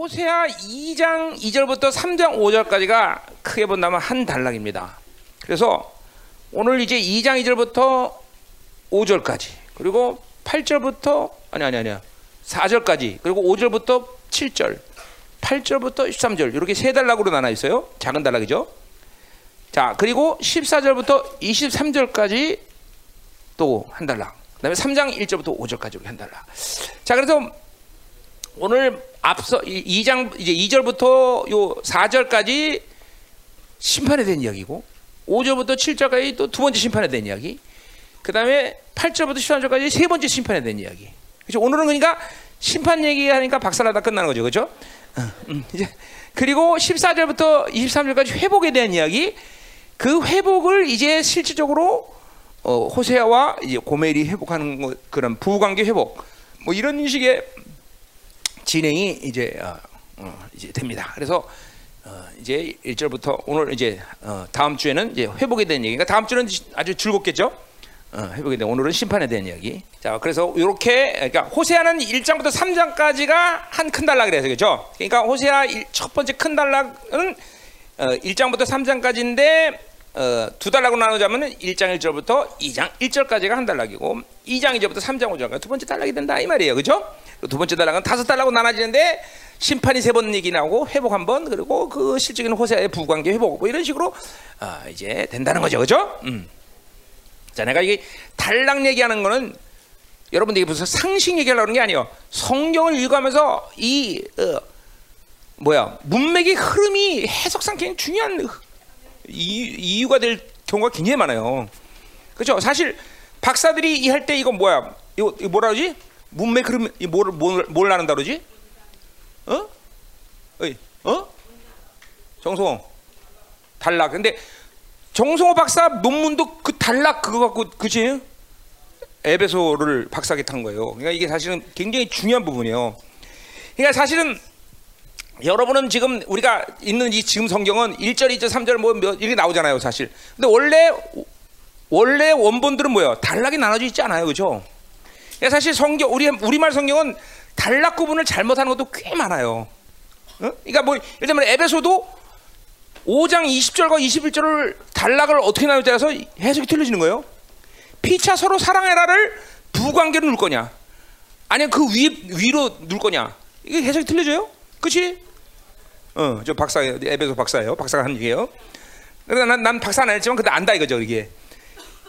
호세아 2장 2절부터 3장 5절까지가 크게 본다면 한 단락입니다. 그래서 오늘 이제 2장 2절부터 5절까지 그리고 8절부터 아니 아니 아니야 4절까지 그리고 5절부터 7절 8절부터 13절 이렇게 세 단락으로 나눠 있어요. 작은 단락이죠. 자 그리고 14절부터 23절까지 또 한 단락. 그다음에 3장 1절부터 5절까지 이렇게 한 단락. 자 그래서 오늘 앞서 2장 이제 2절부터 요 4절까지 심판에 대한 이야기고 5절부터 7절까지 또 두 번째 심판에 대한 이야기. 그다음에 8절부터 13절까지 세 번째 심판에 대한 이야기. 그렇죠? 오늘은 그러니까 심판 얘기하니까 박살나다 끝나는 거죠. 그렇죠? 음, 이제 그리고 14절부터 23절까지 회복에 대한 이야기. 그 회복을 이제 실질적으로 어, 호세아와 이제 고멜이 회복하는 거, 그런 부부관계 회복 뭐 이런 식의 진행이 이제 어, 어, 이제 됩니다. 그래서 어, 이제 1절부터 오늘 이제 어, 다음 주에는 이제 회복에 대한 얘기가 다음 주는 아주 즐겁겠죠. 어, 회복에 대한 오늘은 심판에 대한 이야기. 자, 그래서 이렇게 그러니까 호세아는 1장부터 3장까지가 한 큰 단락 이래서 그렇죠. 그러니까 호세아 일, 첫 번째 큰 단락은 어, 1장부터 3장까지인데 어, 두 단락으로 나누자면은 1장 1절부터 2장 1절까지가 한 단락이고 2장 2절부터 3장 5절까지 두 번째 단락이 된다 이 말이에요. 그렇죠? 두 번째 단락은 다섯 단락으로 나눠지는데 심판이 세 번 얘기 나오고 회복 한 번 그리고 그 실적인 호세아의 부관계 회복 뭐 이런 식으로 아, 이제 된다는 거죠. 그렇죠? 음. 자, 내가 이게 단락 얘기하는 거는 여러분들이 무슨 상식 얘기하려고 하는 게 아니에요. 성경을 읽으면서 이 어, 뭐야 문맥의 흐름이 해석상 굉장히 중요한 이유, 이유 가 될 경우가 굉장히 많아요. 그렇죠? 사실 박사들이 이 할 때 이거 뭐야? 이거, 이거 뭐라 그러지? 문맥 흐름 이 뭐를 뭘, 뭘 나눈다 그러지? 어? 어이, 어? 정성 단락. 근데 정성호 박사 논문도 그 단락 그거 갖고 그지? 에베소를 박사학위 탄 거예요. 그러니까 이게 사실은 굉장히 중요한 부분이에요. 그러니까 사실은 여러분은 지금 우리가 있는 이 지금 성경은 1절, 2절, 3절 뭐 이렇게 나오잖아요, 사실. 근데 원래 원래 원본들은 뭐예요? 단락이 나눠져 있지 않아요, 그렇죠? 사실 성경 우리 우리말 성경은 단락 구분을 잘못하는 것도 꽤 많아요. 어? 그러니까 뭐 예를 들면 에베소도 5장 20절과 21절을 단락을 어떻게 나눌 때라서 해석이 틀려지는 거예요. 피차 서로 사랑해라를 부관계로 놓을 거냐, 아니면 그 위, 위로 놓을 거냐, 이게 해석이 틀려져요. 그렇지? 어, 저 박사 에베소 박사예요. 박사가 한 얘기예요. 그래서 난, 난 박사 안 했지만 근데 안다 이거죠, 이게.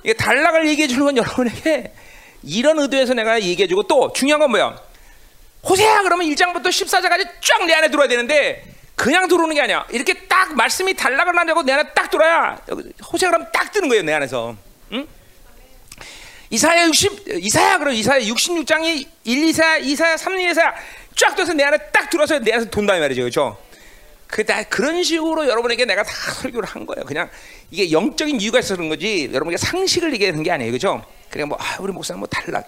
이게 단락을 얘기해 주는 건 여러분에게 이런 의도에서 내가 얘기해 주고 또 중요한 건 뭐야? 호세야 그러면 1장부터 14장까지 쫙 내 안에 들어야 되는데 그냥 들어오는 게 아니야. 이렇게 딱 말씀이 단락을 나누고 내 안에 딱 들어야 호세 그러면 딱 뜨는 거예요, 내 안에서. 응? 이사야 60 이사야 그럼 이사야 66장이 1 이사야 2사야 3 이사야 쫙 떠서 내 안에 딱 들어서 내 안에서 돈다 이 말이죠. 그렇죠? 그다 그런 식으로 여러분에게 내가 다 설교를 한 거예요. 그냥 이게 영적인 이유가 있어서 그런 거지 여러분에게 상식을 얘기하는 게 아니에요. 그죠? 그냥 뭐 아, 우리 목사님 뭐 단락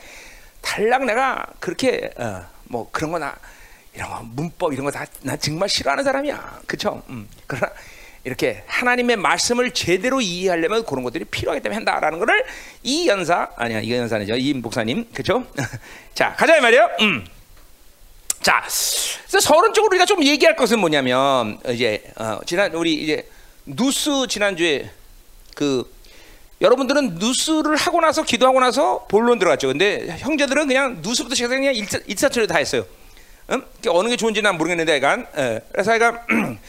단락 내가 그렇게 어, 뭐 그런 거나 이런 거 문법 이런 거 다 나 정말 싫어하는 사람이야. 그렇죠? 음. 그러나 이렇게 하나님의 말씀을 제대로 이해하려면 그런 것들이 필요하기 때문에 한다라는 것을 이 연사 아니야 이 연사는요 이 목사님 그렇죠? 자 가자 이 말이에요. 음. 자, 그래서 서론적으로 우리가 좀 얘기할 것은 뭐냐면 이제 어, 지난 우리 이제 누스 지난주에 그 여러분들은 누스를 하고 나서 기도하고 나서 본론 들어갔죠. 근데 형제들은 그냥 누스부터 시작해서 그냥 일차, 일차처리 다 했어요. 응? 어느 게 좋은지 난 모르겠는데, 약간. 예. 그래서 약간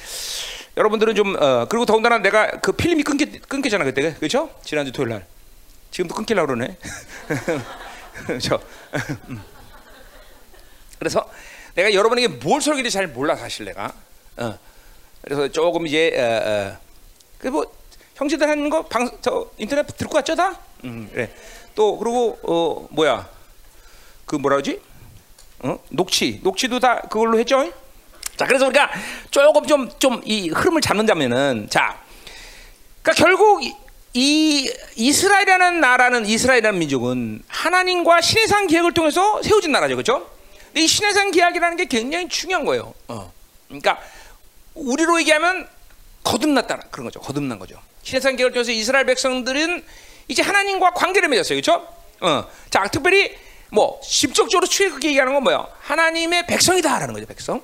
여러분들은 좀 어, 그리고 더군다나 내가 그 필름이 끊기, 끊기잖아 그때 그렇죠? 지난주 토요일 날. 지금도 끊기려고 그러네. 그렇죠? 그래서 내가 여러분에게 뭘 설교를 잘 몰라 사실 내가. 어. 그래서 조금 이제 어, 어. 그뭐 형제들 하는 거 방 저 인터넷 듣고 왔죠 다. 음, 그래. 또 그리고 어 뭐야 그 뭐라 그러지? 어? 녹취 녹취도 다 그걸로 했죠. 자 그래서 우리가 조금 좀 좀 이 흐름을 잡는다면은 자, 그러니까 결국 이, 이 이스라엘이라는 나라는 이스라엘이라는 민족은 하나님과 신의 산 계획을 통해서 세워진 나라죠, 그렇죠? 이산 계약이라는 게 굉장히 중요한 거예요. 어. 그러니까 우리로 얘기하면 거듭났다 그런 거죠. 거듭난 거죠. 산 계약을 통해서 이스라엘 백성들은 이제 하나님과 관계를 맺었어요. 그렇죠? 어. 자, 특별히 뭐 직접적으로 출애굽 얘기하는 건 뭐야? 하나님의 백성이다라는 거죠, 백성.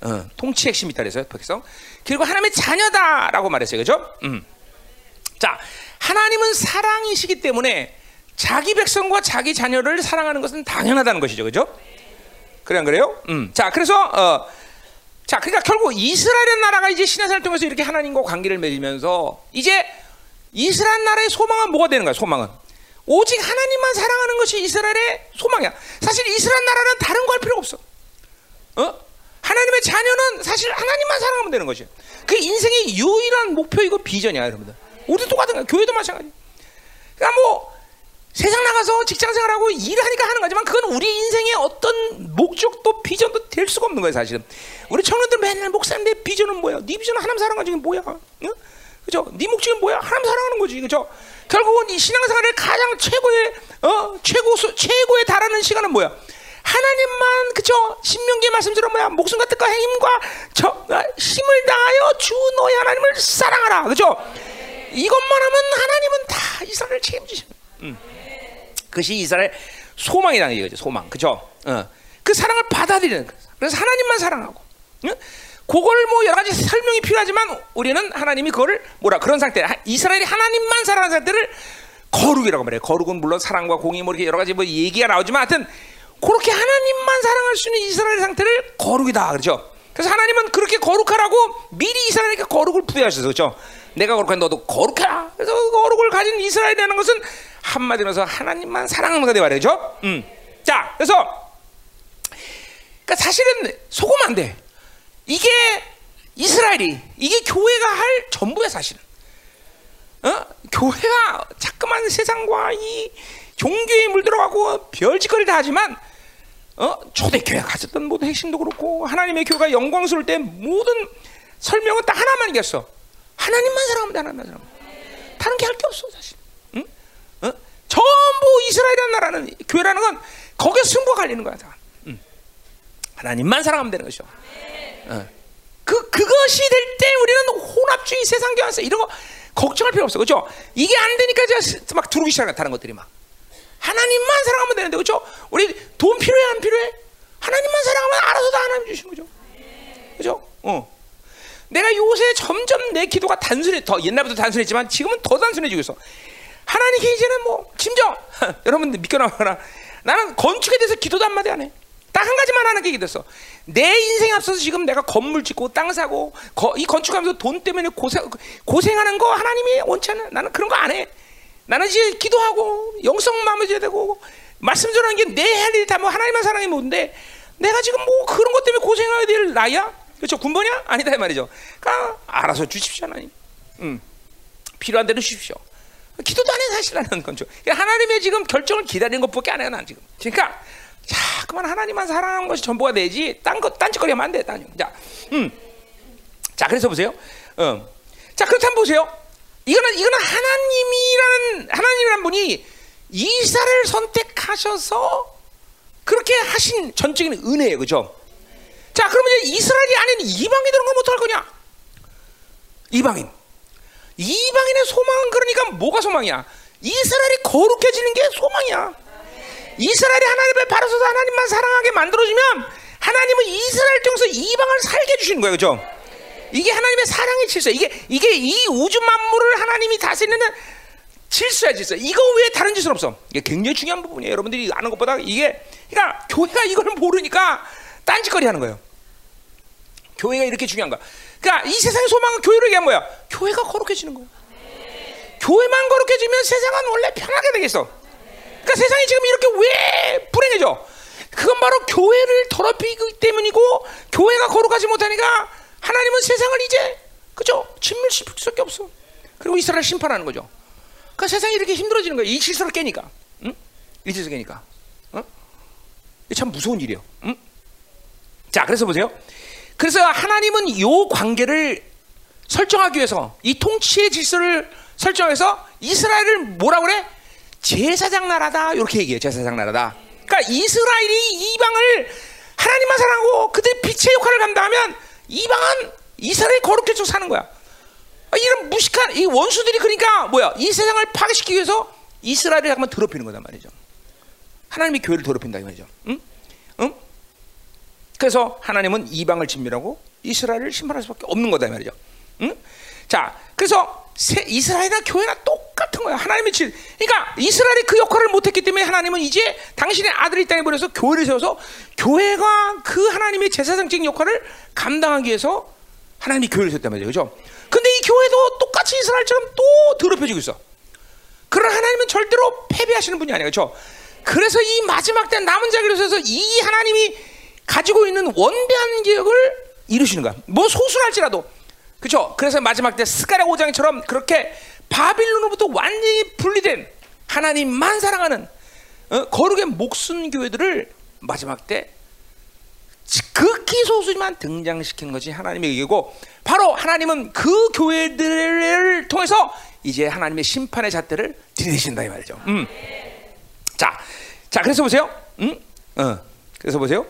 어, 통치 핵심이다 그래서 백성. 그리고 하나님의 자녀다라고 말했어요. 그죠? 음. 자, 하나님은 사랑이시기 때문에 자기 백성과 자기 자녀를 사랑하는 것은 당연하다는 것이죠. 그죠? 그래 안 그래요? 음. 자, 그래서 어, 자, 그러니까 결국 이스라엘 나라가 이제 신화사를 통해서 이렇게 하나님과 관계를 맺으면서 이제 이스라엘 나라의 소망은 뭐가 되는 거야? 소망은 오직 하나님만 사랑하는 것이 이스라엘의 소망이야. 사실 이스라엘 나라는 다른 거 할 필요가 없어. 어? 하나님의 자녀는 사실 하나님만 사랑하면 되는 것이야. 그 인생의 유일한 목표이고 비전이야, 여러분들. 우리도 똑같은 거야. 교회도 마찬가지. 그러니까 뭐 세상 나가서 직장 생활하고 일하니까 하는 거지만 그건 우리 인생의 어떤 목적도 비전도 될 수가 없는 거예요, 사실은. 우리 청년들 맨날 목사님의 비전은 뭐야? 네 비전은 하나님 사랑하는 게 뭐야? 응? 그죠? 네 목적은 뭐야? 하나님 사랑하는 거지, 그죠? 결국은 이 신앙생활의 가장 최고의 어 최고 최고에 달하는 시간은 뭐야? 하나님만 그죠? 신명기 말씀처럼 뭐야? 목숨과 뜻과 힘과 저 아, 힘을 다하여 주 너의 하나님을 사랑하라, 그죠? 이것만 하면 하나님은 다 이스라엘을 책임지십니다. 음. 그것이 이스라엘 소망이라는 얘기죠. 소망, 그죠? 어. 그 사랑을 받아들이는 거예요. 그래서 하나님만 사랑하고. 응? 그걸 뭐 여러 가지 설명이 필요하지만 우리는 하나님이 그거를 뭐라 그런 상태 이스라엘이 하나님만 사랑하는 상태를 거룩이라고 말해요. 거룩은 물론 사랑과 공의 뭐 이렇게 여러 가지 뭐 얘기가 나오지만 하여튼 그렇게 하나님만 사랑할 수 있는 이스라엘 상태를 거룩이다 그렇죠. 그래서 하나님은 그렇게 거룩하라고 미리 이스라엘에게 거룩을 부여하셔서 그렇죠. 내가 거룩한 너도 거룩해라. 그래서 그 거룩을 가진 이스라엘이라는 것은 한마디로 해서 하나님만 사랑하는 거다 말이죠. 음. 자, 그래서 그러니까 사실은 속으면 안 돼. 이게 이스라엘이 이게 교회가 할 전부야 사실은. 어? 교회가 자꾸만 세상과 이 종교에 물들어가고 별짓거리 다 하지만 어? 초대교회 가졌던 모든 핵심도 그렇고 하나님의 교회가 영광스러울 때 모든 설명은 딱 하나만 이겼어. 하나님만 돼, 하나님만 돼. 다른 게 할 게 없어 사실. 전부 이스라엘이라는 나라는 교회라는 건 거기에 승부가 갈리는 거야 다. 응. 하나님만 사랑하면 되는 것이죠. 어. 그 그것이 될 때 우리는 혼합주의 세상 교환서 이런 거 걱정할 필요 없어, 그렇죠? 이게 안 되니까 이제 막 들어오기 시작해 다른 것들이 막 하나님만 사랑하면 되는데, 그렇죠? 우리 돈 필요해 안 필요해? 하나님만 사랑하면 알아서 다 하나님 주시는 거죠, 그렇죠? 어. 내가 요새 점점 내 기도가 단순해 더 옛날부터 단순했지만 지금은 더 단순해지고 있어. 하나님께 이제는 뭐 심정 여러분들 믿겨나가라. 나는 건축에 대해서 기도도 한마디 안 해. 딱 한 가지만 하는 게 됐어. 내 인생 앞서서 지금 내가 건물 짓고 땅 사고 거, 이 건축하면서 돈 때문에 고생 고생하는 거 하나님이 원치 않아. 나는 그런 거 안 해. 나는 이제 기도하고 영성 마무리해야 되고 말씀 전하는 게 내 할 일이 다 뭐 하나님만 사랑이 뭔데 내가 지금 뭐 그런 것 때문에 고생해야 될 나이야? 그렇죠? 군번이야? 아니다 이 말이죠. 그러니까 알아서 주십시오 하나님. 음. 필요한 대로 주십시오. 기도도 안 해 사실 나는 건죠. 하나님의 지금 결정을 기다리는 것밖에 안 해요 난 지금. 그러니까 자그만 하나님만 사랑하는 것이 전부가 되지 딴거 딴짓거리 하면 안 돼. 딴. 자, 음. 자 그래서 보세요. 어. 자 그렇다면 보세요. 이거는 이거는 하나님이라는 하나님이라는 분이 이사를 선택하셔서 그렇게 하신 전적인 은혜예요, 그죠? 자, 그러면 이제 이스라엘이 아닌 이방인들은 그럼 어떡할 거냐? 이방인. 이방인의 소망은 그러니까 뭐가 소망이야? 이스라엘이 거룩해지는 게 소망이야. 이스라엘이 하나님을 바로서서 하나님만 사랑하게 만들어주면 하나님은 이스라엘 통해서 이방을 살게 해주시는 거예요, 그죠? 이게 하나님의 사랑의 질서. 이게 이게 이 우주 만물을 하나님이 다스리는 질서야 질서. 이거 외에 다른 짓은 없어. 이게 굉장히 중요한 부분이에요. 여러분들이 아는 것보다 이게 그러니까 교회가 이걸 모르니까 딴짓거리 하는 거예요. 교회가 이렇게 중요한 거야. 그러니까 이 세상의 소망은 교회로 얘기한 뭐야? 교회가 거룩해지는 거야. 교회만 거룩해지면 세상은 원래 편하게 되겠어. 그러니까 세상이 지금 이렇게 왜 불행해져? 그건 바로 교회를 더럽히기 때문이고 교회가 거룩하지 못하니까 하나님은 세상을 이제 그죠? 진멸시킬 수밖에 없어. 그리고 이스라엘 심판하는 거죠. 그러니까 세상이 이렇게 힘들어지는 거야. 이 질서를 깨니까. 응? 이 질서 깨니까. 어? 이게 참 무서운 일이에요. 응? 자, 그래서 보세요. 그래서 하나님은 이 관계를 설정하기 위해서 이 통치의 질서를 설정해서 이스라엘을 뭐라 그래? 제사장 나라다 이렇게 얘기해요. 제사장 나라다. 그러니까 이스라엘이 이방을 하나님만 사랑하고 그들 빛의 역할을 감당하면 이방은 이스라엘 거룩해져 사는 거야. 아, 이런 무식한 이 원수들이 그러니까 뭐야? 이 세상을 파괴시키기 위해서 이스라엘을 한번 더럽히는 거단 말이죠. 하나님이 교회를 더럽힌다 이 말이죠. 응? 응? 그래서 하나님은 이방을 진멸하고 이스라엘을 심판할 수밖에 없는 거다 이 말이죠. 응? 자, 그래서 세, 이스라엘이나 교회나 똑같은 거야. 하나님의 질. 그러니까 이스라엘이 그 역할을 못했기 때문에 하나님은 이제 당신의 아들이 땅에 보내서 교회를 세워서 교회가 그 하나님의 제사장적인 역할을 감당하기 위해서 하나님이 교회를 세웠단 말이죠. 그죠? 근데 이 교회도 똑같이 이스라엘처럼 또 더럽혀지고 있어. 그러나 하나님은 절대로 패배하시는 분이 아니에요. 그죠? 그래서 이 마지막 때 남은 자기를 세워서 이 하나님이 가지고 있는 원대한 계획을 이루시는 거야. 뭐 소수랄지라도. 그렇죠? 그래서 마지막 때 스가랴 5장처럼 그렇게 바빌론으로부터 완전히 분리된 하나님만 사랑하는 어, 거룩의 목숨 교회들을 마지막 때 극히 소수지만 등장시키는 것이 하나님의 얘기고 바로 하나님은 그 교회들을 통해서 이제 하나님의 심판의 잣대를 들이대신다 이 말이죠. 음. 자, 자 그래서 보세요. 음? 어. 그래서 보세요.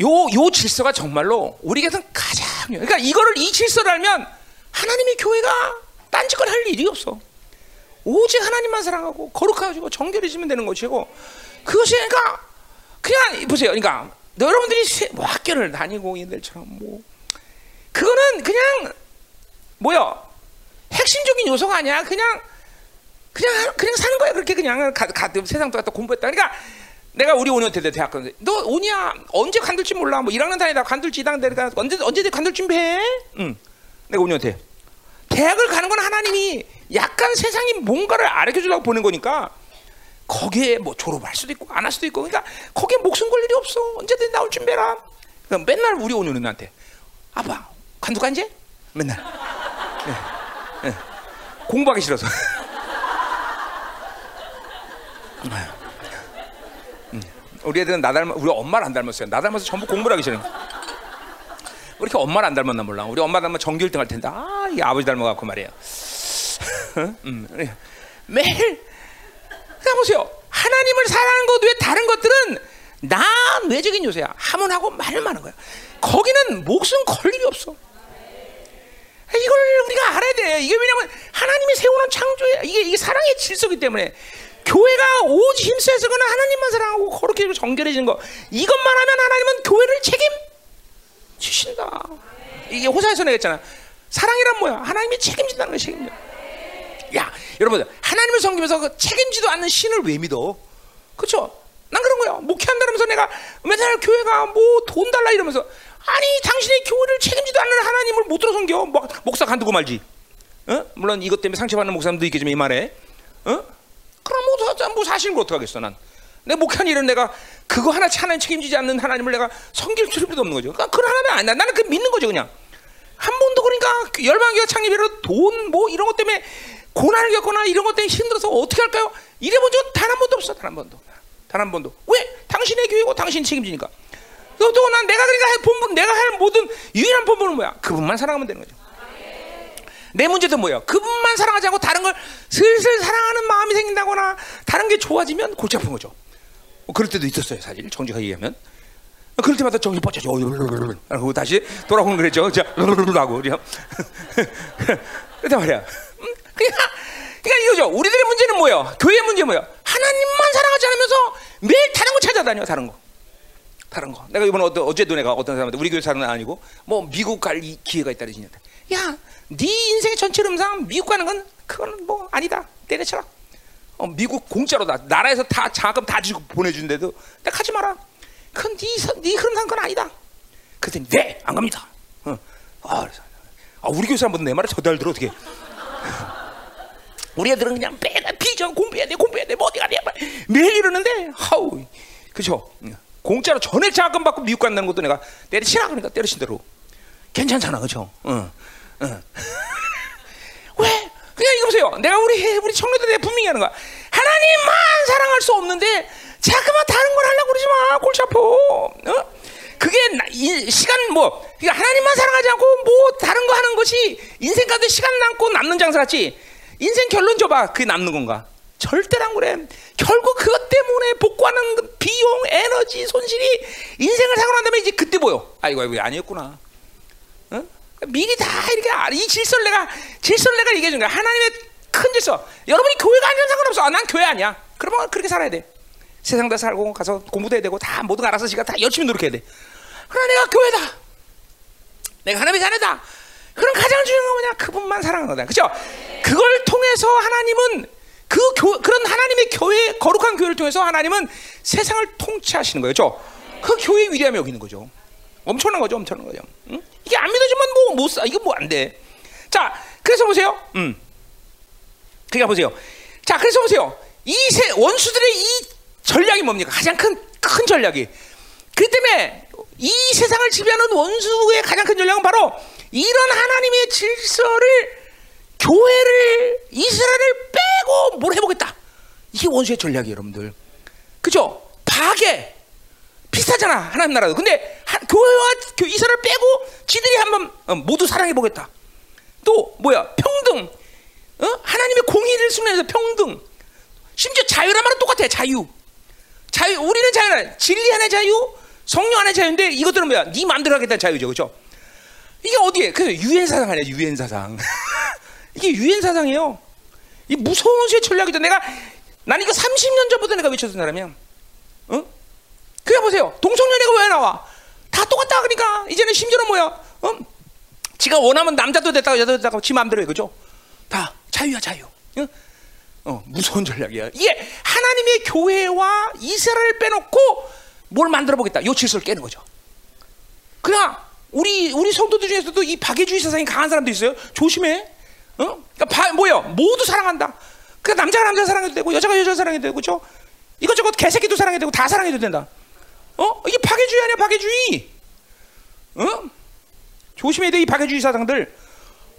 어? 요, 요 질서가 정말로 우리에게는 가장, 그러니까 이거를 이 질서를 알면 하나님의 교회가 딴짓걸 할 일이 없어. 오직 하나님만 사랑하고 거룩하고 정결해지면 되는 것이고 그것이 그러니까 그냥 보세요. 그러니까 여러분들이 뭐 학교를 다니고 얘들처럼 뭐 그거는 그냥 뭐야 핵심적인 요소가 아니야. 그냥 그냥 그냥 사는 거야. 그렇게 그냥 가, 가, 세상 똑같다 공부했다. 그러니까 내가 우리 5년 때 대학교 너 오냐 언제 관둘지 몰라. 뭐 1학년 다니다 관둘지 2학년 다니다 언제 언제 관둘 준비해. 응. 내가 5년 때 대학을 가는 건 하나님이 약간 세상이 뭔가를 알려 주려고 보낸 거니까 거기에 뭐 졸업할 수도 있고 안 할 수도 있고 그러니까 거기에 목숨 걸 일이 없어. 언제든 나올 준비해라. 그럼 맨날 우리 5년은 나한테 아빠 관두가 이제 맨날. 네, 네. 공부하기 싫어서 우리 애들은 나 닮아 우리 엄마를 안 닮았어요. 나 닮아서 전부 공부를 하기 싫어. 왜 이렇게 엄마를 안 닮았나 몰라. 우리 엄마 닮으면 전교 1등 할 텐데. 아, 이 아버지 닮아갖고 말이에요. 음, 매일 자 보세요. 하나님을 사랑하는 것 외에 다른 것들은 나 외적인 요소야. 하면 하고 말을 많은 거야. 거기는 목숨 걸 일이 없어. 이걸 우리가 알아야 돼. 이게 왜냐면 하나님이 세우는 창조야. 이게 이게 사랑의 질서기 때문에 교회가 오직 힘써서 그는 하나님만 사랑하고 거룩해 정결해지는 거 이것만 하면 하나님은 교회를 책임지신다. 이게 호사에서 내가 잖아 사랑이란 뭐야? 하나님이 책임진다는 거야, 책임져. 야, 여러분, 하나님을 섬기면서 그 책임지도 않는 신을 왜 믿어? 그렇죠? 난 그런 거야. 목회한다면서 내가 맨날 교회가 뭐 돈 달라 이러면서 아니 당신의 교회를 책임지도 않는 하나님을 못 들어 섬겨. 목, 목사 간두고 말지. 어? 물론 이것 때문에 상처받는 목사님도 있겠지만 이 말에. 어? 그럼 뭐, 뭐 사실은 어떻게 하겠어 난. 내 목한 일은 내가 그거 하나 하나님 책임지지 않는 하나님을 내가 섬길 필요도 없는 거죠. 그러니까 그런 하나님 아니야. 나는 그 믿는 거죠 그냥. 한 번도 그러니까 그 열방교회 창립이라 돈 뭐 이런 것 때문에 고난을 겪거나 이런 것 때문에 힘들어서 어떻게 할까요? 이래 본 적 단 한 번도 없어. 단 한 번도. 단 한 번도. 왜? 당신의 교회고 당신 책임지니까. 또난 내가 그러니까 할 본분 내가 할 모든 유일한 본분은 뭐야? 그분만 사랑하면 되는 거죠. 내 문제도 뭐예요? 그분만 사랑하지 않고 다른 걸 슬슬 사랑하는 마음이 생긴다거나 다른 게 좋아지면 골치 아픈 거죠. 뭐 그럴 때도 있었어요, 사실. 정직하게 얘기하면. 그럴 때마다 정신 뻗쳐져. 그리고 다시 돌아오는 그랬죠. 자, 하고 그죠. 그랬단 말이야. 음, 그러니까, 그러니까 이거죠. 우리들의 문제는 뭐예요? 교회의 문제 뭐예요? 하나님만 사랑하지 않으면서 매일 다른 거 찾아다녀, 다른 거. 다른 거. 내가 이번에 어제, 어제도 내가 어떤 사람한테 우리 교회 사람은 아니고 뭐 미국 갈 기회가 있다 그러시는데 야, 네 인생의 전체 음상 미국 가는 건 그건 뭐 아니다. 때려쳐라. 어, 미국 공짜로 다. 나라에서 다 자금 다 주고 보내준데도 내가 가지 마라. 그건 네, 네 흐름상 건 아니다. 그랬더니 네, 안 갑니다. 어. 아, 아, 우리 교회 사람들은 내 말을 저달 들어 어떻게? 우리 애들은 그냥 매일 비전 공부해야 돼, 공부해야 돼, 뭐 어디 돼, 매일 이러는데 하우, 그죠? 공짜로 전액 자금 받고 미국 간다는 것도 내가 때려치라 그러니까 때려친 대로 괜찮잖아, 그죠? 어. 왜? 그냥 이거 보세요. 내가 우리 우리 청년들에 분명히 하는 거야. 하나님만 사랑할 수 없는데 자꾸만 다른 걸 하려고 그러지 마. 골치 아파. 어? 그게 나, 이, 시간 뭐 그러니까 하나님만 사랑하지 않고 뭐 다른 거 하는 것이 인생 가운데 시간 남고 남는 장사 같지. 인생 결론 줘봐. 그게 남는 건가? 절대로 안 그래. 결국 그것 때문에 복구하는 그 비용, 에너지 손실이 인생을 사고 난 다음에 이제 그때 보여. 아이고, 아이고, 아니었구나. 미리 다 이렇게 이 질서를 내가 질서를 내가 얘기해 준 거야. 하나님의 큰 질서. 여러분이 교회가 아니면 상관없어. 아, 난 교회 아니야. 그러면 그렇게 살아야 돼. 세상 다 살고 가서 공부도 해야 되고 다 모든 거 알아서 지가 다 열심히 노력해야 돼. 그러나 내가 교회다. 내가 하나님의 자녀다. 그럼 가장 중요한 건 뭐냐? 그분만 사랑하는 거다. 그죠? 그걸 통해서 하나님은 그 교, 그런 하나님의 교회, 거룩한 교회를 통해서 하나님은 세상을 통치하시는 거예요. 그죠? 그 교회의 위대함이 여기 있는 거죠. 엄청난 거죠. 엄청난 거죠. 응? 이게 안 믿어지면 뭐, 못 사. 이거 뭐 안 돼. 자, 그래서 보세요. 음. 그러니까 보세요. 자, 그래서 보세요. 이 세, 원수들의 이 전략이 뭡니까? 가장 큰, 큰 전략이. 그 때문에 이 세상을 지배하는 원수의 가장 큰 전략은 바로 이런 하나님의 질서를 교회를 이스라엘을 빼고 뭘 해보겠다. 이게 원수의 전략이에요, 여러분들. 그죠? 파괴 비슷하잖아 하나님 나라도. 근데 하, 교회와 교, 이스라엘 빼고 지들이 한번 어, 모두 사랑해 보겠다. 또 뭐야 평등. 어? 하나님의 공의를 순회해서 평등. 심지어 자유란 말은 똑같아. 자유. 자유. 우리는 자유라. 진리 안의 자유, 성령 안의 자유인데 이것들은 뭐야? 네 마음대로 하겠다는 자유죠, 그렇죠? 이게 어디에? 그 유엔 사상 아니야, 유엔 사상. 이게 유엔 사상이에요. 이 무서운 수의 전략이죠. 내가 난 이거 30년 전부터 내가 외쳤던 사람이야. 어? 그래 보세요. 동성연애가 왜 나와? 다 똑같다 그러니까 이제는 심지어는 뭐야? 어? 지가 원하면 남자도 됐다고 여자도 됐다고 지 마음대로 해 그죠? 다 자유야 자유. 어? 어, 무서운 전략이야. 이게 하나님의 교회와 이스라엘을 빼놓고 뭘 만들어 보겠다. 요 질서를 깨는 거죠. 그러나 우리 우리 성도들 중에서도 이 박애주의 사상이 강한 사람도 있어요. 조심해. 어? 그러니까 바, 뭐요? 모두 사랑한다. 그 남자가 남자 사랑해도 되고 여자가 여자 사랑해도 되고 그죠? 이것저것 개새끼도 사랑해도 되고 다 사랑해도 된다. 어? 이게 박애주의 아니야 박애주의. 어? 조심해야 돼이 박애주의 사상들.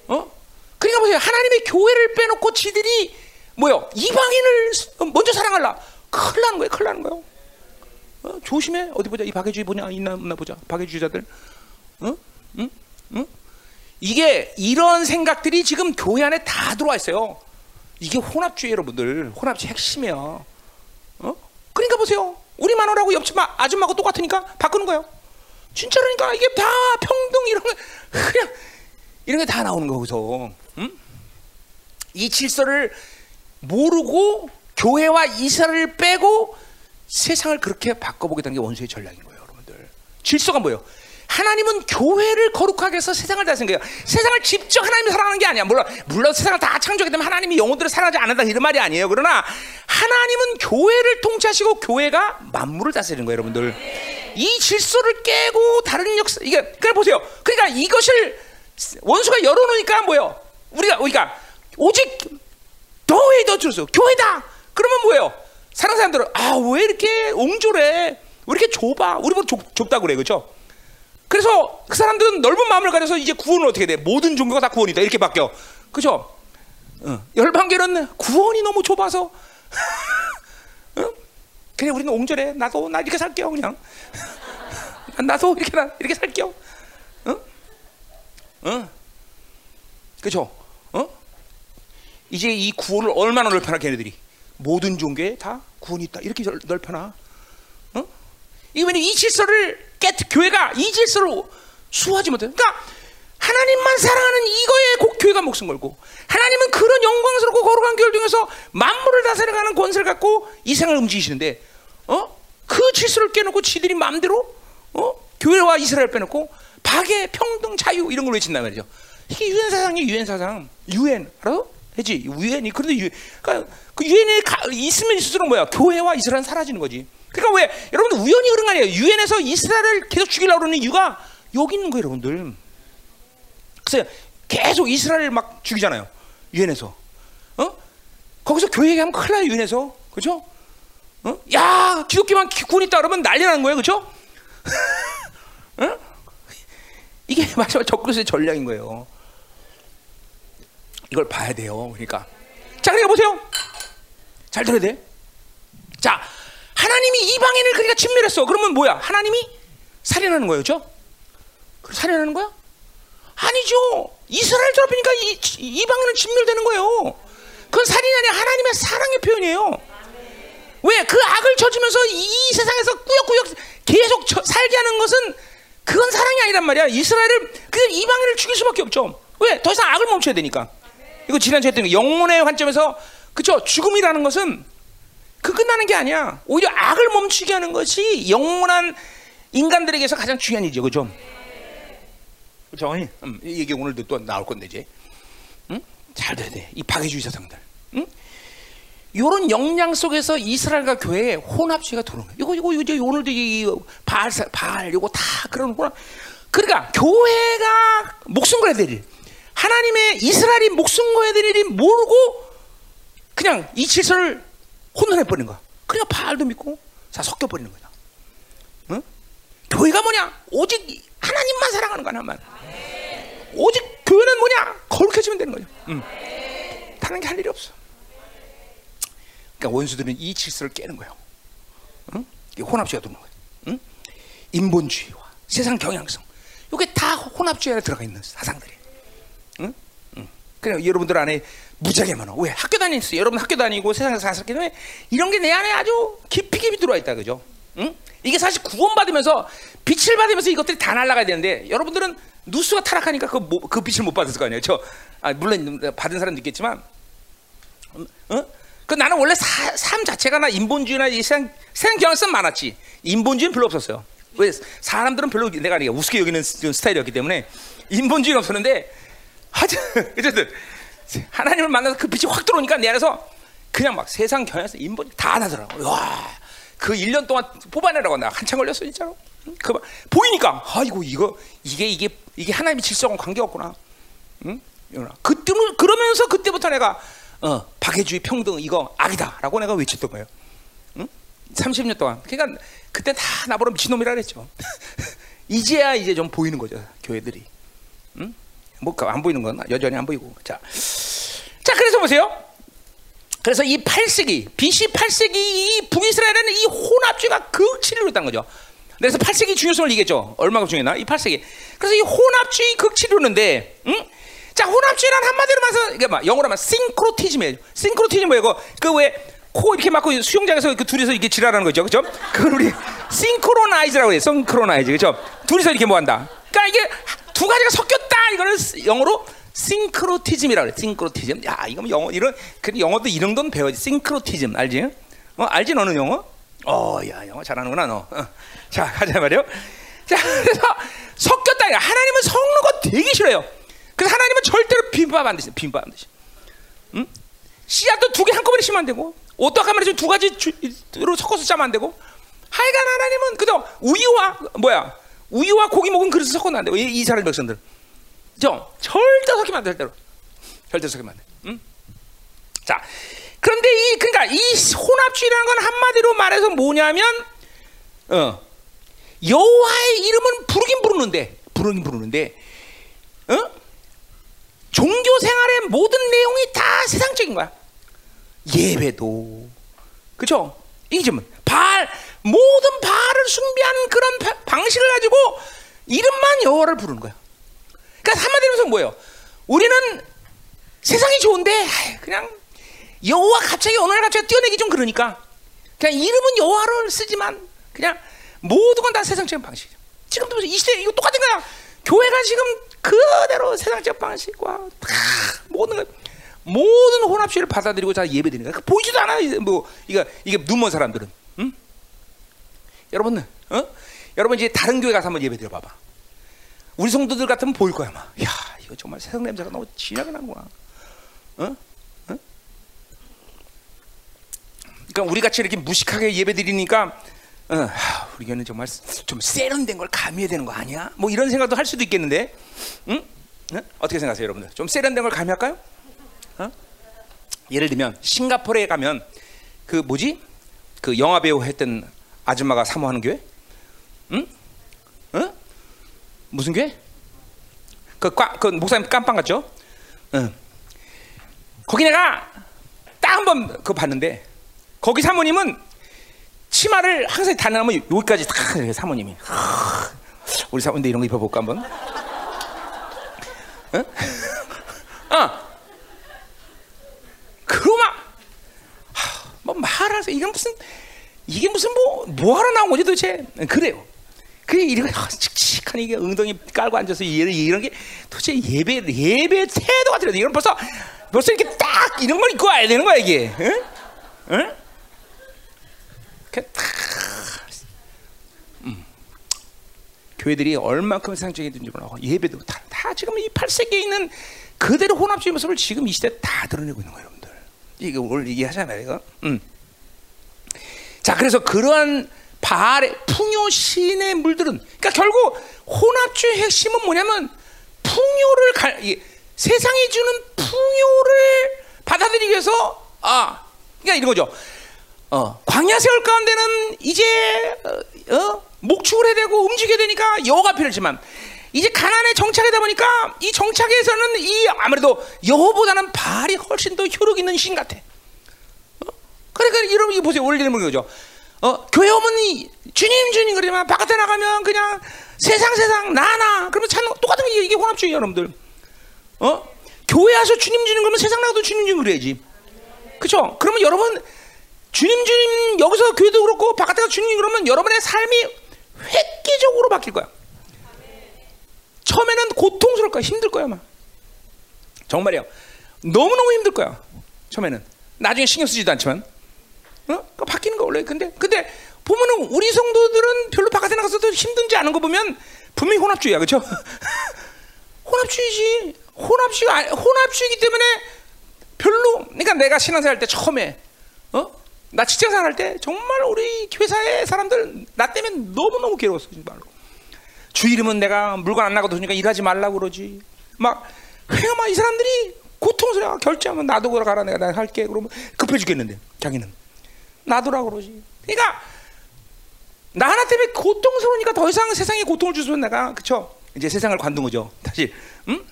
어? 그러니까 보세요. 하나님의 교회를 빼놓고 지들이 뭐요? 이방인을 먼저 사랑할라. 큰일 나는 거예요. 큰일 나는 거예요. 어? 조심해. 어디 보자. 이 박애주의 보냐 있나 없나 보자. 박애주의자들. 어? 응? 응? 이게 이런 생각들이 지금 교회 안에 다 들어와 있어요. 이게 혼합주의 여러분들. 혼합주의 핵심이야. 어? 그러니까 보세요. 우리 마누라고 옆집 아줌마하고 똑같으니까 바꾸는 거예요. 진짜라니까 이게 다 평등 이런 거 그냥 이런 게 다 나오는 거기서. 응? 이 질서를 모르고 교회와 이스라엘을 빼고 세상을 그렇게 바꿔보겠다는 게 원수의 전략인 거예요, 여러분들. 질서가 뭐예요? 하나님은 교회를 거룩하게 해서 세상을 다스린 거예요. 세상을 직접 하나님이 사랑하는 게 아니야. 물론, 물론 세상을 다 창조하기 때문에 하나님이 영혼들을 사랑하지 않는다 이런 말이 아니에요. 그러나 하나님은 교회를 통치하시고 교회가 만물을 다스리는 거예요, 여러분들. 이 질서를 깨고 다른 역사 이게 그래 보세요. 그러니까 이것을 원수가 열어놓으니까 뭐예요? 우리가 우리가 오직 너의 더 줄수 교회다. 그러면 뭐예요? 사는 사람들은 아 왜 이렇게 옹졸해? 왜 이렇게 좁아? 우리 보고 좁, 좁다 그래, 그렇죠? 그래서 그 사람들은 넓은 마음을 가져서 이제 구원은 어떻게 돼? 모든 종교가 다 구원이다 이렇게 바뀌어, 그렇죠? 어. 열방계는 구원이 너무 좁아서 어? 그냥 우리는 옹졸해. 나도 나 이렇게 살게요, 그냥. 나도 이렇게 나 이렇게 살게요. 어? 어? 그렇죠? 어? 이제 이 구원을 얼마나 넓혀나 걔네들이 모든 종교에 다 구원이 있다 이렇게 넓혀나 어? 이왜 이 질서를 깨 교회가 이 질서를 수하지 못해 그러니까 하나님만 사랑하는 이거에 꼭 교회가 목숨 걸고 하나님은 그런 영광스럽고 거룩한 교회를 통해서 만물을 다스려가는 권세를 갖고 이 생을 움직이시는데 어? 그 질서를 깨놓고 지들이 마음대로 어? 교회와 이스라엘 빼놓고 박애, 평등, 자유 이런 걸 외친단 말이죠 이게 유엔 사상이 유엔 사상 유엔 알아? 해지 유엔이 그런데 유, 그러니까 그 유엔에 있으면 있을수록 뭐야 교회와 이스라엘은 사라지는 거지. 그러니까 왜 여러분들 우연히 그런 거 아니에요. 유엔에서 이스라엘을 계속 죽이려고 그러는 이유가 여기 있는 거예요, 여러분들. 그래서 계속 이스라엘을 막 죽이잖아요. 유엔에서. 어? 거기서 교회 얘기하면 큰일 나요, 유엔에서. 그죠? 어? 야, 기독교만 구원 있다 그러면 난리 나는 거예요, 그죠? 어? 이게 마지막 적그리스의 전략인 거예요. 이걸 봐야 돼요. 그러니까. 자, 그러니까 보세요. 잘 들어야 돼. 자, 하나님이 이방인을 그러니까 진멸했어. 그러면 뭐야? 하나님이 살인하는 거예요, 그죠? 살인하는 거야? 아니죠. 이스라엘 더럽히니까 이방인은 진멸되는 거예요. 그건 살인이 아니라 하나님의 사랑의 표현이에요. 왜? 그 악을 저지면서 이 세상에서 꾸역꾸역 계속 저, 살게 하는 것은 그건 사랑이 아니란 말이야. 이스라엘을 그 이방인을 죽일 수밖에 없죠. 왜? 더 이상 악을 멈춰야 되니까. 이거 지난주에 했던 영혼의 관점에서 그쵸 죽음이라는 것은 그 끝나는 게 아니야. 오히려 악을 멈추게 하는 것이 영원한 인간들에게서 가장 중요한 일이죠, 그죠? 그죠? 음, 이 얘기 오늘도 또 나올 건데 이제, 응? 잘 돼야 돼. 이 박해주의 사상들, 응? 이런 역량 속에서 이스라엘과 교회의 혼합주의가 들어오는 거야. 이거 이거 이제 오늘도 이 바알 바알 이거 다 그러는구나. 그러니까 교회가 목숨 걸어야 될 일, 하나님의 이스라엘이 목숨 걸어야 될 일이 모르고 그냥 이 질서를 혼돈해 버리는 거야. 그냥 바알도 믿고 다 섞여 버리는 거야. 응? 교회가 뭐냐? 오직 하나님만 사랑하는 거야, 하나만. 오직 교회는 뭐냐? 거룩해지면 되는 거죠. 응. 다른 게 할 일이 없어. 그러니까 원수들은 이 질서를 깨는 거예요. 응? 혼합주의가 들어오는 거예요. 응? 인본주의와 세상 경향성. 이게 다 혼합주의 안에 들어가 있는 사상들이. 응? 응. 그래 여러분들 안에 무지하게 많아. 왜? 학교 다니세요. 여러분 학교 다니고 세상에서 살았기 때문에 이런 게 내 안에 아주 깊이 깊이 들어와 있다. 그죠? 응? 이게 사실 구원받으면서 빛을 받으면서 이것들이 다 날아가야 되는데 여러분들은 누수가 타락하니까 그, 모, 그 빛을 못 받았을 거 아니에요. 저, 아, 물론 받은 사람도 있겠지만, 어? 그 나는 원래 사, 삶 자체가 나 인본주의나 이 세상, 세상 경향성 많았지. 인본주의는 별로 없었어요. 왜? 사람들은 별로 내가 우습게 여기는 스타일이었기 때문에 인본주의는 없었는데, 하여튼, 하나님을 만나서 그 빛이 확 들어오니까 내 안에서 그냥 막 세상 경향성, 인본 다 나더라고. 와, 그 1년 동안 뽑아내라고 나 한참 걸렸어, 진짜로. 그 보이니까 아이고 이거 이게 이게 이게 하나님의 질서와 관계 없구나. 응? 그때 그러면서 그때부터 내가 어, 박해주의 평등 이거 악이다라고 내가 외쳤던 거예요. 응? 30년 동안. 그러니까 그때 다 나보러 미친놈이라 그랬죠. 이제야 이제 좀 보이는 거죠 교회들이. 응? 뭐안 보이는 건 여전히 안 보이고. 자, 자 그래서 보세요. 그래서 이 8세기 BC 8세기 이 북이스라엘에는 이 혼합주의가 극치를 했다는 거죠. 그래서 8세기 중요성을 얘기했죠. 얼마나 중요나? 이 8세기. 그래서 이 혼합주의 극치료는데, 응? 자, 혼합주의란 한마디로 말해서, 이게 막 영어로 하면 싱크로티즘이에요. 싱크로티즘 뭐예요? 그 왜 코 이렇게 막고 수영장에서 그 둘이서 이렇게 지랄하는 거죠. 그죠? 그걸 우리 synchronize라고 해요. synchronize. 그죠? 둘이서 이렇게 뭐 한다. 그러니까 이게 두 가지가 섞였다. 이거를 영어로 syncretism이라고 그래. syncretism. 야, 이거 뭐 영어, 이런, 그 영어도 이런 건 배워야지. syncretism. 알지? 어, 알지? 너는 영어? 어, 야, 영어 잘하는구나, 너. 어. 자, 가자 말이요. 자, 그래서 섞였다. 하나님은 섞는 거 되게 싫어요. 그래서 하나님은 절대로 비빔밥 안 드시, 비빔밥 안 드시. 응? 씨앗도 두 개 한꺼번에 심으면 안 되고, 어떻게 하면 두 가지로 섞어서 짜면 안 되고, 하여간 하나님은 그죠? 우유와 뭐야? 우유와 고기 먹은 그릇을 섞어는 안 되고 이, 이스라엘 백성들, 저 절대 섞이면 안 돼, 절대로. 절대 섞이면 안 돼. 응? 자, 그런데 이 그러니까 이 혼합주의라는 건 한마디로 말해서 뭐냐면, 어. 여호와의 이름은 부르긴 부르는데 부르긴 부르는데 어? 종교 생활의 모든 내용이 다 세상적인 거야. 예배도 그죠? 이게 좀 발, 모든 발을 숭배하는 그런 바, 방식을 가지고 이름만 여호와를 부르는 거야. 그러니까 한마디로 뭐예요? 우리는 세상이 좋은데 그냥 여호와 갑자기 어느 날 갑자기 뛰어내기 좀 그러니까 그냥 이름은 여호와를 쓰지만 그냥 모든 건 다 세상적인 방식이죠. 지금도 이 시대 이거 똑같은 거야. 교회가 지금 그대로 세상적 방식과 다 모든 걸 모든 혼합주의를 받아들이고 다 예배드리는 거야. 보이지도 않아. 뭐 이거 이게 눈먼 사람들은. 응? 여러분, 어? 여러분 이제 다른 교회 가서 한번 예배드려 봐봐. 우리 성도들 같으면 보일 거야, 막. 야, 이거 정말 세상 냄새가 너무 진하게 나는구나. 어? 어? 그러니까 우리 같이 이렇게 무식하게 예배드리니까 어, 우리 교회는 정말 좀 세련된 걸 가미해야 되는 거 아니야? 뭐 이런 생각도 할 수도 있겠는데, 응? 응? 어떻게 생각하세요, 여러분들? 좀 세련된 걸 가미할까요? 어? 예를 들면 싱가포르에 가면 그 뭐지? 그 영화 배우 했던 아줌마가 사모하는 교회? 응? 응? 무슨 교회? 그, 과, 그 목사님 깜빵 같죠? 응. 거기 내가 딱 한 번 그 봤는데 거기 사모님은 치마를 항상 다녀면 여기까지 다 사모님이 우리 사모님도 이런 거 입어볼까 한번? 어? 어. 그러마 뭐 말하세요 이건 무슨 이게 무슨 뭐 뭐하러 나온 거지 도대체 그래요 그래 이런 칙칙한 이게 엉덩이 깔고 앉아서 이런 이런 게 도대체 예배 예배 태도가 틀려 이건 벌써 벌써 이렇게 딱 이런 걸 입고 와야 되는 거야 이게 응? 응? 그냥 다 음. 교회들이 얼만큼 상적이든지 몰라 예배도 다, 다 지금 이 8세기에 있는 그대로 혼합주의 모습을 지금 이 시대 다 드러내고 있는 거예요, 여러분들. 이게 오늘 얘기하잖아요, 이거. 음. 자, 그래서 그러한 바알의 풍요 신의 물들은, 그러니까 결국 혼합주의 핵심은 뭐냐면 풍요를 갈, 이, 세상이 주는 풍요를 받아들이기 위해서 아, 그러니까 이런 거죠. 어, 광야 세월 가운데는 이제 어, 어, 목축을 해야 되고 움직여야 되니까 여호가 필요하지만 이제 가난에 정착하다 보니까 이 정착에서는 이 아무래도 여호보다는 바알이 훨씬 더 효력 있는 신 같아. 어? 그러니까 여러분 이거 보세요. 원리는 거죠. 어, 교회 오면 이, 주님 주님 그러지만 바깥에 나가면 그냥 세상 세상 나나 그러면 참 똑같은 게 이게 혼합주의 여러분들. 어? 교회 와서 주님 주님 그러면 세상 나가도 주님 주님 그래야지. 그렇죠? 그러면 여러분 주님 주님 여기서 교회도 그렇고 바깥에 가 주님 그러면 여러분의 삶이 획기적으로 바뀔 거야. 처음에는 고통스러울 거야, 힘들 거야, 막. 정말이야. 너무 너무 힘들 거야. 처음에는. 나중에 신경 쓰지도 않지만, 어? 그 바뀌는 거 원래. 근데 근데 보면은 우리 성도들은 별로 바깥에 나가서도 힘든지 않은 거 보면 분명히 혼합주의야, 그렇죠? 혼합주의지. 혼합주의 혼합주의이기 때문에 별로. 그러니까 내가 신앙생활 때 처음에, 어? 나 직장생활 할때 정말 우리 회사의 사람들 나 때문에 너무 너무 괴로웠어, 정말로. 주일이면 내가 물건 안 나가도 되니까 일하지 말라고 그러지. 막, 회가 막이 사람들이 고통스러워. 결제하면 놔두고 가라. 내가 나 할게. 그러면 급해 죽겠는데, 자기는. 놔두라 그러지. 그러니까, 나 하나 때문에 고통스러우니까 더 이상 세상에 고통을 주면 내가, 그쵸? 이제 세상을 관둔 거죠. 다시, 응?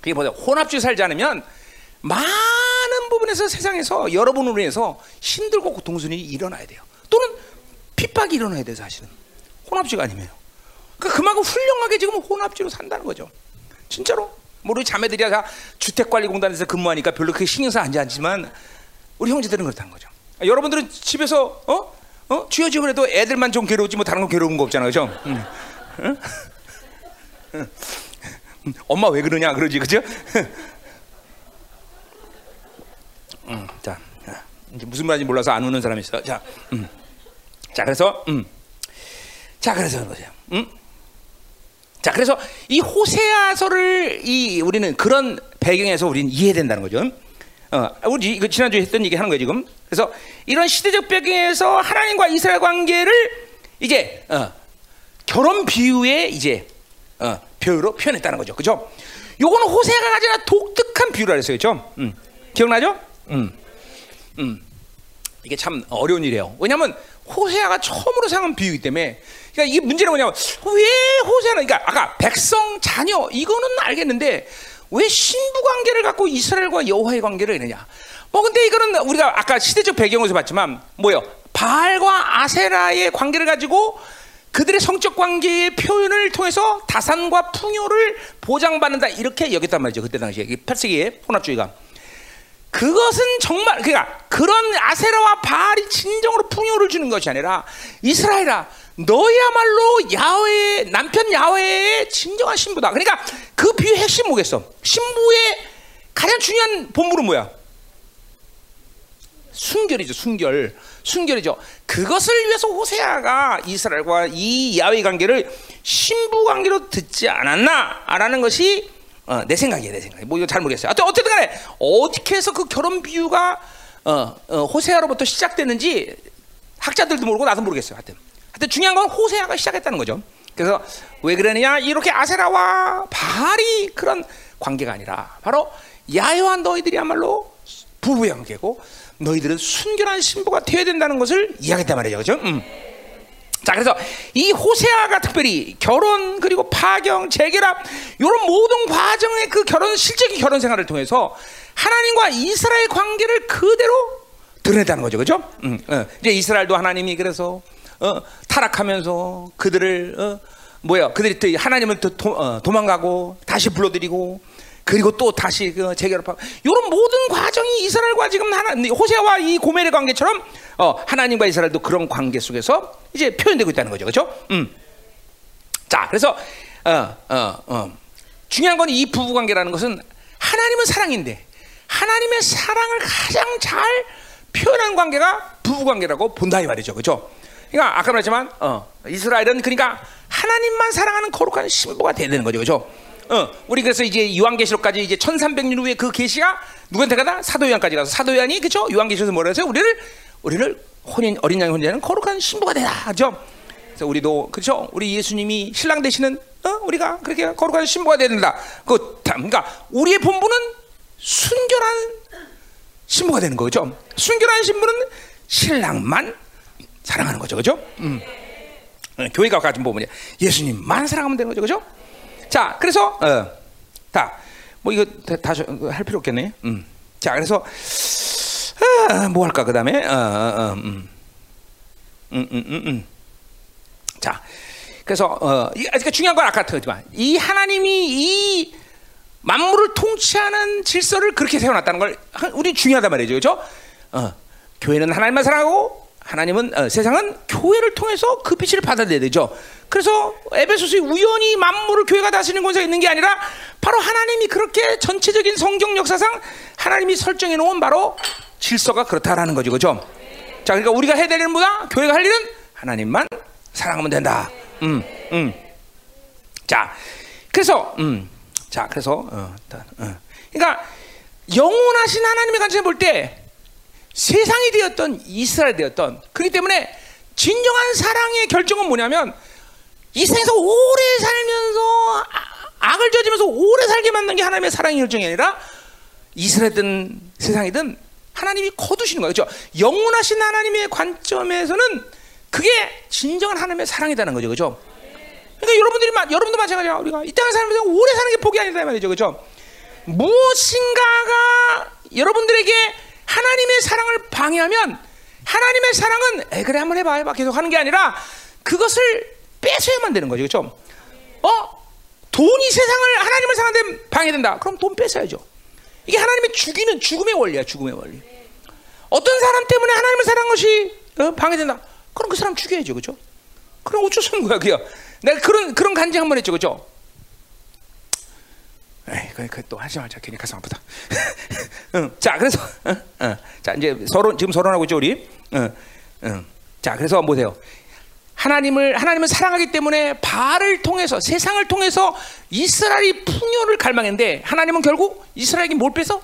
그게 뭐냐. 혼합주의 살지 않으면 많은 부분에서 세상에서 여러분으로 인해서 힘들고 고통스러운 일이 일어나야 돼요. 또는 핍박이 일어나야 돼요, 사실은. 혼합주의가 아니면. 그러니까 그만큼 훌륭하게 지금 혼합주의로 산다는 거죠. 진짜로. 뭐 우리 자매들이 다 주택관리공단에서 근무하니까 별로 그게 신경 쓰지 않지만 우리 형제들은 그렇다는 거죠. 여러분들은 집에서 어? 어? 쥐어지고 그래도 애들만 좀 괴로웠지 뭐 다른 건 괴로운 거 없잖아요. 그죠? 응. 응? 응. 엄마 왜 그러냐 그러지 그죠? 음, 자, 이제 무슨 말인지 몰라서 안 우는 사람이 있어. 자, 음. 자 그래서, 음. 자 그래서 보세요. 음? 자 그래서 이 호세아서를 이 우리는 그런 배경에서 우리는 이해된다는 거죠. 어, 우리 이거 지난주에 했던 얘기 하는 거예요 지금. 그래서 이런 시대적 배경에서 하나님과 이스라엘 관계를 이제 어, 결혼 비유의 이제 어, 표현으로 표현했다는 거죠. 그죠? 요거는 호세아가 가진 독특한 비유라 그랬어요. 그죠? 음. 기억나죠? 음. 음. 이게 참 어려운 일이에요. 왜냐하면 호세아가 처음으로 사용한 비유이기 때문에 그러니까 이게 문제는 뭐냐면 왜 호세아는 그러니까 아까 백성 자녀 이거는 알겠는데 왜 신부 관계를 갖고 이스라엘과 여호와의 관계를 했느냐? 뭐 근데 이거는 우리가 아까 시대적 배경에서 봤지만 뭐요? 바알과 아세라의 관계를 가지고 그들의 성적 관계의 표현을 통해서 다산과 풍요를 보장받는다 이렇게 여겼단 말이죠 그때 당시에 8세기의 혼합주의가 그것은 정말 그러니까 그런 아세라와 바알이 진정으로 풍요를 주는 것이 아니라 이스라엘아 너야말로 야훼 남편 야훼의 진정한 신부다. 그러니까 그 비유 핵심 뭐겠어? 신부의 가장 중요한 본물은 뭐야? 순결이죠, 순결. 순결이죠. 그것을 위해서 호세아가 이스라엘과 이 야훼 관계를 신부 관계로 듣지 않았나라는 것이 어, 내 생각이야, 내 생각. 뭐 이거 잘 모르겠어요. 어쨌든 간에 어떻게 해서 그 결혼 비유가 어, 어, 호세아로부터 시작되는지 학자들도 모르고 나도 모르겠어요. 하여튼. 하여튼 중요한 건 호세아가 시작했다는 거죠. 그래서 왜 그러느냐? 이렇게 아세라와 바알이 그런 관계가 아니라 바로 야훼와 너희들이야말로 부부의 관계고 너희들은 순결한 신부가 되어야 된다는 것을 이야기했단 말이죠. 그죠? 음. 자, 그래서 이 호세아가 특별히 결혼 그리고 파경, 재결합 이런 모든 과정의 그 결혼 실제의 결혼 생활을 통해서 하나님과 이스라엘 관계를 그대로 드러냈다는 거죠, 그죠? 음, 어. 이제 이스라엘도 하나님이 그래서 어, 타락하면서 그들을 어, 뭐야, 그들이 또 하나님을 또 도, 어, 도망가고 다시 불러들이고 그리고 또 다시 그 재결합하고 이런 모든 과정이 이스라엘과 지금 하나 호세아와 이 고멜의 관계처럼 어, 하나님과 이스라엘도 그런 관계 속에서 이제 표현되고 있다는 거죠, 그렇죠? 음. 자, 그래서 어, 어, 어. 중요한 건 이 부부 관계라는 것은 하나님은 사랑인데 하나님의 사랑을 가장 잘 표현한 관계가 부부 관계라고 본다 이 말이죠, 그렇죠? 그러니까 아까 말했지만 어, 이스라엘은 그러니까 하나님만 사랑하는 거룩한 신부가 돼야 되는 거죠, 그렇죠? 어, 우리 그래서 이제 요한계시록까지 이제 1300년 후에 그 계시가 누구한테 가다 사도 요한까지 가서 사도 요한이 그렇죠? 요한계시록에서 뭐라 해서 우리를 우리를 혼인 어린 양의 혼인하는 거룩한 신부가 되라, 그렇죠? 그래서 우리도 그렇죠? 우리 예수님이 신랑 되시는 어? 우리가 그렇게 거룩한 신부가 돼야 된다. 그 그러니까 우리의 본분은 순결한 신부가 되는 거죠. 순결한 신부는 신랑만 사랑하는 거죠, 그죠? 음. 어, 교회가 가진 부분이 예수님만 사랑하면 되는 거죠, 그죠? 자, 그래서 어, 다뭐 이거 다시 할 필요 없겠네. 음. 자, 그래서 아, 뭐 할까 그 다음에 어, 어, 음. 음, 음, 음, 음. 자, 그래서 어, 그러니까 중요한 건 아까 들었지만 이 하나님이 이 만물을 통치하는 질서를 그렇게 세워놨다는 걸 우리 중요하단 말이죠, 그렇죠? 어, 교회는 하나님만 사랑하고 하나님은 어, 세상은 교회를 통해서 그 빛을 받아들여야 되죠. 그래서 에베소서에 우연히 만물을 교회가 다스리는 권세가 있는 게 아니라 바로 하나님이 그렇게 전체적인 성경 역사상 하나님이 설정해 놓은 바로 질서가 그렇다라는 거죠, 그렇죠? 자, 그러니까 우리가 해야 되는 뭐다? 교회가 할 일은 하나님만 사랑하면 된다. 음, 음. 자, 그래서 음, 자, 그래서 어, 어. 그러니까 영원하신 하나님의 관점에 볼 때 세상이 되었던 이스라엘 되었던 그렇기 때문에 진정한 사랑의 결정은 뭐냐면 이 세상에서 오래 살면서 아, 악을 저지면서 오래 살게 만든 게 하나님의 사랑의 결정이 아니라 이스라엘든 세상이든 하나님이 거두시는 거예요. 그렇죠? 영원하신 하나님의 관점에서는 그게 진정한 하나님의 사랑이라는 거죠. 그렇죠? 그러니까 여러분들이 여러분도 마찬가지야. 우리가 이 땅에 살면서 오래 사는 게 복이 아니다 말이죠. 그렇죠? 무엇인가가 여러분들에게 하나님의 사랑을 방해하면 하나님의 사랑은 에 그래 한번 해봐 해봐 계속 하는 게 아니라 그것을 뺏어야만 되는 거죠. 그렇죠? 어? 돈이 세상을 하나님을 사랑하는 방해된다. 그럼 돈 뺏어야죠. 이게 하나님의 죽이는 죽음의 원리야. 죽음의 원리. 어떤 사람 때문에 하나님을 사랑한 것이 어? 방해된다. 그럼 그 사람 죽여야죠. 그죠? 그럼 어쩔 수 없는 거야, 그야. 내가 그런, 그런 간증 한 번 했죠. 그죠? 에이, 그, 그, 또 하지 말자. 괜히 가슴 아프다. 응. 자, 그래서, 응, 응. 자, 이제 서론, 지금 서론하고 있죠, 우리? 응, 응. 자, 그래서 보세요. 하나님을, 하나님을 사랑하기 때문에 바알을 통해서, 세상을 통해서 이스라엘이 풍요를 갈망했는데, 하나님은 결국 이스라엘에게 뭘 뺏어?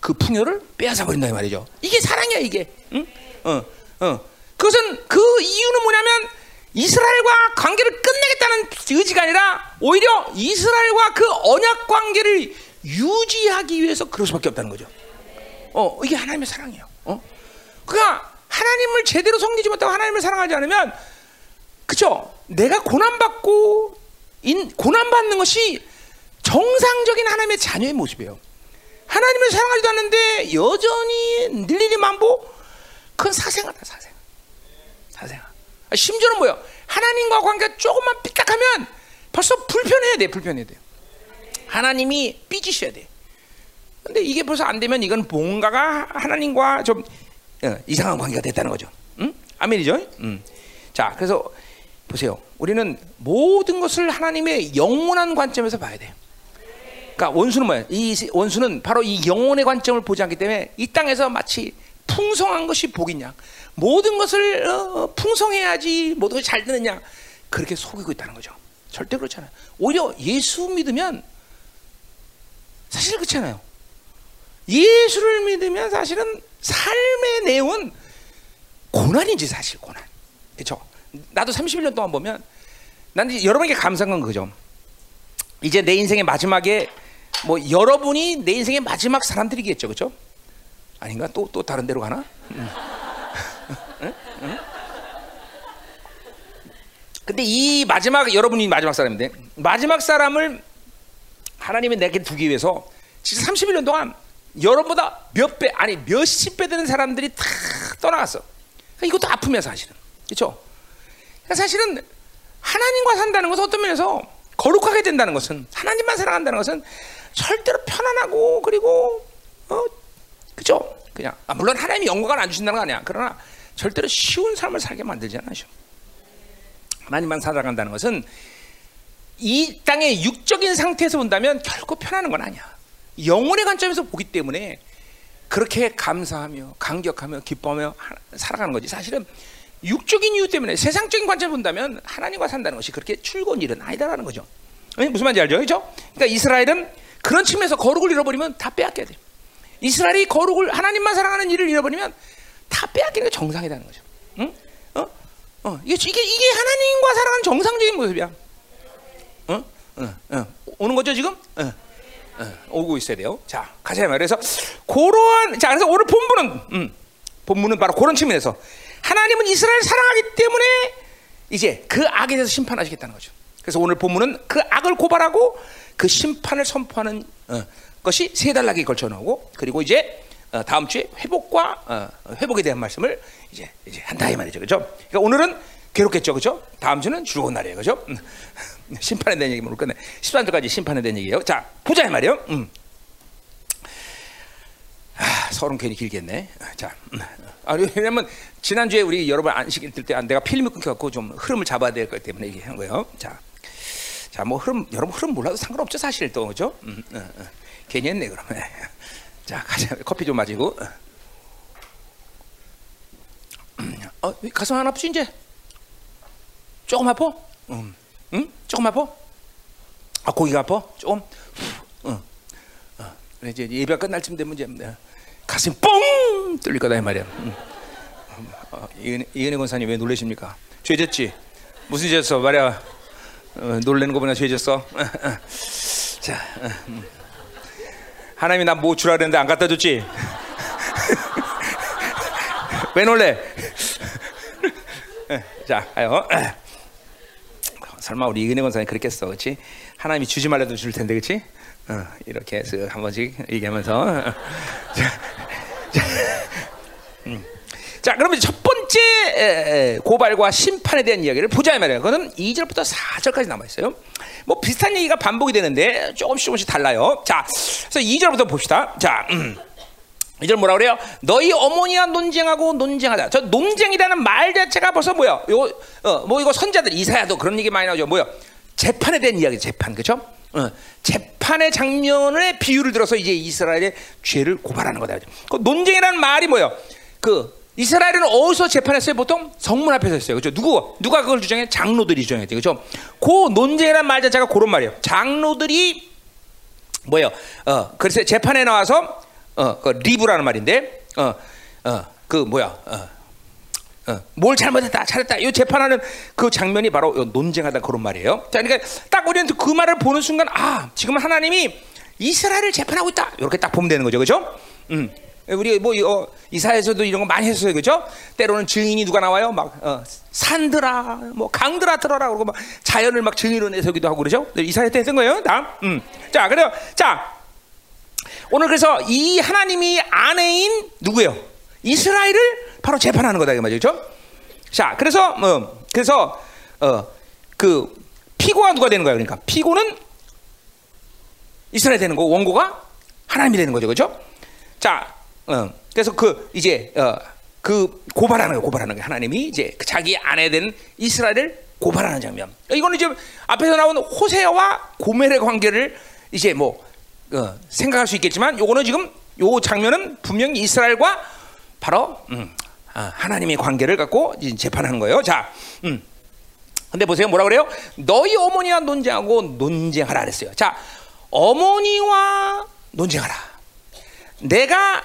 그 풍요를 빼앗아 버린다, 이 말이죠. 이게 사랑이야, 이게. 응? 어, 어. 그것은 그 이유는 뭐냐면 이스라엘과 관계를 끝내겠다는 의지가 아니라 오히려 이스라엘과 그 언약 관계를 유지하기 위해서 그럴 수밖에 없다는 거죠. 어, 이게 하나님의 사랑이에요. 어? 그러니까 하나님을 제대로 섬기지 못하고 하나님을 사랑하지 않으면 그죠? 내가 고난 받고 인, 고난 받는 것이 정상적인 하나님의 자녀의 모습이에요. 하나님을 사랑하지도 않는데 여전히 늘리리 만보 그건 사생하다 사생. 사생아. 심지어는 뭐요? 하나님과 관계가 조금만 삐딱하면 벌써 불편해야 돼, 불편해야 돼. 하나님이 삐지셔야 돼. 근데 이게 벌써 안 되면 이건 뭔가가 하나님과 좀 어, 이상한 관계가 됐다는 거죠. 응? 아멘이죠? 응. 자, 그래서 보세요. 우리는 모든 것을 하나님의 영원한 관점에서 봐야 돼. 그러니까 원수는 뭐야? 이 원수는 바로 이 영혼의 관점을 보지 않기 때문에 이 땅에서 마치 풍성한 것이 복이냐, 모든 것을 어, 풍성해야지 모든 것이 잘 되느냐 그렇게 속이고 있다는 거죠. 절대 그렇지 않아요. 오히려 예수 믿으면 사실 그렇지 않아요. 예수를 믿으면 사실은 삶의 내용은 고난이지 사실 고난. 그렇죠? 나도 31년 동안 보면 난 여러분에게 감사한 건 그죠. 이제 내 인생의 마지막에 뭐 여러분이 내 인생의 마지막 사람들이겠죠, 그렇죠? 아닌가? 또 또 다른 데로 가나? 음. 근데 이 마지막 여러분이 마지막 사람인데 마지막 사람을 하나님이 내게 두기 위해서 진짜 31년 동안 여러분보다 몇 배 아니 몇십 배 되는 사람들이 다 떠나갔어. 그러니까 이것도 아픔이야 사실은. 그렇죠? 그러니까 사실은 하나님과 산다는 것은 어떤 면에서 거룩하게 된다는 것은 하나님만 사랑한다는 것은 절대로 편안하고 그리고 어 그죠? 그냥 아, 물론 하나님이 영광을 안 주신다는 거 아니야. 그러나 절대로 쉬운 삶을 살게 만들지 않으셔. 하나님만 살아간다는 것은 이 땅의 육적인 상태에서 본다면 결코 편안한 건 아니야. 영혼의 관점에서 보기 때문에 그렇게 감사하며 감격하며 기뻐하며 하- 살아가는 거지. 사실은 육적인 이유 때문에 세상적인 관점을 본다면 하나님과 산다는 것이 그렇게 출근 일은 아니다라는 거죠. 무슨 말인지 알죠? 그렇죠? 그러니까 이스라엘은 그런 측면에서 거룩을 잃어버리면 다 빼앗겨야 돼. 이스라엘이 거룩을 하나님만 사랑하는 일을 잃어버리면 다 빼앗기는 게 정상이라는 거죠. 응? 어? 어, 이게 이게 이게 하나님과 살아가는 정상적인 모습이야. 어? 어, 어. 오는 거죠 지금? 어. 어, 오고 있어야 돼요. 자, 가자. 그래서 그러한 자, 그래서 오늘 본문은 음, 본문은 바로 그런 측면에서 하나님은 이스라엘 사랑하기 때문에 이제 그 악에 대해서 심판하시겠다는 거죠. 그래서 오늘 본문은 그 악을 고발하고 그 심판을 선포하는 어, 것이 세 달락에 걸쳐 나오고 그리고 이제 어, 다음 주에 회복과 어, 회복에 대한 말씀을 이제 이제 한다 이 말이죠, 그렇죠? 그러니까 오늘은 괴롭겠죠, 그렇죠? 다음 주는 즐거운 날이에요, 그렇죠? 음. 심판에 대한 얘기 모를 건데 13주까지 심판에 대한 얘기예요. 자, 보자 이 말이에요. 음. 아, 서론 괜히 길겠네. 자, 음. 아, 왜냐면 지난 주에 우리 여러분 안식 일들 때 내가 필름이 끊겨갖고 좀 흐름을 잡아야 될 것 때문에 얘기한 거예요. 자, 자, 뭐 흐름 여러분 흐름 몰라도 상관없죠 사실 또 그죠? 음, 어, 어. 괜히 했네 그러면. 자, 가자 커피 좀 마시고. 어, 가슴 안 아프지 이제? 조금 아파? 음, 응? 조금 아파? 아 고기가 아파? 조금? 응. 어, 이제 예배가 끝날 쯤 되면 이제 어, 가슴 뻥 뚫릴 거다 이 말이야. 음. 어, 이은혜, 권사님 왜 놀라십니까? 죄졌지? 무슨 죄졌어? 말이야. 어, 놀라는 거보다 죄졌어. 자, 어, 음. 하나님이 나 뭐 주라 그랬는데 안 갖다 줬지? 왜 놀래? 자, 아요. 설마 우리 이은혜 권사님 그랬겠어, 그렇지? 하나님이 주지 말라도 줄 텐데, 그렇지? 어, 이렇게 해서 한 번씩 얘기하면서. 어. 자, 자, 음. 자, 그러면 첫 번째 에, 에, 고발과 심판에 대한 이야기를 보자 이 말이에요. 그거는 2절부터 4절까지 남아 있어요. 뭐 비슷한 얘기가 반복이 되는데 조금씩 조금씩 달라요. 자, 그래서 2절부터 봅시다. 자, 음. 이절 뭐라 그래요? 너희 어머니와 논쟁하고 논쟁하자. 저 논쟁이라는 말 자체가 벌써 뭐야? 요, 어, 뭐 이거 선자들 이사야도 그런 얘기 많이 나오죠. 뭐야? 재판에 대한 이야기, 재판, 그렇죠? 어, 재판의 장면의 비유를 들어서 이제 이스라엘의 죄를 고발하는 거다. 그 논쟁이라는 말이 뭐야? 그 이스라엘은 어디서 재판했어요? 보통 성문 앞에서 했어요. 그렇죠? 누구 누가 그걸 주장해? 장로들이 주장했죠. 그렇죠? 그 논쟁이라는 말 자체가 그런 말이에요. 장로들이 뭐예요? 어, 그래서 재판에 나와서 어, 그 리브라는 말인데, 어, 어, 그 뭐야, 어, 어, 뭘 잘못했다, 잘했다. 이 재판하는 그 장면이 바로 요 논쟁하다 그런 말이에요. 자, 그러니까 딱 우리는 그 말을 보는 순간, 아, 지금 하나님이 이스라엘을 재판하고 있다. 이렇게 딱 보면 되는 거죠, 그죠? 음. 우리 뭐 어, 이사에서도 이런 거 많이 했어요, 그죠? 때로는 증인이 누가 나와요, 막 어, 산들아, 뭐 강들아 들어라 그러고 막 자연을 막 증인으로 내세기도 하고 그러죠? 이사회 때 했던 거예요, 다음. 음. 자, 그래요. 자, 오늘 그래서 이 하나님이 아내인 누구예요? 이스라엘을 바로 재판하는 거다 이 말이죠. 자, 그래서 어, 그래서 어, 그 피고가 누가 되는 거야? 그러니까 피고는 이스라엘 되는 거, 원고가 하나님이 되는 거죠, 그렇죠? 자, 어, 그래서 그 이제 어, 그 고발하는 거, 고발하는 거 하나님이 이제 그 자기 아내 된 이스라엘을 고발하는 장면. 이거는 지금 앞에서 나온 호세와 고멜의 관계를 이제 뭐 어, 생각할 수 있겠지만 요거는 지금 요 장면은 분명히 이스라엘과 바로 음, 아, 하나님의 관계를 갖고 재판하는 거예요. 자, 음. 근데 보세요, 뭐라 그래요? 너희 어머니와 논쟁하고 논쟁하라 그랬어요. 자, 어머니와 논쟁하라. 내가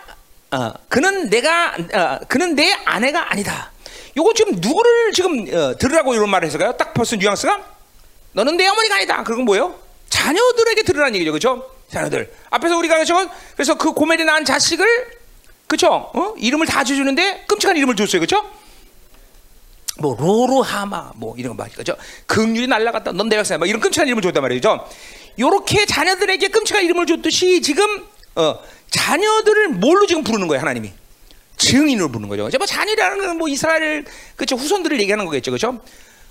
어, 그는 내가 어, 그는 내 아내가 아니다. 요거 지금 누구를 지금 어, 들으라고 이런 말을 해서가요? 딱 벌써 뉘앙스가 너는 내 어머니가 아니다. 그건 뭐예요? 자녀들에게 들으라는 얘기죠, 그렇죠? 자녀들 앞에서 우리가 그죠? 그래서 그 고멜이 낳은 자식을 그쵸? 어? 이름을 다 지어주는데 끔찍한 이름을 줬어요, 그렇죠? 뭐 로로하마 뭐 이런 거 말이죠. 긍휼이 날라갔다. 넌내 백성이야. 뭐 이런 끔찍한 이름을 줬단 말이죠. 요렇게 자녀들에게 끔찍한 이름을 줬듯이 지금 어, 자녀들을 뭘로 지금 부르는 거예요, 하나님이? 증인으로 부르는 거죠. 뭐 자녀라는 건 뭐 이스라엘 그죠 후손들을 얘기하는 거겠죠, 그렇죠?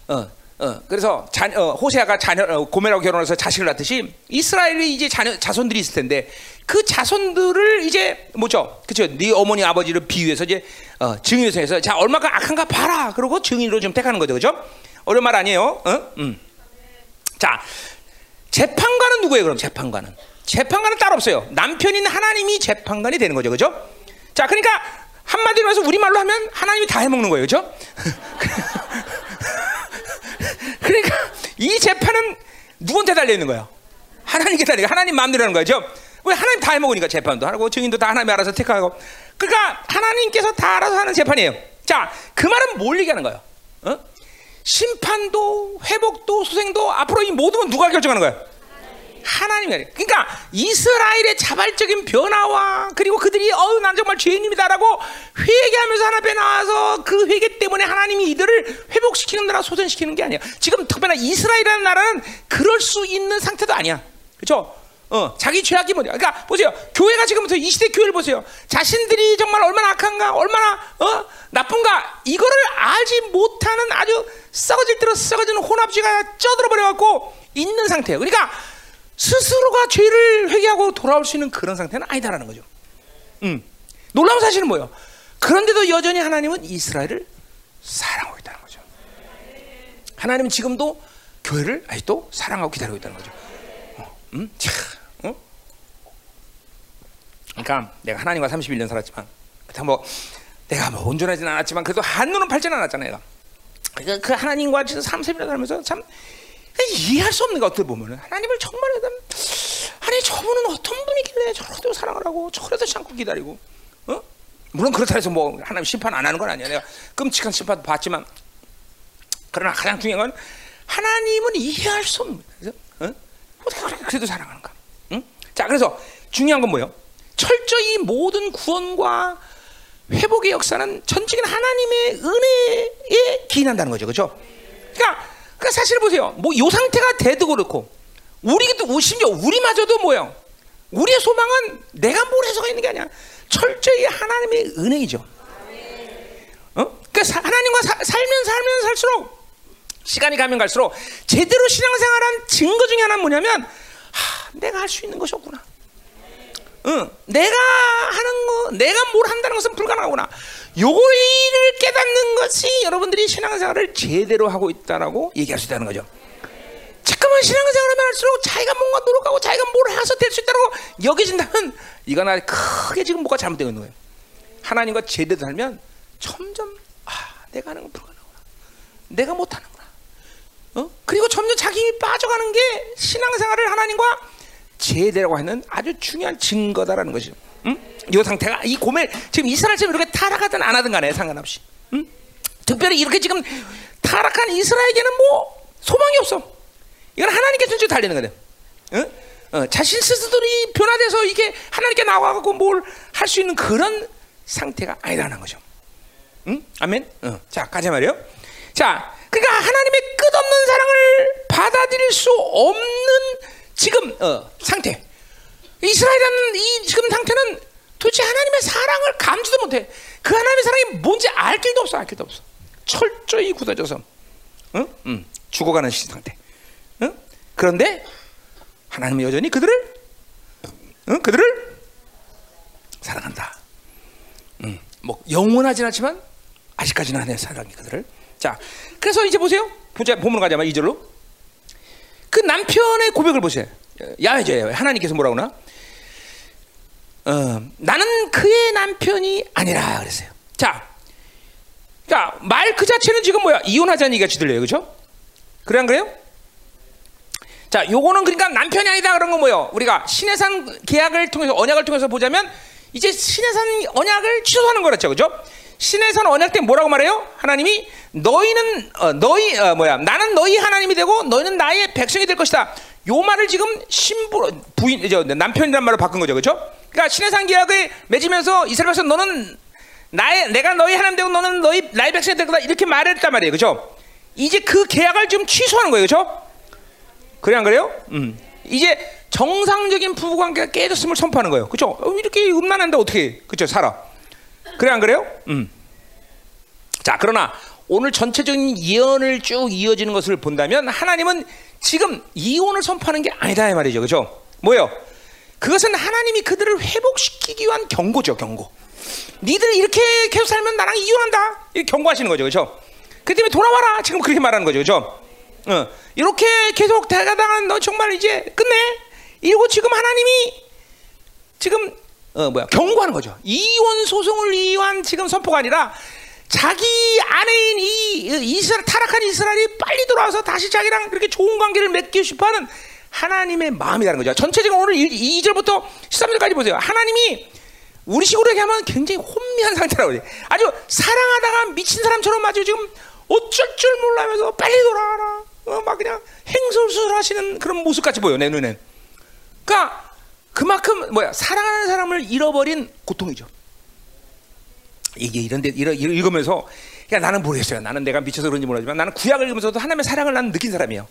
어, 어, 그래서 자, 어, 호세아가 자녀 어, 고멜하고 결혼해서 자식을 낳듯이 이스라엘이 이제 자녀 자손들이 있을 텐데 그 자손들을 이제 뭐죠, 그렇죠? 네 어머니 아버지를 비유해서 이제 어, 증인으로 해서 자 얼마나 악한가 봐라. 그러고 증인으로 좀 택하는 거죠, 그렇죠? 어려운 말 아니에요. 어? 음. 자 재판관은 누구예요? 그럼 재판관은 재판관은 따로 없어요. 남편인 하나님이 재판관이 되는 거죠, 그렇죠? 자, 그러니까 한마디로 해서 우리말로 하면 하나님이 다 해먹는 거예요. 그죠? 그러니까 이 재판은 누구한테 달려있는 거예요? 하나님께 달려 하나님 마음대로 하는 거죠. 왜 하나님 다 해먹으니까 재판도 하고 증인도 다 하나님이 알아서 택하고 그러니까 하나님께서 다 알아서 하는 재판이에요. 자, 그 말은 뭘 얘기하는 거예요? 어? 심판도 회복도 소생도 앞으로 이 모든 건 누가 결정하는 거예요? 하나님이 그러니까 이스라엘의 자발적인 변화와 그리고 그들이 어우 난 정말 죄인입니다라고 회개하면서 하나 앞에 나와서 그 회개 때문에 하나님이 이들을 회복시키는 나라 소생시키는 게 아니야. 지금 특별히 이스라엘이라는 나라는 그럴 수 있는 상태도 아니야. 그렇죠? 어, 자기 죄악이 뭐냐. 그러니까 보세요. 교회가 지금부터 이 시대 교회를 보세요. 자신들이 정말 얼마나 악한가, 얼마나 어? 나쁜가 이거를 알지 못하는 아주 썩어질 대로 썩어지는 혼합주의가 쪄들어 버려 갖고 있는 상태예요. 그러니까 스스로가 죄를 회개하고 돌아올 수 있는 그런 상태는 아니다라는 거죠. 음. 놀라운 사실은 뭐예요? 그런데도 여전히 하나님은 이스라엘을 사랑하고 있다는 거죠. 하나님은 지금도 교회를 아직도 사랑하고 기다리고 있다는 거죠. 어, 음? 차, 어? 그러니까 내가 하나님과 31년 살았지만, 뭐 내가 뭐 온전하지는 않았지만 그래도 한눈은 팔지 않았잖아 내가. 그러니까 그 하나님과 30년 살면서 참 이해할 수 없는 거 어떻게 보면은. 하나님을 정말 아니 저분은 어떤 분이길래 저렇게 사랑을 하고 저래도 참고 기다리고 어? 물론 그렇다 해서 뭐 하나님 심판 안 하는 건 아니야 내가 끔찍한 심판도 봤지만 그러나 가장 중요한 건 하나님은 이해할 수 없는 거야 어? 어떻게 그래도 사랑하는가? 응? 자 그래서 중요한 건 뭐예요? 철저히 모든 구원과 회복의 역사는 전적인 하나님의 은혜에 기인한다는 거죠. 그렇죠? 그러니까 그러니까 사실 보세요. 뭐요 상태가 돼도 그렇고 우리도 심지어 우리마저도 뭐요? 우리의 소망은 내가 뭘 해서가 있는 게 아니야. 철저히 하나님의 은혜이죠. 어? 그러니까 하나님과 사, 살면 살면 살수록 시간이 가면 갈수록 제대로 신앙생활한 증거 중에 하나는 뭐냐면 하, 내가 할 수 있는 것이 없구나. 응, 내가 하는 거, 내가 뭘 한다는 것은 불가능하구나. 요거를 깨닫는 것이 여러분들이 신앙생활을 제대로 하고 있다라고 얘기할 수 있다는 거죠. 잠깐만 신앙생활하면 할수록 자기가 뭔가 노력하고 자기가 뭘 해서 될 수 있다고 여겨진다면 이건 아주 크게 지금 뭐가 잘못되고 있는 거예요. 하나님과 제대로 살면 점점 아 내가 하는 건 불가능하구나. 내가 못하는구나. 어? 그리고 점점 자기 빠져가는 게 신앙생활을 하나님과 제대로 하는 아주 중요한 증거다라는 것이죠. 응? 이 상태가 이 고멜 지금 이스라엘처럼 이렇게 타락하든 안 하든 간에 상관없이 응? 특별히 이렇게 지금 타락한 이스라엘에게는 뭐 소망이 없어 이건 하나님께 전적 달리는 거든 응? 어, 자신 스스로이 변화돼서 이게 하나님께 나와갖고 뭘 할 수 있는 그런 상태가 아니라는 거죠 응? 아멘 어, 자 가자 말이요 자 그러니까 하나님의 끝없는 사랑을 받아들일 수 없는 지금 어, 상태 이스라엘이라는 이 지금 상태는 도대체 하나님의 사랑을 감지도 못해. 그 하나님의 사랑이 뭔지 알 길도 없어, 알 길도 없어. 철저히 굳어져서, 응? 응. 죽어가는 상태. 응? 그런데 하나님은 여전히 그들을, 응? 그들을 사랑한다. 응. 뭐 영원하진 않지만 아직까지는 하나님의 사랑이 그들을. 자, 그래서 이제 보세요. 보자, 보면 가자마 2절로. 그 남편의 고백을 보세요. 야외제예요. 하나님께서 뭐라고 나? 어, 나는 그의 남편이 아니라 그랬어요. 자, 그러니까 말 그 자체는 지금 뭐야 이혼하자는 얘기가 들려요, 그렇죠? 그래 안 그래요? 자, 요거는 그러니까 남편이 아니다 그런 거 뭐요? 우리가 신해산 계약을 통해서 언약을 통해서 보자면 이제 신해산 언약을 취소하는 거랬죠, 그렇죠? 신해산 언약 때 뭐라고 말해요? 하나님이 너희는 어, 너희 어, 뭐야? 나는 너희 하나님이 되고 너희는 나의 백성이 될 것이다. 요 말을 지금 신부 부인 저 남편이란 말로 바꾼 거죠, 그렇죠? 그러니까 신해산 계약을 맺으면서 이스라엘 백성 너는 나의 내가 너희 하나님 되고 너는 너희 나의 백성이 될 거다 이렇게 말했단 말이에요, 그렇죠? 이제 그 계약을 지금 취소하는 거예요, 그렇죠? 그래 안 그래요? 음. 이제 정상적인 부부 관계가 깨졌음을 선포하는 거예요, 그렇죠? 이렇게 음란한데 어떻게 그렇죠 살아? 그래 안 그래요? 음. 자 그러나 오늘 전체적인 예언을 쭉 이어지는 것을 본다면 하나님은 지금 이혼을 선포하는 게 아니다 이 말이죠, 그렇죠? 뭐요? 그것은 하나님이 그들을 회복시키기 위한 경고죠, 경고. 니들 이렇게 계속 살면 나랑 이혼한다. 이렇게 경고하시는 거죠, 그렇죠? 그 때문에 돌아와라. 지금 그렇게 말하는 거죠, 그렇죠? 어, 이렇게 계속 대가당한 너 정말 이제 끝내. 이러고 지금 하나님이 지금 어 뭐야 경고하는 거죠. 이혼 소송을 위한 지금 선포가 아니라 자기 아내인 이 이스라엘 타락한 이스라엘이 빨리 돌아와서 다시 자기랑 그렇게 좋은 관계를 맺고 싶어하는 하나님의 마음이라는 거죠. 전체적으로 오늘 2, 절부터 13절까지 보세요. 하나님이 우리 식으로 얘기하면 굉장히 혼미한 상태라고 그래. 아주 사랑하다가 미친 사람처럼 아주 지금 어쩔 줄 몰라면서 빨리 돌아와라. 어, 막 그냥 행설수설하시는 그런 모습 같이 보여 내 눈엔. 그러니까 그만큼 뭐야 사랑하는 사람을 잃어버린 고통이죠. 이게 이런데 이러, 읽으면서 야 나는 모르겠어요. 나는 내가 미쳐서 그런지 모르지만 나는 구약을 읽으면서도 하나님의 사랑을 나는 느낀 사람이에요.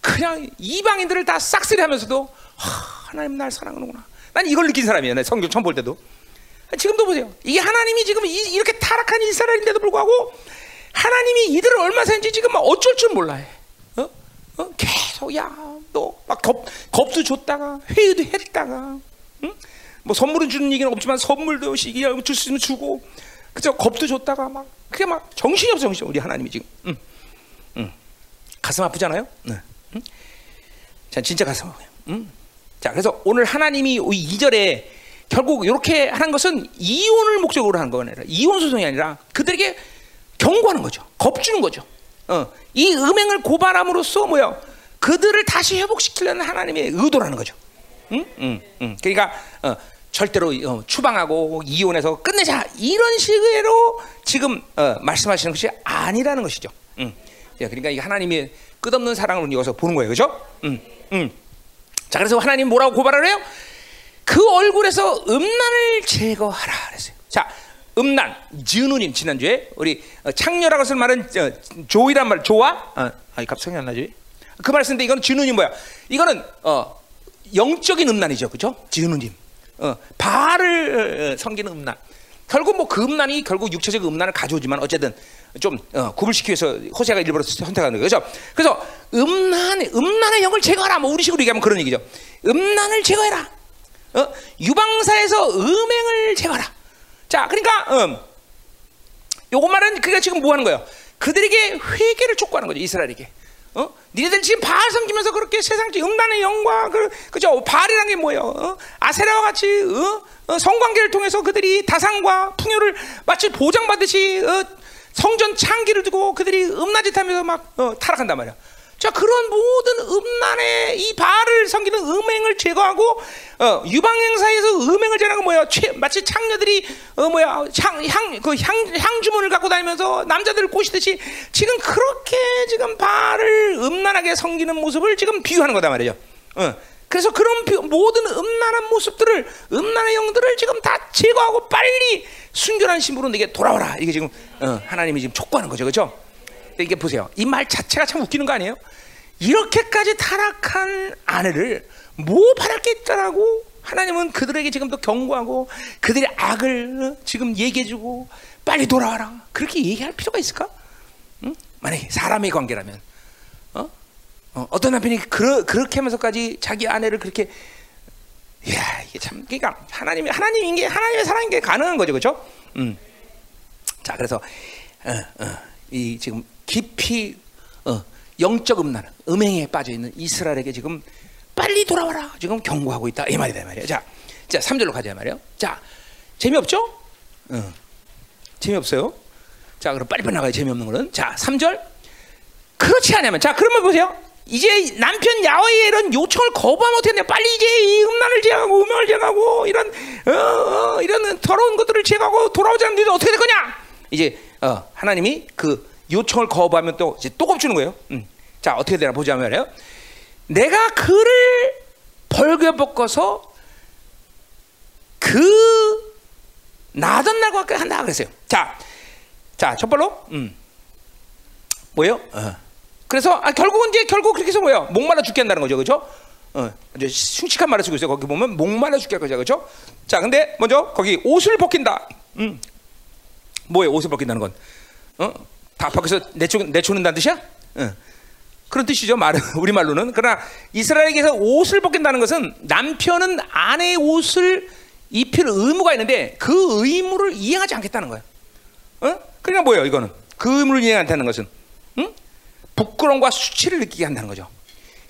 그냥 이방인들을 다 싹쓸이하면서도 하, 나님 날 사랑하는구나. 난 이걸 느낀 사람이에요. 내 성경 처음 볼 때도. 지금도 보세요. 이게 하나님이 지금 이, 렇게 타락한 이스라엘인데도 불구하고 하나님이 이들을 얼마 사는지 지금 막 어쩔 줄 몰라 어? 어? 계속 야너막 겁도 줬다가 회의도 했다가 응? 뭐 선물은 주는 얘기는 없지만 선물도 줄수 있으면 주고 그죠 겁도 줬다가 막 그게 막 정신이 없어 정신 우리 하나님이 지금 응. 응. 가슴 아프잖아요. 네. 응? 자 진짜 아파요. 응? 자 그래서 오늘 하나님이 이 2절에 결국 이렇게 하는 것은 이혼을 목적으로 하는 거 아니라 이혼 소송이 아니라 그들에게 경고하는 거죠. 겁주는 거죠. 어, 이 음행을 고발함으로써 뭐야? 그들을 다시 회복시키려는 하나님의 의도라는 거죠. 응? 응, 응. 그러니까 어, 절대로 어, 추방하고 이혼해서 끝내자 이런 식으로 지금 어, 말씀하시는 것이 아니라는 것이죠. 응. 그러니까 이 하나님의 끝없는 사랑을 여기서 보는 거예요, 그렇죠? 응, 응. 자, 그래서 하나님 뭐라고 고발을 해요? 그 얼굴에서 음란을 제거하라 그랬어요. 자, 음란, 진우님 지난주에 우리 어, 창녀라고 쓸 말은 어, 조이란 말? 어, 아, 갑자기 안 나지? 그 말 쓰는데 이거는 진우님 뭐야? 이거는 어, 영적인 음란이죠, 그렇죠? 진우님, 어, 바알을 어, 섬기는 음란. 결국 뭐 그 음란이 결국 육체적 음란을 가져오지만 어쨌든 좀 어, 구분시키기 위해서 호세가 일부러 선택하는 거죠. 그래서 음란, 음란의 영을 제거하라. 뭐 우리식으로 얘기하면 그런 얘기죠. 음란을 제거해라. 어? 유방사에서 음행을 제거하라. 자, 그러니까 음, 요거 말은 그가 지금 뭐 하는 거예요? 그들에게 회개를 촉구하는 거죠. 이스라엘에게. 어? 니네들 지금 바알 섬기면서 그렇게 세상적 음란의 영과 그 그죠? 바알이라는 게 뭐예요? 어? 아세라와 같이 어? 어? 성관계를 통해서 그들이 다상과 풍요를 마치 보장받듯이 어? 성전 창기를 두고 그들이 음란짓하면서 막 어, 타락한단 말이야. 자 그런 모든 음란의 이 바알을 섬기는 음행을 제거하고 어, 유방 행 사이에서 음행을 제거하는 뭐야? 최, 마치 창녀들이 어 뭐야 향향그향 그 향주문을 갖고 다니면서 남자들을 꼬시듯이 지금 그렇게 지금 바알을 음란하게 섬기는 모습을 지금 비유하는 거다 말이죠. 어. 그래서 그런 비, 모든 음란한 모습들을 음란의 영들을 지금 다 제거하고 빨리 순결한 신부로 내게 돌아와라. 이게 지금 어, 하나님이 지금 촉구하는 거죠, 그렇죠? 이게 보세요. 이 말 자체가 참 웃기는 거 아니에요? 이렇게까지 타락한 아내를 뭐 바랄 게 있다라고 하나님은 그들에게 지금도 경고하고 그들의 악을 지금 얘기해주고 빨리 돌아와라. 그렇게 얘기할 필요가 있을까? 응? 만약에 사람의 관계라면 어? 어, 떤 남편이 그러, 그렇게 하면서까지 자기 아내를 그렇게 야 이게 참 그러니까 하나님이 하나님인 게 하나님의 사랑인 게 가능한 거죠, 그렇죠? 음. 자 그래서 어, 어, 이 지금 깊이 어, 영적 음란, 음행에 빠져 있는 이스라엘에게 지금 빨리 돌아와라. 지금 경고하고 있다. 이 말이다, 이 말이야. 자, 자, 3절로 가자, 말이야. 자, 재미없죠? 어. 재미없어요? 자, 그럼 빨리빨리 나가야 재미없는 거는. 자, 3절. 그렇지 않으면, 자, 그러면 보세요. 이제 남편 야외의 이런 요청을 거부하면 어떻게 되냐? 빨리 이제 이 음란을 제거하고 음행을 제거하고 이런 어, 어, 이런 더러운 것들을 제거하고 돌아오지 않는 데 어떻게 될 거냐? 이제 어, 하나님이 그 요청을 거부하면 또 이제 또 겁주는 거예요. 음. 자 어떻게 되나 보자면 요 내가 그를 벌거벗고서 그 나던 날과 같게 한다 그랬어요. 자, 자 첫발로 음. 뭐예요? 어. 그래서 아, 결국은 이제 결국 그렇게 해서 뭐예요? 목말라 죽게 한다는 거죠, 그렇죠? 어, 이제 흉측한 말을 쓰고 있어요. 거기 보면 목말라 죽게 할 거죠, 그렇죠? 자, 근데 먼저 거기 옷을 벗긴다. 음. 뭐예요? 옷을 벗긴다는 건? 어? 다 밖에서 내쫓, 내쫓는다는 뜻이야? 응. 그런 뜻이죠. 말은 우리 말로는. 그러나 이스라엘에게서 옷을 벗긴다는 것은 남편은 아내의 옷을 입힐 의무가 있는데 그 의무를 이행하지 않겠다는 거야. 어? 그러니까 뭐예요? 이거는 그 의무를 이행한다는 것은 응? 부끄러움과 수치를 느끼게 한다는 거죠.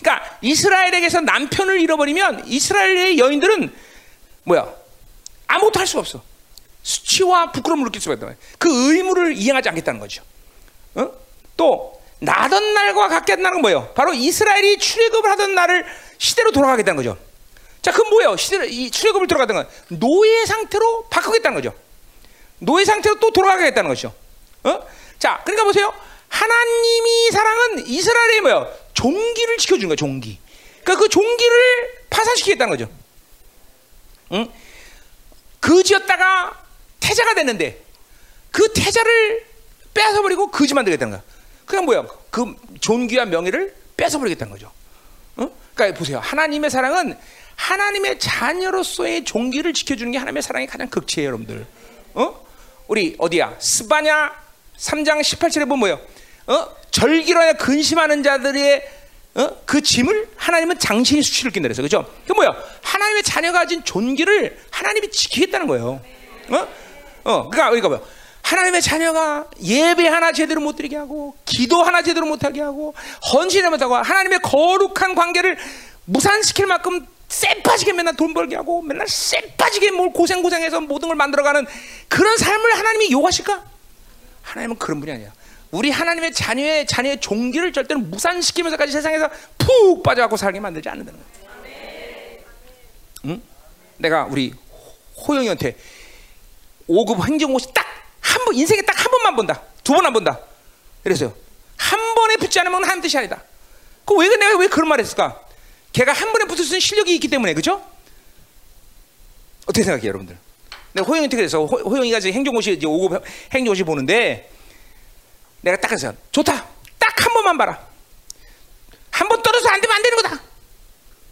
그러니까 이스라엘에게서 남편을 잃어버리면 이스라엘의 여인들은 뭐야? 아무것도 할 수가 없어. 수치와 부끄러움을 느낄 수가 있다. 그 의무를 이행하지 않겠다는 거죠. 어? 또 나던 날과 같겠다는 건 뭐예요? 바로 이스라엘이 출애굽을 하던 날을 시대로 돌아가겠다는 거죠. 자, 그럼 뭐예요? 시대로 이 출애굽을 돌아가던 건 노예 상태로 바꾸겠다는 거죠. 노예 상태로 또 돌아가겠다는 것이죠. 어? 자, 그러니까 보세요. 하나님이 사랑은 이스라엘의 뭐예요? 종기를 지켜주는 거예요. 종기. 그러니까 그 종기를 파산시키겠다는 거죠. 응? 거지였다가 태자가 됐는데 그 태자를 뺏어버리고 거지 만들겠다는 거야. 그냥 뭐야? 그 존귀와 명예를 뺏어버리겠다는 거죠. 어? 그러니까 보세요. 하나님의 사랑은 하나님의 자녀로서의 종기를 지켜주는 게 하나님의 사랑의 가장 극치예요, 여러분들. 어? 우리 어디야? 스바냐 3장 18절에 보면 뭐예요? 어? 절기로 근심하는 자들의 어? 그 짐을 하나님은 장신이 수치를 낀다 그래서 그죠? 그 뭐야? 하나님의 자녀가 가진 존귀를 하나님이 지키겠다는 거예요. 어? 어, 그러니까 그러니까 뭐야? 하나님의 자녀가 예배 하나 제대로 못 드리게 하고 기도 하나 제대로 못 하게 하고 헌신을 못 하고 하나님의 거룩한 관계를 무산시킬 만큼 쎄빠지게 맨날 돈 벌게 하고 맨날 쎄빠지게 뭘 고생 고생해서 모든 걸 만들어가는 그런 삶을 하나님이 요구하실까? 하나님은 그런 분이 아니야. 우리 하나님의 자녀의 자녀의 종기를 절대로 무산시키면서까지 세상에서 푹 빠져갖고 살게 만들지 않는다는 거야. 응? 내가 우리 호영이한테 5급 행정고시 딱 한 번 인생에 딱 한 번만 본다. 두 번 안 본다. 그래서요. 한 번에 붙지 않으면 하나님 뜻이 아니다. 그왜 내가 왜 그런 말을 했을까? 걔가 한 번에 붙을 수 있는 실력이 있기 때문에 그죠? 어떻게 생각해요, 여러분들? 내가 호영이한테 그래서 호, 호영이가 지금 행정고시 이제 5급 행정고시 보는데 내가 딱 해서 좋다. 딱 한 번만 봐라. 한 번 떨어져 안 되면 안 되는 거다.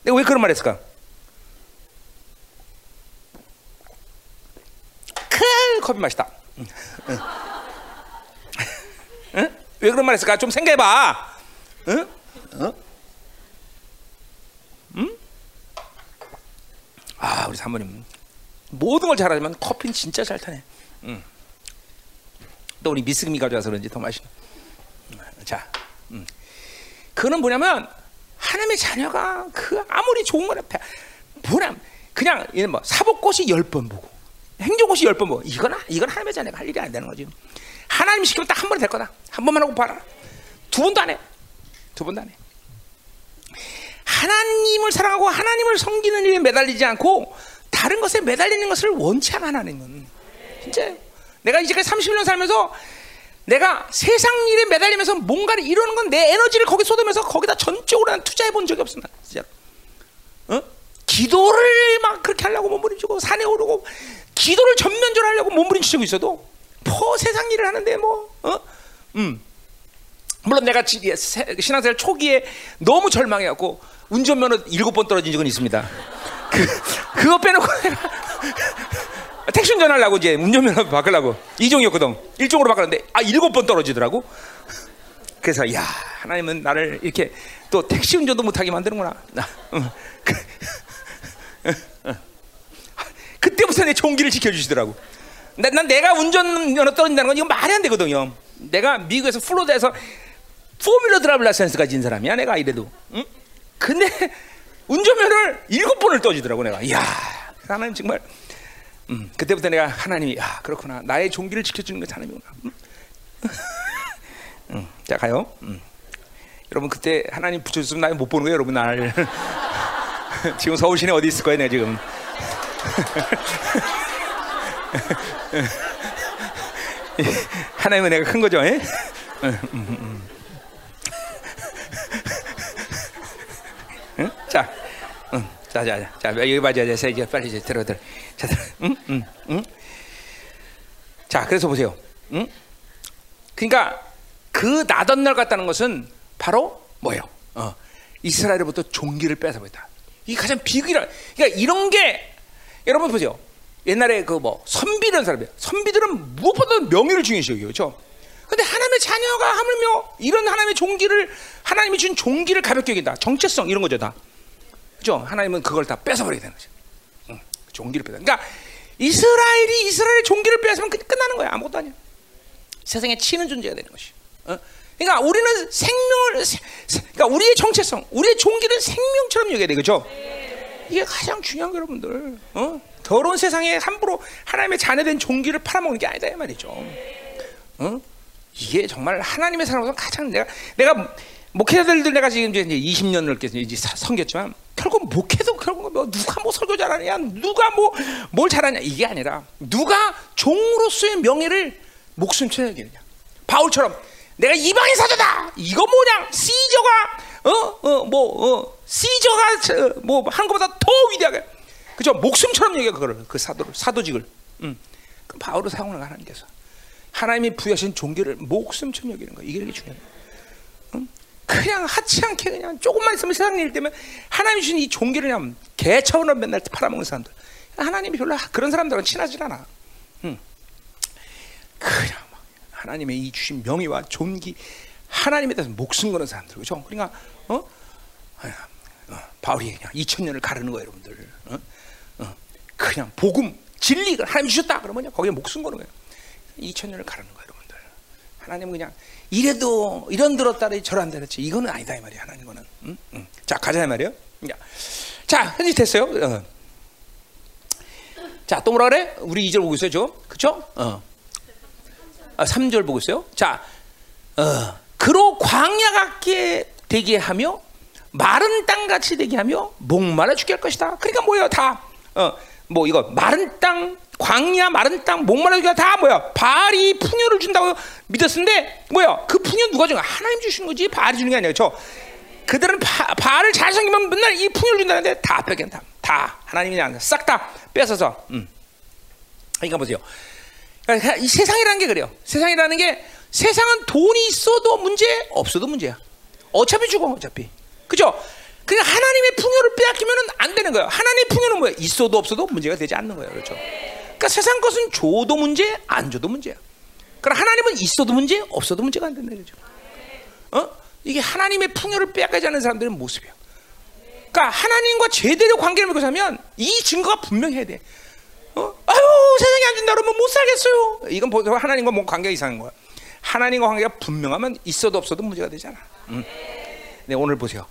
내가 왜 그런 말 했을까? 큰 커피 맛있다. 응? 왜 그런 말 했을까? 좀 생각해봐. 응? 어? 응? 아, 우리 사모님 모든 걸 잘하지만 커피는 진짜 잘 타네. 응. 또 우리 미스금이 가져와서 그런지 더 맛있네. 자, 음. 그는 뭐냐면 하나님의 자녀가 그 아무리 좋은 거라 뭐냐 그냥 뭐 사복꽃이 열번 보고 행정꽃이 열번 보고 이건 이건 하나님의 자녀가 할 일이 안 되는 거지. 하나님 시키면 딱 한 번에 될 거다. 한 번만 하고 봐라. 두 번도 안 해. 두 번도 안 해. 하나님을 사랑하고 하나님을 섬기는 일에 매달리지 않고 다른 것에 매달리는 것을 원치 않아 하나님은 진짜 내가 이제까지 30년 살면서 내가 세상 일에 매달리면서 뭔가를 이루는 건 내 에너지를 거기 쏟으면서 거기다 전적으로 난 투자해 본 적이 없어. 나 진짜. 어? 기도를 막 그렇게 하려고 몸부림치고 산에 오르고 기도를 전면적으로 하려고 몸부림치고 있어도 포 세상 일을 하는데 뭐 어? 음. 물론 내가 신앙생활 초기에 너무 절망해갖고 운전면허 일곱 번 떨어진 적은 있습니다. 그 그거 빼놓고 택시 운전하려고 이제 운전면허 바꾸려고 이종이었거든. 일종으로 바꿨는데 아 일곱 번 떨어지더라고. 그래서 야 하나님은 나를 이렇게 또 택시 운전도 못하게 만드는구나. 그때부터 내 종기를 지켜주시더라고. 난 내가 운전면허 떨어진다는 건 이거 말이 안 되거든요. 내가 미국에서 플로리다에서 formula drive license 가진 사람이야 내가 이래도. 응? 근데 운전면허를 일곱 번을 떨어지더라고 내가. 이야 하나님 정말. 음, 그때부터 내가 하나님이 아 그렇구나 나의 종기를 지켜주는 게 하나님이구나. 음? 음, 자 가요. 음. 여러분 그때 하나님 붙여줬으면 나못 보는 거예요, 여러분 날. 지금 서울 시내 어디 있을 거예요, 내가 지금. 하나님은 내가 큰 거죠, 예? 응? 자, 응. 자, 자, 자, 여기 봐 자, 자, 이제 빨리 이제 들어, 들어. 자, 들어. 응, 응, 응. 자, 그래서 보세요. 응? 그러니까 그 나던 날 같다는 것은 바로 뭐예요? 어, 이스라엘로부터 종기를 뺏어버렸다. 이게 가장 비극이라. 그러니까 이런 게 여러분 보세요. 옛날에 그 뭐 선비라는 사람이에요. 선비들은 무엇보다 명예를 중요시 여겨요. 그렇죠? 근데 하나님의 자녀가 하물며 이런 하나님의 종기를 하나님이 준 종기를 가볍게 여긴다. 정체성 이런 거죠 다. 그죠? 하나님은 그걸 다 뺏어버리게 되는 거죠. 응, 종기를 뺏어. 그러니까 이스라엘이 이스라엘의 종기를 뺏으면 끝나는 거야. 아무것도 아니야. 세상에 치는 존재가 되는 것이. 어? 그러니까 우리는 생명을, 그러니까 우리의 정체성, 우리의 종기를 생명처럼 여겨야 돼, 그죠? 이게 가장 중요한 거 여러분들. 어? 더러운 세상에 함부로 하나님의 자녀된 종기를 팔아먹는 게 아니다 이 말이죠. 어? 이게 정말 하나님의 사람으로서 가장 내가 내가 목회자들들 내가 지금 이제 20년 넘게 이제 섬겼지만 결국 목회도 결국 뭐 누가 뭐 설교 잘하냐? 누가 뭐 뭘 잘하냐? 이게 아니라 누가 종으로서의 명예를 목숨처럼 여기느냐? 바울처럼 내가 이방인 사도다! 이거 뭐냐? 시저가 어어뭐 어, 시저가 뭐 한국보다 더 위대하게. 그죠? 목숨처럼 얘기해 그거를. 그 사도를 사도직을. 음. 그 바울을 사용을 하나님께서 하나님이 부여하신 종교를 목숨처럼 여기는 거야. 이게 되게 중요해. 음? 그냥 하치 않게 그냥 조금만 있으면 세상 일 때문에 하나님이 주신 이 종교를 그냥 개처럼 맨날 팔아먹는 사람들 하나님이 별로 그런 사람들은 친하지 않아 음. 그냥 막 하나님의 이 주신 명예와 존귀 하나님에 대해서 목숨 거는 사람들 그죠 그러니까 어? 어 바울이 그냥 2천 년을 가르는 거예요 여러분들 어? 어. 그냥 복음 진리가 하나님 주셨다 그러면 거기에 목숨 거는 거예요 2천 년을 가르는 거예요 여러분들 하나님은 그냥 이래도 이런 들었다리 저런 들었지. 이거는 아니다 이 말이야 하나님은 응? 응. 자 가자 이 말이에요. 자 현지 됐어요. 어. 자또 뭐라 그래? 우리 2절 보고 있어요 저? 그쵸? 어. 아, 3절 보고 있어요. 자 어. 그로 광야 같게 되게 하며 마른 땅 같이 되게 하며 목말라 죽게 할 것이다. 그러니까 뭐예요 다 어 뭐 이거 마른 땅 광야 마른 땅 목마르기가 다 뭐야? 바알이 풍요를 준다고 믿었는데 뭐야? 그 풍요 누가 준 거야? 하나님 주시는 거지. 바알이 주는 게 아니라 저 그들은 바, 바알을 잘 섬기면 맨날 이 풍요를 준다는데 다 뺏긴다. 다. 하나님이 그냥 싹다 뺏어서. 음. 그러니까 보세요. 그러니까 이 세상이라는 게 그래요. 세상이라는 게 세상은 돈이 있어도 문제 없어도 문제야. 어차피 죽어 어차피. 그죠? 그러니까 하나님의 풍요를 빼앗기면 안 되는 거예요. 하나님의 풍요는 뭐야 있어도 없어도 문제가 되지 않는 거예요. 그렇죠 그러니까 세상 것은 줘도 문제, 안 줘도 문제야. 그럼 하나님은 있어도 문제, 없어도 문제가 안 된다 그죠? 어? 이게 하나님의 풍요를 빼앗가지 않는 사람들의 모습이야. 그러니까 하나님과 제대로 관계를 맺고 살면 이 증거가 분명해야 돼. 어? 아유 세상이 안 된다 그러면 못 살겠어요. 이건 하나님과 뭐 관계가 이상한 거야. 하나님과 관계가 분명하면 있어도 없어도 문제가 되잖아. 음. 네, 오늘 보세요.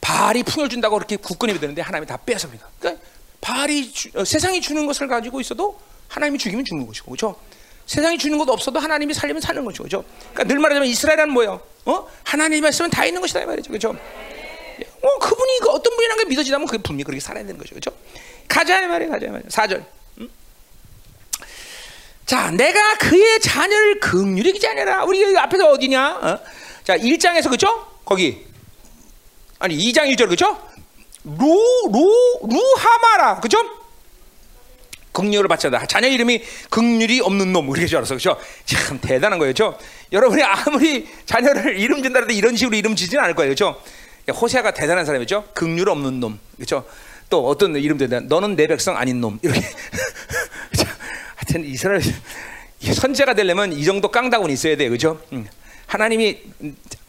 발이 풍요를 준다고 그렇게 굳건히 믿는데 하나님이 다 뺏어버린다. 그러니까 바알이 주, 어, 세상이 주는 것을 가지고 있어도 하나님이 죽이면 죽는 것이고 그렇죠? 세상이 주는 것 없어도 하나님이 살리면 사는 거죠. 그렇죠? 그러니까 늘 말하자면 이스라엘은 뭐예요? 어? 하나님이 말씀은 다 있는 것이다 이 말이죠. 그렇죠? 어, 그분이 그 어떤 분이라는 게 믿어지다면 그 분명히 그렇게 살아야 되는 거죠. 그렇죠? 가자 이 말이에요. 가자 이 말이에요. 4절. 음? 자, 내가 그의 자녀를 기지 아니라 우리 앞에서 어디냐? 어? 자, 1장에서 그렇죠? 거기 아니 2장 1절 그렇죠? 루, 루, 루하마라. 그죠? 극률을 바쳐다. 자녀 이름이 극률이 없는 놈. 줄 알았어. 그죠? 참 대단한 거예요. 죠 여러분이 아무리 자녀를 이름 준다 해도 이런 식으로 이름 지지는 않을 거예요. 그죠? 호세아가 대단한 사람이죠. 극률 없는 놈. 그죠? 또 어떤 이름도 대 너는 내 백성 아닌 놈. 이렇게. 하여튼 이스라엘 선제가 되려면 이 정도 깡다운 있어야 돼. 그죠? 하나님이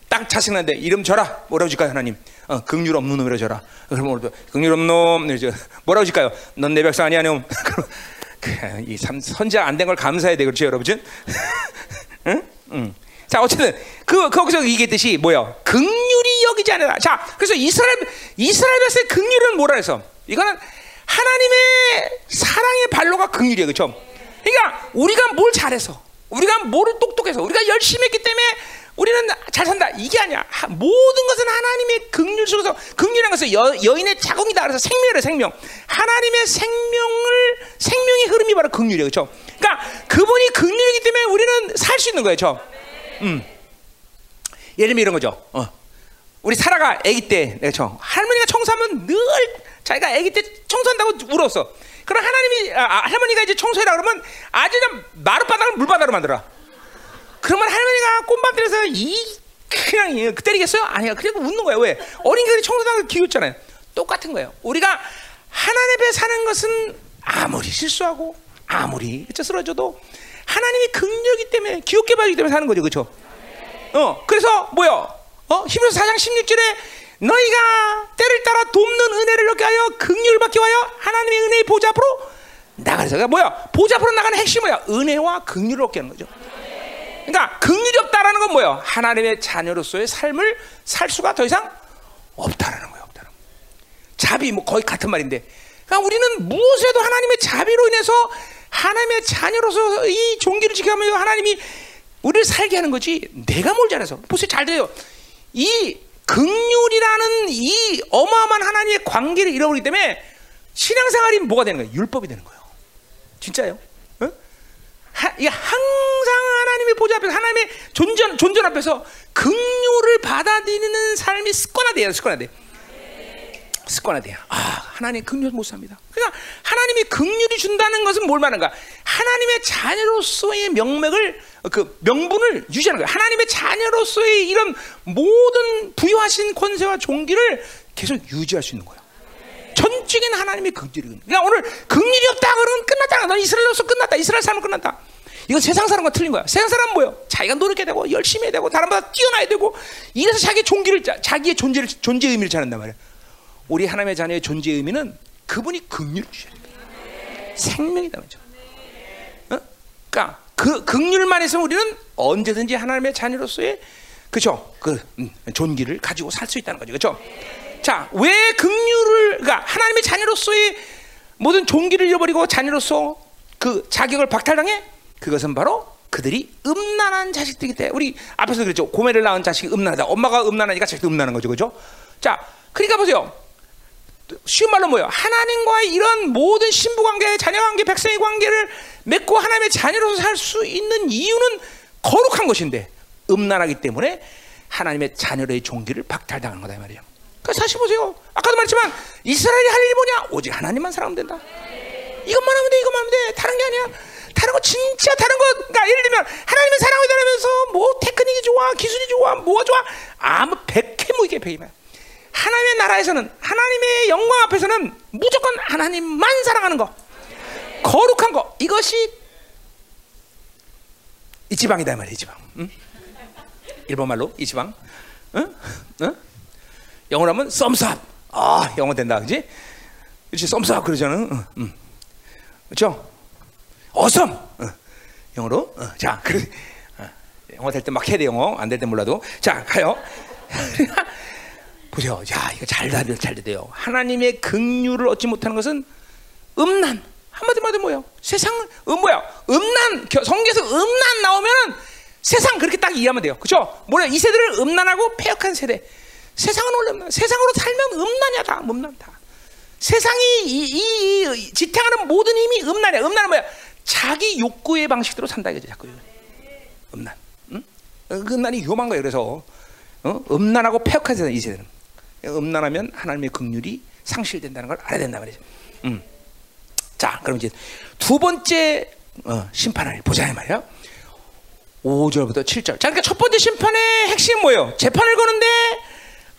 딱 자식난데 이름 줘라. 뭐라고 줄까요, 하나님? 어, 극률 없는 놈이라 줘라. 그러면 오늘도 극률 없는 놈, 뭐라고 줄까요? 넌 내 백성 아니야, 놈. 그, 이 선자 안 된 걸 감사해야 돼, 그렇죠, 여러분? 응? 응. 자, 어쨌든 그 거기서 얘기했듯이 뭐야? 극률이 여기지 않으라. 자, 그래서 이스라엘 이스라엘에서의 극률은 뭐라 해서? 이거는 하나님의 사랑의 발로가 극률이에요, 그렇죠? 그러니까 우리가 뭘 잘해서, 우리가 뭘 똑똑해서, 우리가 열심히 했기 때문에 우리는 잘 산다 이게 아니야. 모든 것은 하나님의 긍휼 속에서 긍휼한 것은 여, 여인의 자궁이다. 그래서 생명이래 생명. 하나님의 생명을 생명의 흐름이 바로 긍휼이에요, 그렇죠? 그러니까 그분이 긍휼이기 때문에 우리는 살 수 있는 거예요, 그렇죠? 음. 예를 들면 이런 거죠. 어. 우리 사라가 아기 때, 그렇죠? 할머니가 청소하면 늘 자기가 아기 때 청소한다고 울었어. 그럼 하나님이 아, 아 할머니가 이제 청소해라 그러면 아주 그냥 마룻바닥을 물바닥으로 만들어. 그러면 할머니가 꽃밭들에서 이 그냥 때리겠어요? 아니야. 그리고 웃는 거예요. 왜? 어린 개들이 청소당을 기웃잖아요. 똑같은 거예요. 우리가 하나님 앞에 사는 것은 아무리 실수하고 아무리 쓰러져도 하나님이 긍휼이기 때문에 귀엽게 봐주기 때문에 사는 거죠. 그렇죠? 어. 그래서 뭐야? 어? 히브리서 4장 16절에 너희가 때를 따라 돕는 은혜를 얻게 하여 긍휼을 받게 하여 하나님의 은혜의 보좌 앞으로 나가서 뭐야? 보좌 앞으로 나가는 핵심이 뭐야? 은혜와 긍휼을 얻게 하는 거죠. 그러니까 긍휼이 없다라는 건 뭐예요? 하나님의 자녀로서의 삶을 살 수가 더 이상 없다라는 거예요. 없다는 자비 뭐 거의 같은 말인데 그러니까 우리는 무엇에도 하나님의 자비로 인해서 하나님의 자녀로서 이 종기를 지켜가며 하나님이 우리를 살게 하는 거지. 내가 뭘 잘해서. 보세요, 잘 돼요. 이 극률이라는 이 어마어마한 하나님의 관계를 잃어버리기 때문에 신앙생활이 뭐가 되는 거예요? 율법이 되는 거예요. 진짜요? 항상 하나님의 보좌 앞에서 하나님의 존전 존전 앞에서 긍휼을 받아들이는 삶이 습관화돼요. 습관화돼. 습관화돼요. 아 하나님 긍휼 못 삽니다. 그러니까 하나님이 긍휼이 준다는 것은 뭘 말하는가? 하나님의 자녀로서의 명맥을 그 명분을 유지하는 거예요. 하나님의 자녀로서의 이런 모든 부여하신 권세와 종기를 계속 유지할 수 있는 거예요. 전적인 하나님의 긍휼이. 그러니까 오늘 긍휼이 없다 그러면 끝났다. 넌 이스라엘로서 끝났다. 이스라엘 삶은 끝났다. 이건 세상 사람과 틀린 거야. 세상 사람은 뭐요? 자기가 노력해야 되고 열심히 해야 되고 다른보다 뛰어나야 되고 이래서 자기 종기를 자기의 존재를 존재 의미를 찾는단 말이야. 우리 하나님의 자녀의 존재 의미는 그분이 긍휼 주셔야 돼. 생명이다 말이죠. 어? 그러니까 그 긍휼만 해서 우리는 언제든지 하나님의 자녀로서의 그죠? 그 음, 존귀를 가지고 살 수 있다는 거죠. 그렇죠? 자, 왜 긍휼을 그러니까 하나님의 자녀로서의 모든 종기를 잃어버리고 자녀로서 그 자격을 박탈당해? 그것은 바로 그들이 음란한 자식들이기 때문에 우리 앞에서 그랬죠. 고매를 낳은 자식이 음란하다. 엄마가 음란하니까 자식도 음란한 거죠. 그죠? 자, 그러니까 보세요. 쉬운 말로 뭐예요? 하나님과의 이런 모든 신부 관계, 자녀 관계, 백성의 관계를 맺고 하나님의 자녀로서 살 수 있는 이유는 거룩한 것인데 음란하기 때문에 하나님의 자녀의 종기를 박탈당하는 거다 이 말이에요. 그 사실 보세요. 아까도 말했지만 이스라엘이 할 일이 뭐냐? 오직 하나님만 사랑하면 된다. 이것만 하면 돼, 이것만 하면 돼. 다른 게 아니야. 다른 거 진짜 다른 거. 그러니까 예를 들면 하나님의 사랑을 전하면서 뭐 테크닉이 좋아, 기술이 좋아, 뭐가 좋아. 아무 백해무익의 백이면. 하나님의 나라에서는 하나님의 영광 앞에서는 무조건 하나님만 사랑하는 거. 거룩한 거. 이것이 이 지방이다 말이야, 이 지방. 응? 일본 말로 이 지방. 응? 응? 영어로 하면 썸삽. 아, 영어 된다. 그지? 그렇지, 썸삽 그러잖아. 응, 응. 그렇죠? 어썸. 어. 영어로. 어. 자, 그래. 어. 영어 될 때 막 해야 돼, 영어. 안 될 때 몰라도. 자, 가요. 보세요. 야, 이거 잘 다들 잘 돼요. 하나님의 긍휼을 얻지 못하는 것은 음란. 말하면 뭐예요? 세상 음 뭐야? 음란 성경에서 음란 나오면은 세상 그렇게 딱 이해하면 돼요. 그렇죠? 뭐냐? 이 세대를 음란하고 폐역한 세대. 세상은 원래. 세상으로 살면 음란이야 다. 음란다. 세상이 이, 이, 이, 지탱하는 모든 힘이 음란이야. 음란은 뭐야? 자기 욕구의 방식대로 산다 이거죠. 자꾸 음란. 응? 음란이 위험한 거예요. 그래서 어? 음란하고 폐역한 세대 이 세대는 음란하면 하나님의 긍휼이 상실된다는 걸 알아야 된다 말이죠. 음. 자, 그럼 이제 두 번째 어, 심판을 보자 이 말이야. 5절부터 7절. 자, 그러니까 첫 번째 심판의 핵심은 뭐예요? 재판을 거는데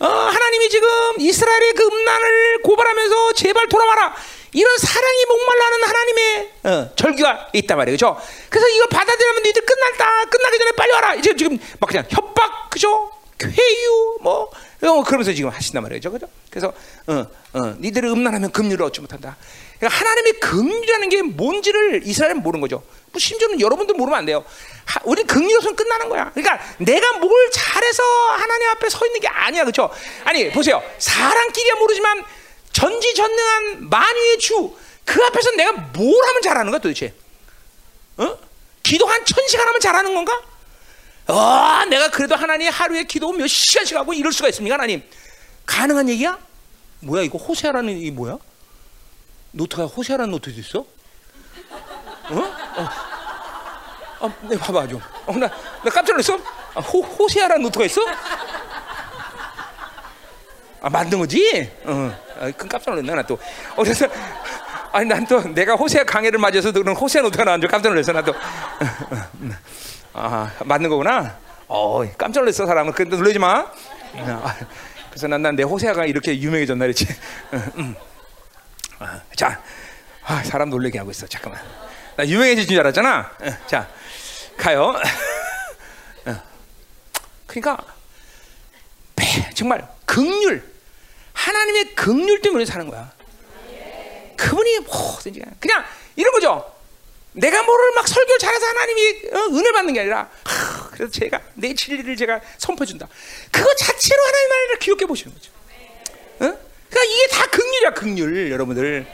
어, 하나님이 지금 이스라엘의 그 음란을 고발하면서 제발 돌아와라. 이런 사랑이 목말라는 하나님의 어, 절규가 있단 말이에요. 그죠? 그래서 이걸 받아들이면 너희들 끝났다. 끝나기 전에 빨리 와라. 이제 지금 막 그냥 협박, 그죠? 회유, 뭐, 어, 그러면서 지금 하신단 말이죠. 그죠? 그래서, 어, 어, 니들을 음란하면 금류를 얻지 못한다. 그러니까 하나님의 금류라는 게 뭔지를 이스라엘은 모르는 거죠. 뭐 심지어는 여러분들 모르면 안 돼요. 하, 우리 금류로서는 끝나는 거야. 그러니까 내가 뭘 잘해서 하나님 앞에 서 있는 게 아니야. 그죠? 아니, 보세요. 사람끼리야 모르지만 전지전능한 만유의 주, 그 앞에서 내가 뭘 하면 잘하는 거야 도대체? 어? 기도 한 천 시간 하면 잘하는 건가? 어, 내가 그래도 하나님 하루에 기도 몇 시간씩 하고 이럴 수가 있습니까, 하나님? 가능한 얘기야? 뭐야, 이거 호세아라는 이 뭐야? 노트가 호세아라는 노트도 있어? 어? 어. 아, 네, 봐봐 좀. 어, 나, 나 깜짝 놀랐어. 아, 호, 호세아라는 노트가 있어? 아, 만든 거지? 어. 아, 큰 깜짝 놀랐네, 나 또. 어, 그래서, 아니, 난 또 내가 호세아 강해를 맞아서 그런 호세아 노트가 나온 줄 깜짝 놀랐어, 나 또. 아, 맞는 거구나. 어, 깜짝 놀랐어, 사람은. 근데 놀라지 마. 아, 그래서 난 난 내 호세아가 이렇게 유명해졌나 그랬지. 음. 아, 자, 아, 사람 놀래게 하고 있어. 잠깐만. 나 유명해질 줄 알았잖아. 자, 가요. 그러니까 정말 극률 하나님의 극률 때문에 사는 거야. 그분이 뭐든지 그냥 이런 거죠. 내가 뭐를 막 설교 잘해서 하나님이 어, 은혜 받는 게 아니라 하, 그래서 제가 내 진리를 제가 선포준다. 그거 자체로 하나님 나라를 귀엽게 보시는 거죠. 어? 그러니까 이게 다 극률이야 극률 여러분들.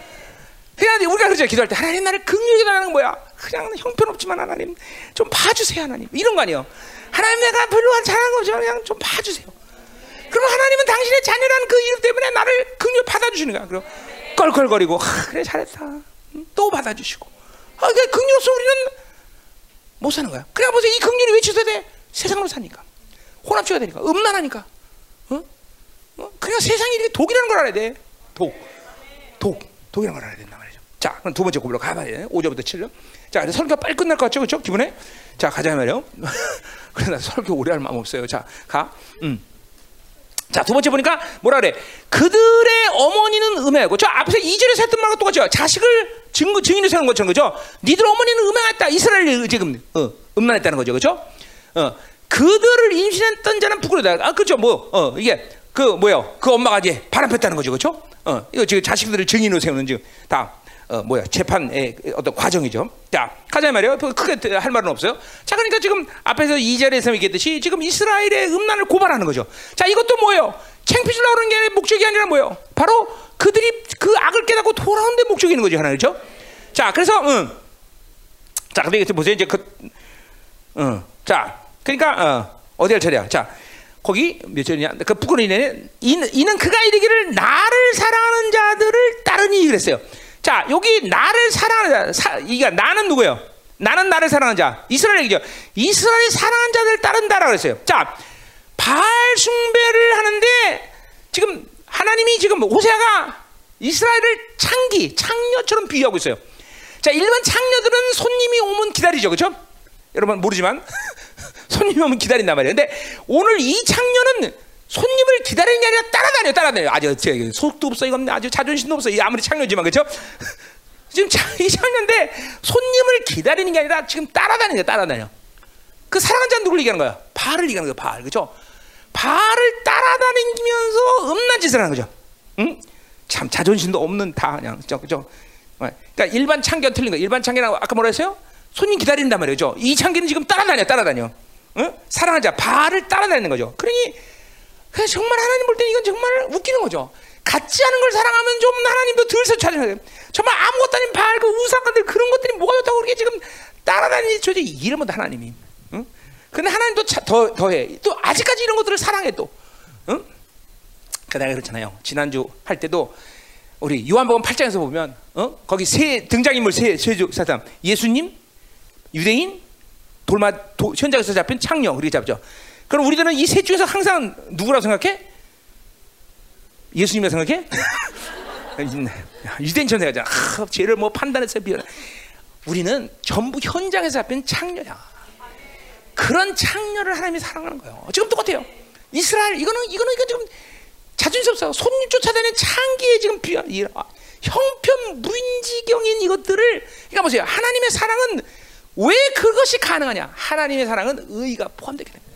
그냥 우리가 그러죠. 기도할 때 하나님 나를 긍휼히 달라는 뭐야? 그냥 형편없지만 하나님 좀 봐주세요 하나님 이런 거 아니에요. 하나님 내가 별로 잘하는 거 없지만 그냥 좀 봐주세요. 그럼 하나님은 당신의 자녀라는 그 이름 때문에 나를 긍휼 받아주시는 거야. 그럼 껄껄거리고 아, 그래 잘했다. 응? 또 받아주시고. 아, 그 긍휼 없어 우리는 못 사는 거야. 그래 보세요. 이 긍휼이 왜 취소돼? 세상으로 사니까. 혼합주의가 되니까. 음란하니까. 어? 어? 그러니까 세상이 이렇게 독이라는 걸 알아야 돼. 독. 독. 독이라는 걸 알아야 말이죠. 자, 그럼 두 번째 고백로 가봐야 돼. 5절부터 7절. 자, 그래서 설교가 빨리 끝날 것 같죠? 그렇죠? 기분에? 자, 가자 말이요. 그래 나 설교 오래 할 마음 없어요. 자, 가. 음. 자, 두 번째 보니까 뭐라 그래? 그들의 어머니는 음해하고 저 앞에서 2절에서 했던 말과 똑같죠. 자식을 증거 증인으로 세우는 것처럼 그죠? 니들 어머니는 음해했다. 이스라엘 지금 어, 음란했다는 거죠. 그죠? 어. 그들을 임신했던 자는 부끄러다. 아, 그죠? 뭐 어, 이게 그 뭐요? 그 엄마가 이제 바람 폈다는 거죠. 그죠? 어, 이거 지금 자식들을 증인으로 세우는 지금 다 어, 뭐야 재판의 어떤 과정이죠. 자 가자 말이에요. 크게 할 말은 없어요. 자 그러니까 지금 앞에서 2절에서 얘기했듯이 지금 이스라엘의 음란을 고발하는 거죠. 자 이것도 뭐예요? 챙피주려고 그러는 게 목적이 아니라 뭐예요? 바로 그들이 그 악을 깨닫고 돌아온 데 목적이 있는 거죠. 하나 그렇죠? 자 그래서 응. 자 근데 이거 보세요. 이제 그 응. 자 그러니까 어, 어디 할 차례야? 자 거기 몇 절이냐? 그 부끄러이네. 이는, 이는 그가 이르기를 나를 사랑하는 자들을 따르니 그랬어요. 자, 여기 나를 사랑하는 자, 사, 이게 나는 누구예요? 나는 나를 사랑하는 자. 이스라엘 얘기죠. 이스라엘 사랑하는 자들 따른다라 그랬어요. 자, 바알 숭배를 하는데 지금 하나님이 지금 호세아가 이스라엘을 창기, 창녀처럼 비유하고 있어요. 자, 일반 창녀들은 손님이 오면 기다리죠. 그렇죠? 여러분 모르지만 손님이 오면 기다린단 말이에요. 근데 오늘 이 창녀는 손님을 기다리는 게 아니라 따라다녀, 따라다녀. 아주 속도 없어, 이건 아주 자존심도 없어. 아무리 창녀지만 그렇죠? 지금 이 창녀인데 손님을 기다리는 게 아니라 지금 따라다니는 따라다녀. 그 사랑한 자는 누굴 얘기하는 거야? 발을 얘기하는 거야, 발. 그렇죠? 발을 따라다니면서 음란 짓을 하는 거죠. 응? 참 자존심도 없는 다 그냥 그죠? 그죠? 그러니까 일반 창기는 틀린 거야. 일반 창기라고 아까 뭐라 했어요? 손님 기다린단 말이죠. 이 창기는 지금 따라다녀, 따라다녀. 응? 사랑한 자 발을 따라다니는 거죠. 그러니 그래서 정말 하나님 볼 때는 이건 정말 웃기는 거죠. 같지 않은 걸 사랑하면 좀 하나님도 덜서 찾아야 돼요. 정말 아무것도 아닌 발, 그 우상관들 그런 것들이 뭐가 좋다고 그렇게 지금 따라다니지 도대체 이러면 하나님이. 응? 근데 하나님도 더, 더 해. 또 아직까지 이런 것들을 사랑해 또. 응? 그 내가 그렇잖아요. 지난주 할 때도 우리 요한복음 8장에서 보면 어? 거기 세 등장인물 세, 세 사람 예수님, 유대인, 돌마 도, 현장에서 잡힌 창녀 그렇게 잡죠. 그럼 우리들은 이 셋 중에서 항상 누구라고 생각해? 예수님이라고 생각해? 유대인처럼 생각하잖아. 아, 죄를 뭐 판단해서 비워. 우리는 전부 현장에서 잡힌 창녀야. 그런 창녀를 하나님이 사랑하는 거예요. 지금 똑같아요. 이스라엘 이거는 이거는 이거 지금 자존심 없어. 손님 쫓아다니는 창기에 지금 비하 형편 무인지경인 이것들을 그러니까 보세요. 하나님의 사랑은 왜 그것이 가능하냐? 하나님의 사랑은 의가 포함되게 됩니다.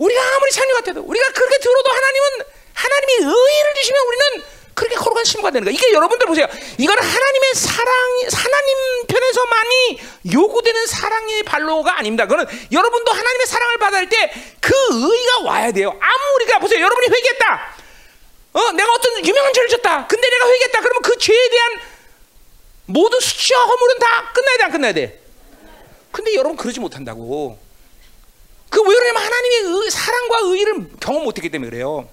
우리가 아무리 창녀 같아도 우리가 그렇게 들어도 하나님은 하나님이 의를 주시면 우리는 그렇게 거룩한 신부가 되는 거야. 이게 여러분들 보세요. 이거는 하나님의 사랑, 하나님 편에서만이 요구되는 사랑의 발로가 아닙니다. 그거는 여러분도 하나님의 사랑을 받을 때 그 의가 와야 돼요. 아무리가 보세요. 여러분이 회개했다. 어, 내가 어떤 유명한 죄를 졌다. 근데 내가 회개했다. 그러면 그 죄에 대한 모든 수치와 허물은 다 끝나야 돼, 안 끝나야 돼? 근데 여러분 그러지 못한다고. 그 왜 그러냐면 하나님의 의, 사랑과 의를 경험 못했기 때문에 그래요.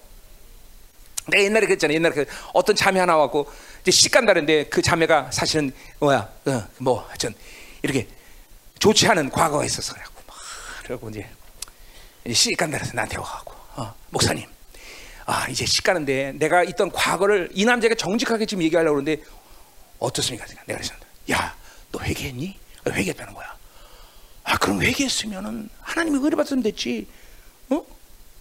내가 옛날에 그랬잖아. 옛날에 그 어떤 자매 하나 왔고 이제 시집 간다는데 그 자매가 사실은 뭐야, 어, 뭐 하여튼 이렇게 좋지 않은 과거가 있어서 그래고 막 그러고 이제 시집 간다 그래서 나한테 와가고 어, 목사님, 아 이제 시집 가는데 내가 있던 과거를 이 남자가 정직하게 지금 얘기하려고 그러는데 어떻습니까? 내가 그랬어. 야, 너 회개했니? 어, 회개했다는 거야. 아, 그럼 회개했으면은 하나님이 은혜 받으면 됐지. 어?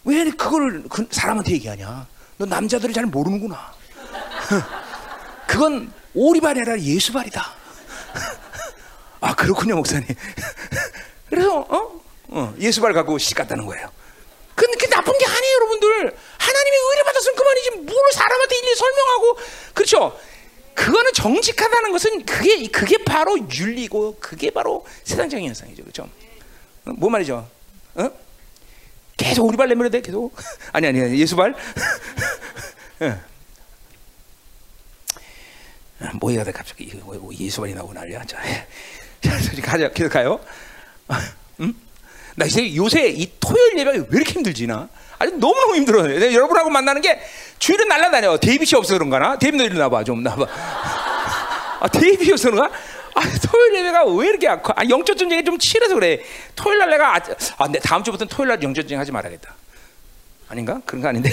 왜 그걸 그 사람한테 얘기하냐? 너 남자들을 잘 모르는구나. 그건 오리발이 아니라 예수발이다. 아 그렇군요 목사님. 그래서 어? 어 예수발 갖고 시 갔다는 거예요. 근데 그 나쁜 게 아니에요 여러분들. 하나님이 은혜 받았으면 그만이지 뭘 사람한테 일일이 설명하고 그렇죠. 그거는 정직하다는 것은 그게 그게 바로 윤리고 그게 바로 세상적인 현상이죠, 그렇죠? 뭐 말이죠? 어? 계속 우리 발 내밀어야 돼, 계속. 아니 아니 예수 발. 예. 뭐야, 돼 갑자기 예수만이 나오고 난리야. 자, 자, 가자, 계속 가요. 음? 나 이제 요새 이 토요일 예배가 왜 이렇게 힘들지 나? 아니 너무너무 힘들어요. 여러분하고 만나는 게 주일은 날라다녀. 데이빗이 없어 그런가나? 데이빗 너 일로 나봐 좀 나봐. 아 데이빗이 없어 그런가? 아 토요일 예배가 왜 이렇게 아까 아, 영적 전쟁이 좀 치러서 그래. 토요일 날 내가 아, 아내 다음 주부터는 토요일 날 영적 전쟁 하지 말아야겠다. 아닌가? 그런 거 아닌데.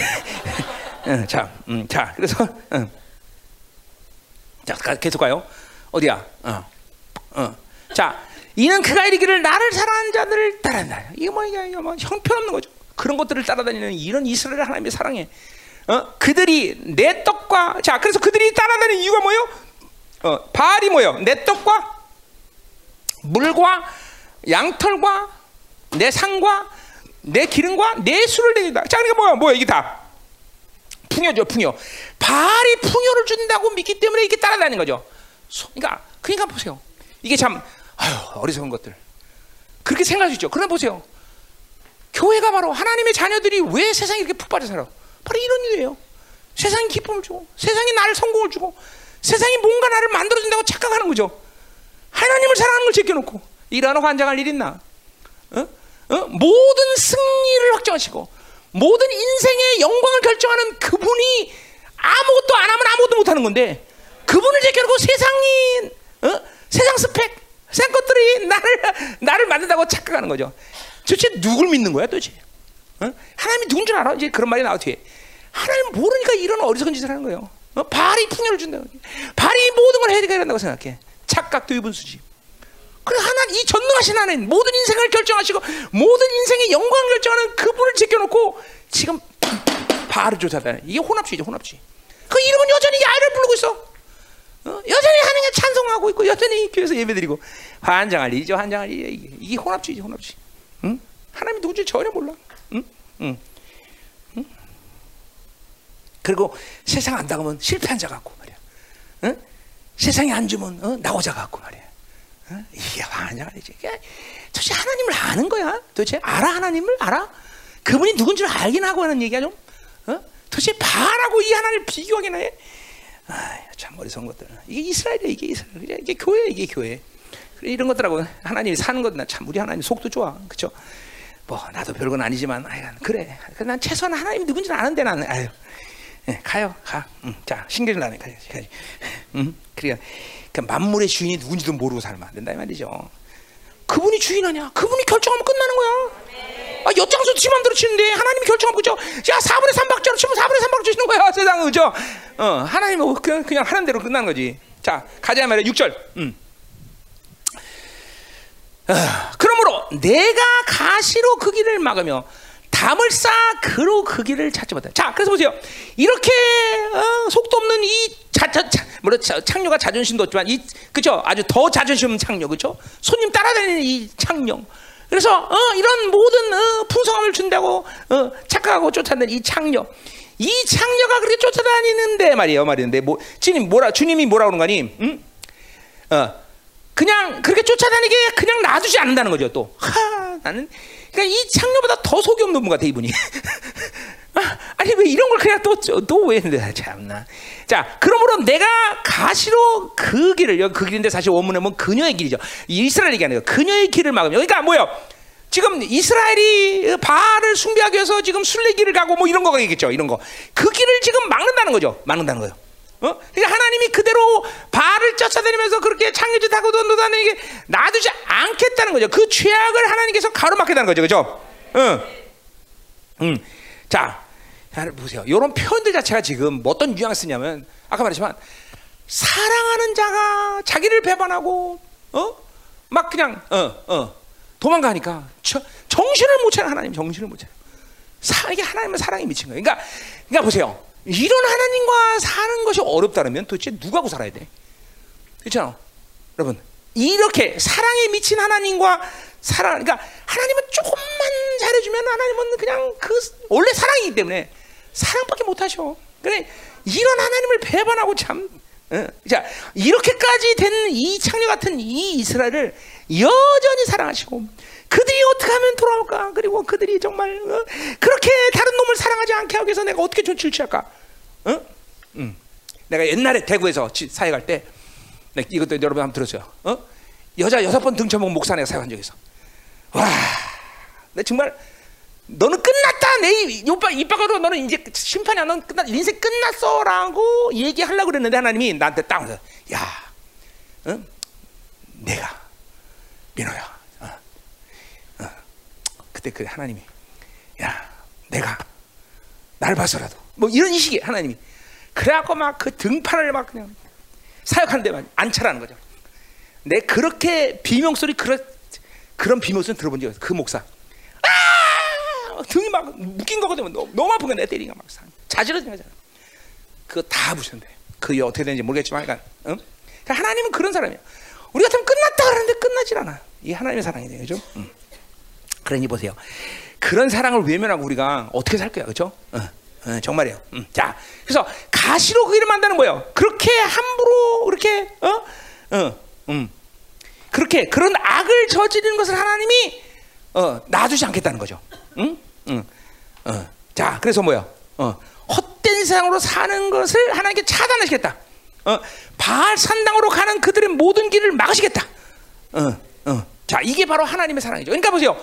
응, 자, 음, 자, 그래서 응. 자 계속 가요. 어디야? 어, 어. 자, 이는 그가 이르기를 나를 사랑하는 자들을 따른다. 이게 뭐 이게 뭐 형편없는 거죠. 그런 것들을 따라다니는 이런 이스라엘 하나님의 사랑에 어? 그들이 내 떡과 자 그래서 그들이 따라다니는 이유가 뭐요? 어, 바알이 뭐요? 내 떡과 물과 양털과 내 상과 내 기름과 내 술을 내다. 자 그러니까 뭐야? 뭐야 이게 다 풍요죠 풍요. 바알이 풍요를 준다고 믿기 때문에 이게 따라다니는 거죠. 그러니까 그러니까 보세요. 이게 참 아유 어리석은 것들 그렇게 생각할 수 있죠. 그러나 보세요. 교회가 바로 하나님의 자녀들이 왜 세상에 이렇게 푹 빠져 살아? 바로 이런 이유예요. 세상이 기쁨을 주고, 세상이 나를 성공을 주고, 세상이 뭔가 나를 만들어준다고 착각하는 거죠. 하나님을 사랑하는 걸 제껴놓고 이러한 환장할 일 있나? 어? 어? 모든 승리를 확정하시고 모든 인생의 영광을 결정하는 그분이 아무것도 안 하면 아무것도 못 하는 건데 그분을 제껴놓고 세상이 어? 세상 스펙, 세상 것들이 나를 나를 만든다고 착각하는 거죠. 도대체 누굴 믿는 거야 도대체? 어? 하나님이 누군 줄 알아? 이제 그런 말이 나와 뒤에. 하나님 모르니까 이런 어리석은 짓을 하는 거예요. 어? 발이 풍요를 준다. 발이 모든 걸 해결한다고 생각해. 착각도 입은 수지. 그래 하나 이 전능하신 하나님 모든 인생을 결정하시고 모든 인생의 영광을 결정하는 그분을 지켜놓고 지금 바를 쫓아다니 이게 혼합주의죠 혼합주의. 그 이름은 여전히 야를 부르고 있어. 어? 여전히 하나님 찬송하고 있고 여전히 교회에서 예배드리고 환장할 일이죠 환장할 일이 이게 혼합주의죠 혼합주의. 응? 하나님이 누군지 전혀 몰라. 응? 응. 응? 그리고 세상 안 당하면 실패한 자 같고 말이야. 응? 세상에 안 주면 어? 나오자 같고 말이야. 어? 이게 환장하지. 도대체 하나님을 아는 거야? 도대체 알아 하나님을 알아? 그분이 누군지 알긴 하고 하는 얘기야 좀. 어? 도대체 바라고 이 하나님을 비교하기나 해. 아, 참 어리석은 것들. 이게 이스라엘이야 이게 이스라엘. 이게 교회 이게 교회. 이런 것들하고 하나님이 사는 것나 참 우리 하나님 속도 좋아, 그렇죠? 뭐 나도 별건 아니지만, 아유, 그래. 난 최소한 하나님 누군지 아는데 나는, 아유, 네, 가요, 가. 응, 자, 신경을 나네, 가요, 가요. 응, 그래. 그 만물의 주인이 누군지도 모르고 살면 안 된다 이 말이죠. 그분이 주인 아니야. 그분이 결정하면 끝나는 거야. 아, 엿장수 지 맘대로 치는데 하나님이 결정하면 그죠? 야, 4분의 3박자로 치면 4분의 3박자 치는 거야, 세상은 그죠? 어, 하나님은 그냥, 그냥 하는 대로 끝나는 거지. 자, 가자 말이야, 6절. 음. 어, 그러므로 내가 가시로 그 길을 막으며 담을 쌓아 그로 그 길을 찾지 못해. 자, 그래서 보세요. 이렇게 어, 속도 없는 이 자, 자, 자, 물론 창녀가 자존심도 없지만 이 그죠? 아주 더 자존심 창녀, 그죠? 손님 따라다니는 이 창녀. 그래서 어, 이런 모든 어, 풍성함을 준다고 어, 착각하고 쫓아다니는 이 창녀. 이 창녀가 그렇게 쫓아다니는데 말이에요, 말인데 뭐 주님 뭐라 주님이 뭐라 그런 거니? 응? 어. 그냥 그렇게 쫓아다니게 그냥 놔두지 않는다는 거죠. 또 하, 나는 그러니까 이 창녀보다 더 속이 없는 분 같아 이분이. 아니 왜 이런 걸 그냥 또또왜 참나. 자 그러므로 내가 가시로 그 길을 여기 그 길인데 사실 원문에 보면 그녀의 길이죠. 이스라엘 얘기하는 거. 그녀의 길을 막으면 그러니까 뭐요? 지금 이스라엘이 바알을 숭배하기 위해서 지금 순례길을 가고 뭐 이런 거가 있겠죠. 이런 거. 그 길을 지금 막는다는 거죠. 막는다는 거예요. 어? 그러니까 하나님이 그대로 바알을 쫓아다니면서 그렇게 창조짓 하고 돈도다니게 놔두지 않겠다는 거죠. 그 죄악을 하나님께서 가로막겠다는 거죠. 그죠? 응. 응. 자, 보세요. 이런 표현들 자체가 지금 뭐 어떤 쓰냐면 아까 말했지만 사랑하는 자가 자기를 배반하고 어? 막 그냥 어, 어. 도망가니까 저, 정신을 못 차려 하나님 정신을 못 차려. 사, 이게 하나님은 사랑이 미친 거예요. 그러니까 그러니까 보세요. 이런 하나님과 사는 것이 어렵다면 도대체 누구하고 살아야 돼? 그렇죠? 여러분 이렇게 사랑에 미친 하나님과 사랑 그러니까 하나님은 조금만 잘해 주면 하나님은 그냥 그 원래 사랑이기 때문에 사랑밖에 못 하셔. 그래 이런 하나님을 배반하고 참 어? 자 이렇게까지 된 이 창녀 같은 이 이스라엘을 여전히 사랑하시고 그들이 어떻게 하면 돌아올까? 그리고 그들이 정말 어? 그렇게 다른 놈을 사랑하지 않게 하기 위해서 내가 어떻게 조치를 취할까? 어? 음. 내가 옛날에 대구에서 지- 사회 갈 때, 네, 이것도 여러분 한번 들었어요. 어? 여자 여섯 번 등쳐먹은 목사 내가 사역한 적 있어. 와, 내 정말 너는 끝났다. 내 이- 오빠 입 밖으로 너는 이제 심판이야. 넌 끝났, 인생 끝났어라고 얘기하려고 그랬는데 하나님이 나한테 딱 와서 야, 응? 내가 민호야. 그때 그 하나님이 야, 내가 날 봐서라도 뭐 이런 식의 하나님이 그래갖고 막 그 등판을 막 그냥 사역하는 데만 안차라는 거죠. 내 그렇게 비명 소리 그런 그런 비명 소리 들어본 적 없어. 그 목사. 아! 등이 막 묶인 거거든. 너무, 너무 아픈 거내 때리니까 막 상- 자지러지는 거잖아. 그거 다 부셨는데. 그게 어떻게 되는지 모르겠지만, 그러니까, 응? 그러니까 하나님은 그런 사람이야. 우리 같으면 끝났다 그러는데 끝나질 않아. 이 하나님의 사랑이죠, 그죠? 응. 그러니 보세요. 그런 사랑을 외면하고 우리가 어떻게 살 거야, 그죠? 어, 어, 정말이에요. 음. 자, 그래서 가시로 그 일을 만드는 거예요. 그렇게 함부로 그렇게 어, 어, 음, 그렇게 그런 악을 저지르는 것을 하나님이 어, 놔두지 않겠다는 거죠. 응? 응. 어. 자, 그래서 뭐야? 어, 헛된 세상으로 사는 것을 하나님께 차단하시겠다. 어, 바알 산당으로 가는 그들의 모든 길을 막으시겠다. 어, 어. 자, 이게 바로 하나님의 사랑이죠. 그러니까 보세요.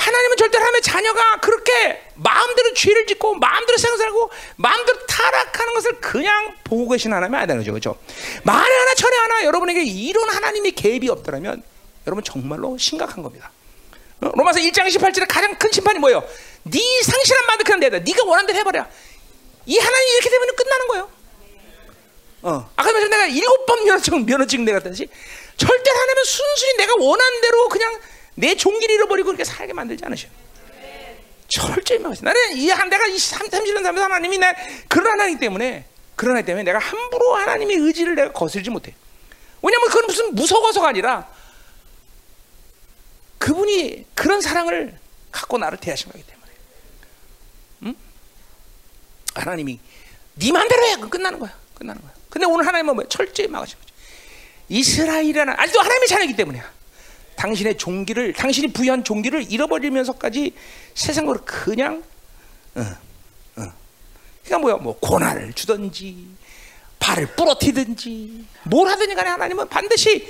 하나님은 절대로 하나님의 자녀가 그렇게 마음대로 죄를 짓고 마음대로 생각하고 마음대로 타락하는 것을 그냥 보고 계신 하나님이 아니라는 거죠. 그렇죠? 만에 하나 천에 하나 여러분에게 이런 하나님의 개입이 없더라면 여러분 정말로 심각한 겁니다. 어? 로마서 1장 18절에 가장 큰 심판이 뭐예요? 네 상실 한 마음대로 그냥 내다. 네가 원하는 대로 해버려. 이 하나님이 이렇게 되면 끝나는 거예요. 어. 아까 말씀 내가 일곱 번 면허증 면허증 내갔듯이 절대 하나님은 순순히 내가 원하는 대로 그냥 내 종기를 잃어버리고 그렇게 살게 만들지 않으셔. 철저히 막으시. 나는 이 한 내가 이 30년 살면서 하나님이 나 그런 하나님 때문에 그런 하나님 때문에 내가 함부로 하나님의 의지를 내가 거슬지 못해. 왜냐면 그건 무슨 무서워서가 아니라 그분이 그런 사랑을 갖고 나를 대하신 거기 때문에. 응? 하나님이 네 마음대로 해. 끝나는 거야. 끝나는 거야. 근데 오늘 하나님은 뭐야? 철저히 막으신. 이스라엘이라는 아직도 하나님의 자녀이기 때문이야. 당신의 종기를 당신이 부여한 종기를 잃어버리면서까지 세상으로 그냥 어, 어. 그러니까 뭐야? 뭐 고난을 주든지 발을 부러뜨든지 뭘 하든지 간에 하나님은 반드시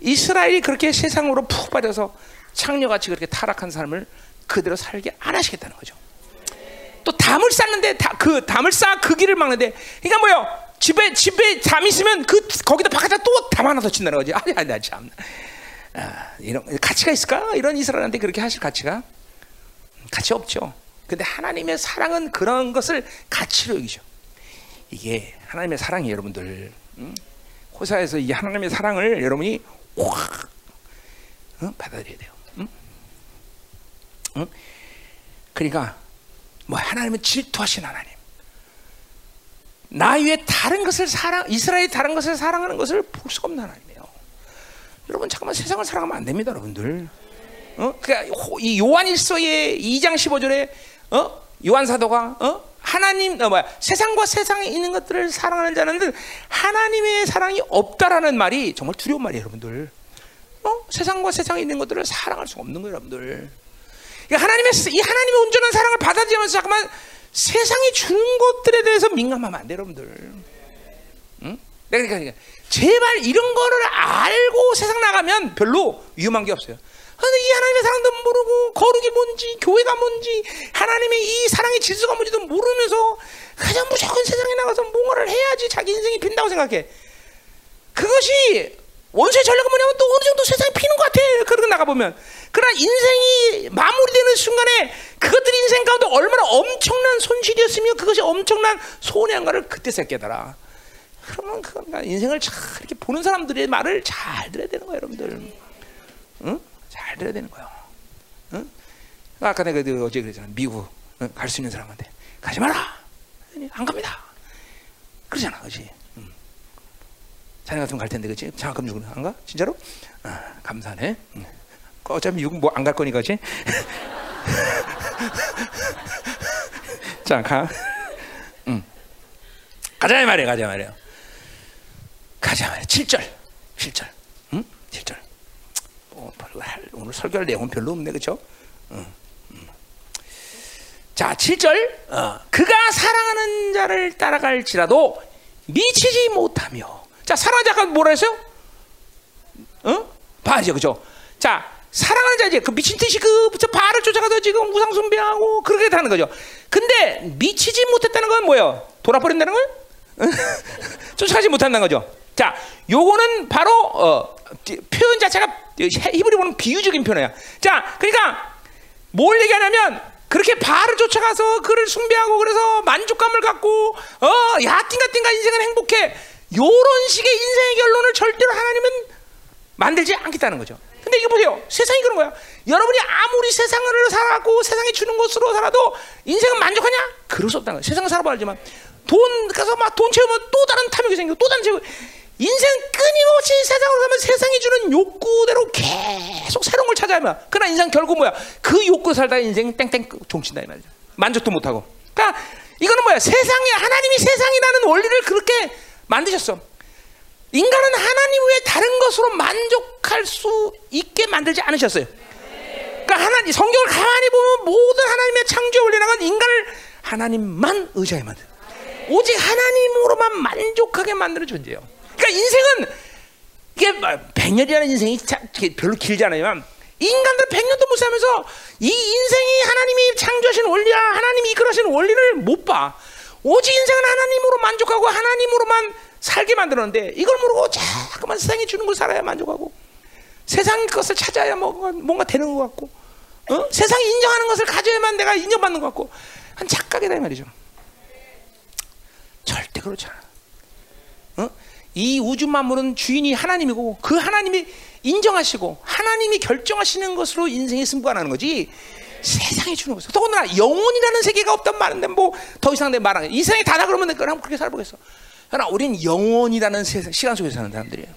이스라엘이 그렇게 세상으로 푹 빠져서 창녀같이 그렇게 타락한 삶을 그대로 살게 안 하시겠다는 거죠. 또 담을 쌓는데 다, 그 담을 쌓아 그 길을 막는데 그러니까 뭐요? 집에 집에 담 있으면 그 거기다 바깥에 또 담 하나 더 친다는 거지. 아니 아니 참. 아, 이런 가치가 있을까? 이런 이스라엘한테 그렇게 하실 가치가 가치 없죠. 근데 하나님의 사랑은 그런 것을 가치로 여기죠. 이게 하나님의 사랑이 여러분들 음? 호사에서 이 하나님의 사랑을 여러분이 확 어? 받아들여야 돼요. 음? 음? 그러니까 뭐 하나님은 질투하신 하나님. 나 위에 다른 것을 사랑 이스라엘이 다른 것을 사랑하는 것을 볼 수가 없는 하나님이에요. 여러분 잠깐만 세상을 사랑하면 안 됩니다, 여러분들. 어? 그러니까 이 요한일서의 2장 15절에 어? 요한 사도가 어? 하나님 어 뭐야 세상과 세상에 있는 것들을 사랑하는 자는 하나님의 사랑이 없다라는 말이 정말 두려운 말이에요, 여러분들. 어? 세상과 세상에 있는 것들을 사랑할 수 없는 거예요, 여러분들. 그러니까 하나님의 이 하나님의 온전한 사랑을 받아들이면서 잠깐만 세상이 주는 것들에 대해서 민감하면 안 돼요, 여러분들. 응? 내가 그러니까 제발 이런 거를 알고 세상 나가면 별로 위험한 게 없어요. 근데 이 하나님의 사랑도 모르고 거룩이 뭔지 교회가 뭔지 하나님의 이 사랑의 질서가 뭔지도 모르면서 그냥 무조건 세상에 나가서 뭔가를 해야지 자기 인생이 핀다고 생각해. 그것이 원수의 전략은 뭐냐면 또 어느 정도 세상에 피는 것 같아. 그러고 나가보면. 그러나 인생이 마무리되는 순간에 그것들이 인생 가운데 얼마나 엄청난 손실이었으며 그것이 엄청난 손해한 가를 그때서 깨달아. 그러면 그 인생을 잘 이렇게 보는 사람들의 말을 잘 들어야 되는 거예요, 여러분들. 응? 잘 들어야 되는 거예요. 응? 아까 내가 그 어제 그랬잖아. 미국 응? 갈수 있는 사람한테 가지 마라. 안 갑니다. 그러잖아, 그렇지? 응. 자네 같으면 갈 텐데, 그렇지? 장학금 주고 안 가? 진짜로? 아, 감사하네. 응. 어차피 미국 뭐 안 갈 거니까, 그렇지? 자, 가. 응. 가자 말이야, 가자 말이야. 가자 말이야. 7절. 7절. 응? 7절. 어, 별로 할, 오늘 설교할 내용은 별로 없네, 그렇죠? 응. 응. 자, 7절. 어, 그가 사랑하는 자를 따라갈지라도 미치지 못하며. 자, 사랑하는 자가 뭐라 했어요? 어? 바알이죠, 그죠? 자, 사랑하는 자 이제 그 미친 듯이 그 바알을 쫓아가서 지금 우상 숭배하고 그렇게 하는 거죠. 근데 미치지 못했다는 건 뭐예요? 돌아버린다는 거예요? 쫓아가지 못한다는 거죠. 자, 요거는 바로 어, 표현 자체가 히브리 보는 비유적인 표현이야. 자, 그러니까 뭘 얘기하냐면 그렇게 바알을 쫓아가서 그를 숭배하고 그래서 만족감을 갖고 어야 띵가띵가 인생은 행복해. 요런 식의 인생의 결론을 절대로 하나님은 만들지 않겠다는 거죠. 근데 이거 보세요. 세상이 그런 거야. 여러분이 아무리 세상을 살아갖고 세상이 주는 것으로 살아도 인생은 만족하냐? 그럴 수 없다는 거야. 세상을 살아봐 알지만 돈 가서 막 돈 채우면 또 다른 탐욕이 생겨. 또 다른 채우. 인생 끊임없이 세상으로 가면 세상이 주는 욕구대로 계속 새로운 걸 찾아야만. 그러나 인생 결국 뭐야? 그 욕구 살다 인생 땡땡 종친다 이 말이죠. 만족도 못 하고. 그러니까 이거는 뭐야? 세상에 하나님이 세상이라는 원리를 그렇게 만드셨어. 인간은 하나님 외에 다른 것으로 만족할 수 있게 만들지 않으셨어요. 그러니까 하나님 성경을 가만히 보면 모든 하나님의 창조 원리는 인간을 하나님만 의지하게 만들. 오직 하나님으로만 만족하게 만드는 존재예요. 그러니까 인생은 이게 100년이라는 뭐 인생이 별로 길지 않아요. 인간들 100년도 못 살면서 이 인생이 하나님이 창조하신 원리야, 하나님이 이끌어신 원리를 못 봐. 오직 인생은 하나님으로 만족하고 하나님으로만 살게 만들었는데 이걸 모르고 자꾸만 세상이 주는 걸 살아야 만족하고 세상 것을 찾아야 뭔가, 뭔가 되는 것 같고 어? 세상이 인정하는 것을 가져야만 내가 인정받는 것 같고 한 착각이다 이 말이죠. 절대 그렇지 않아. 어? 이 우주 만물은 주인이 하나님이고 그 하나님이 인정하시고 하나님이 결정하시는 것으로 인생이 승부가 나는 거지 세상이 주는 것을 더군다나 영혼이라는 세계가 없단 말인데 뭐 더 이상 내 말은 이 세상이 다다 그러면 내가 그렇게 살아보겠어 그러나 우리는 영혼이라는 세상, 시간 속에 사는 사람들이에요.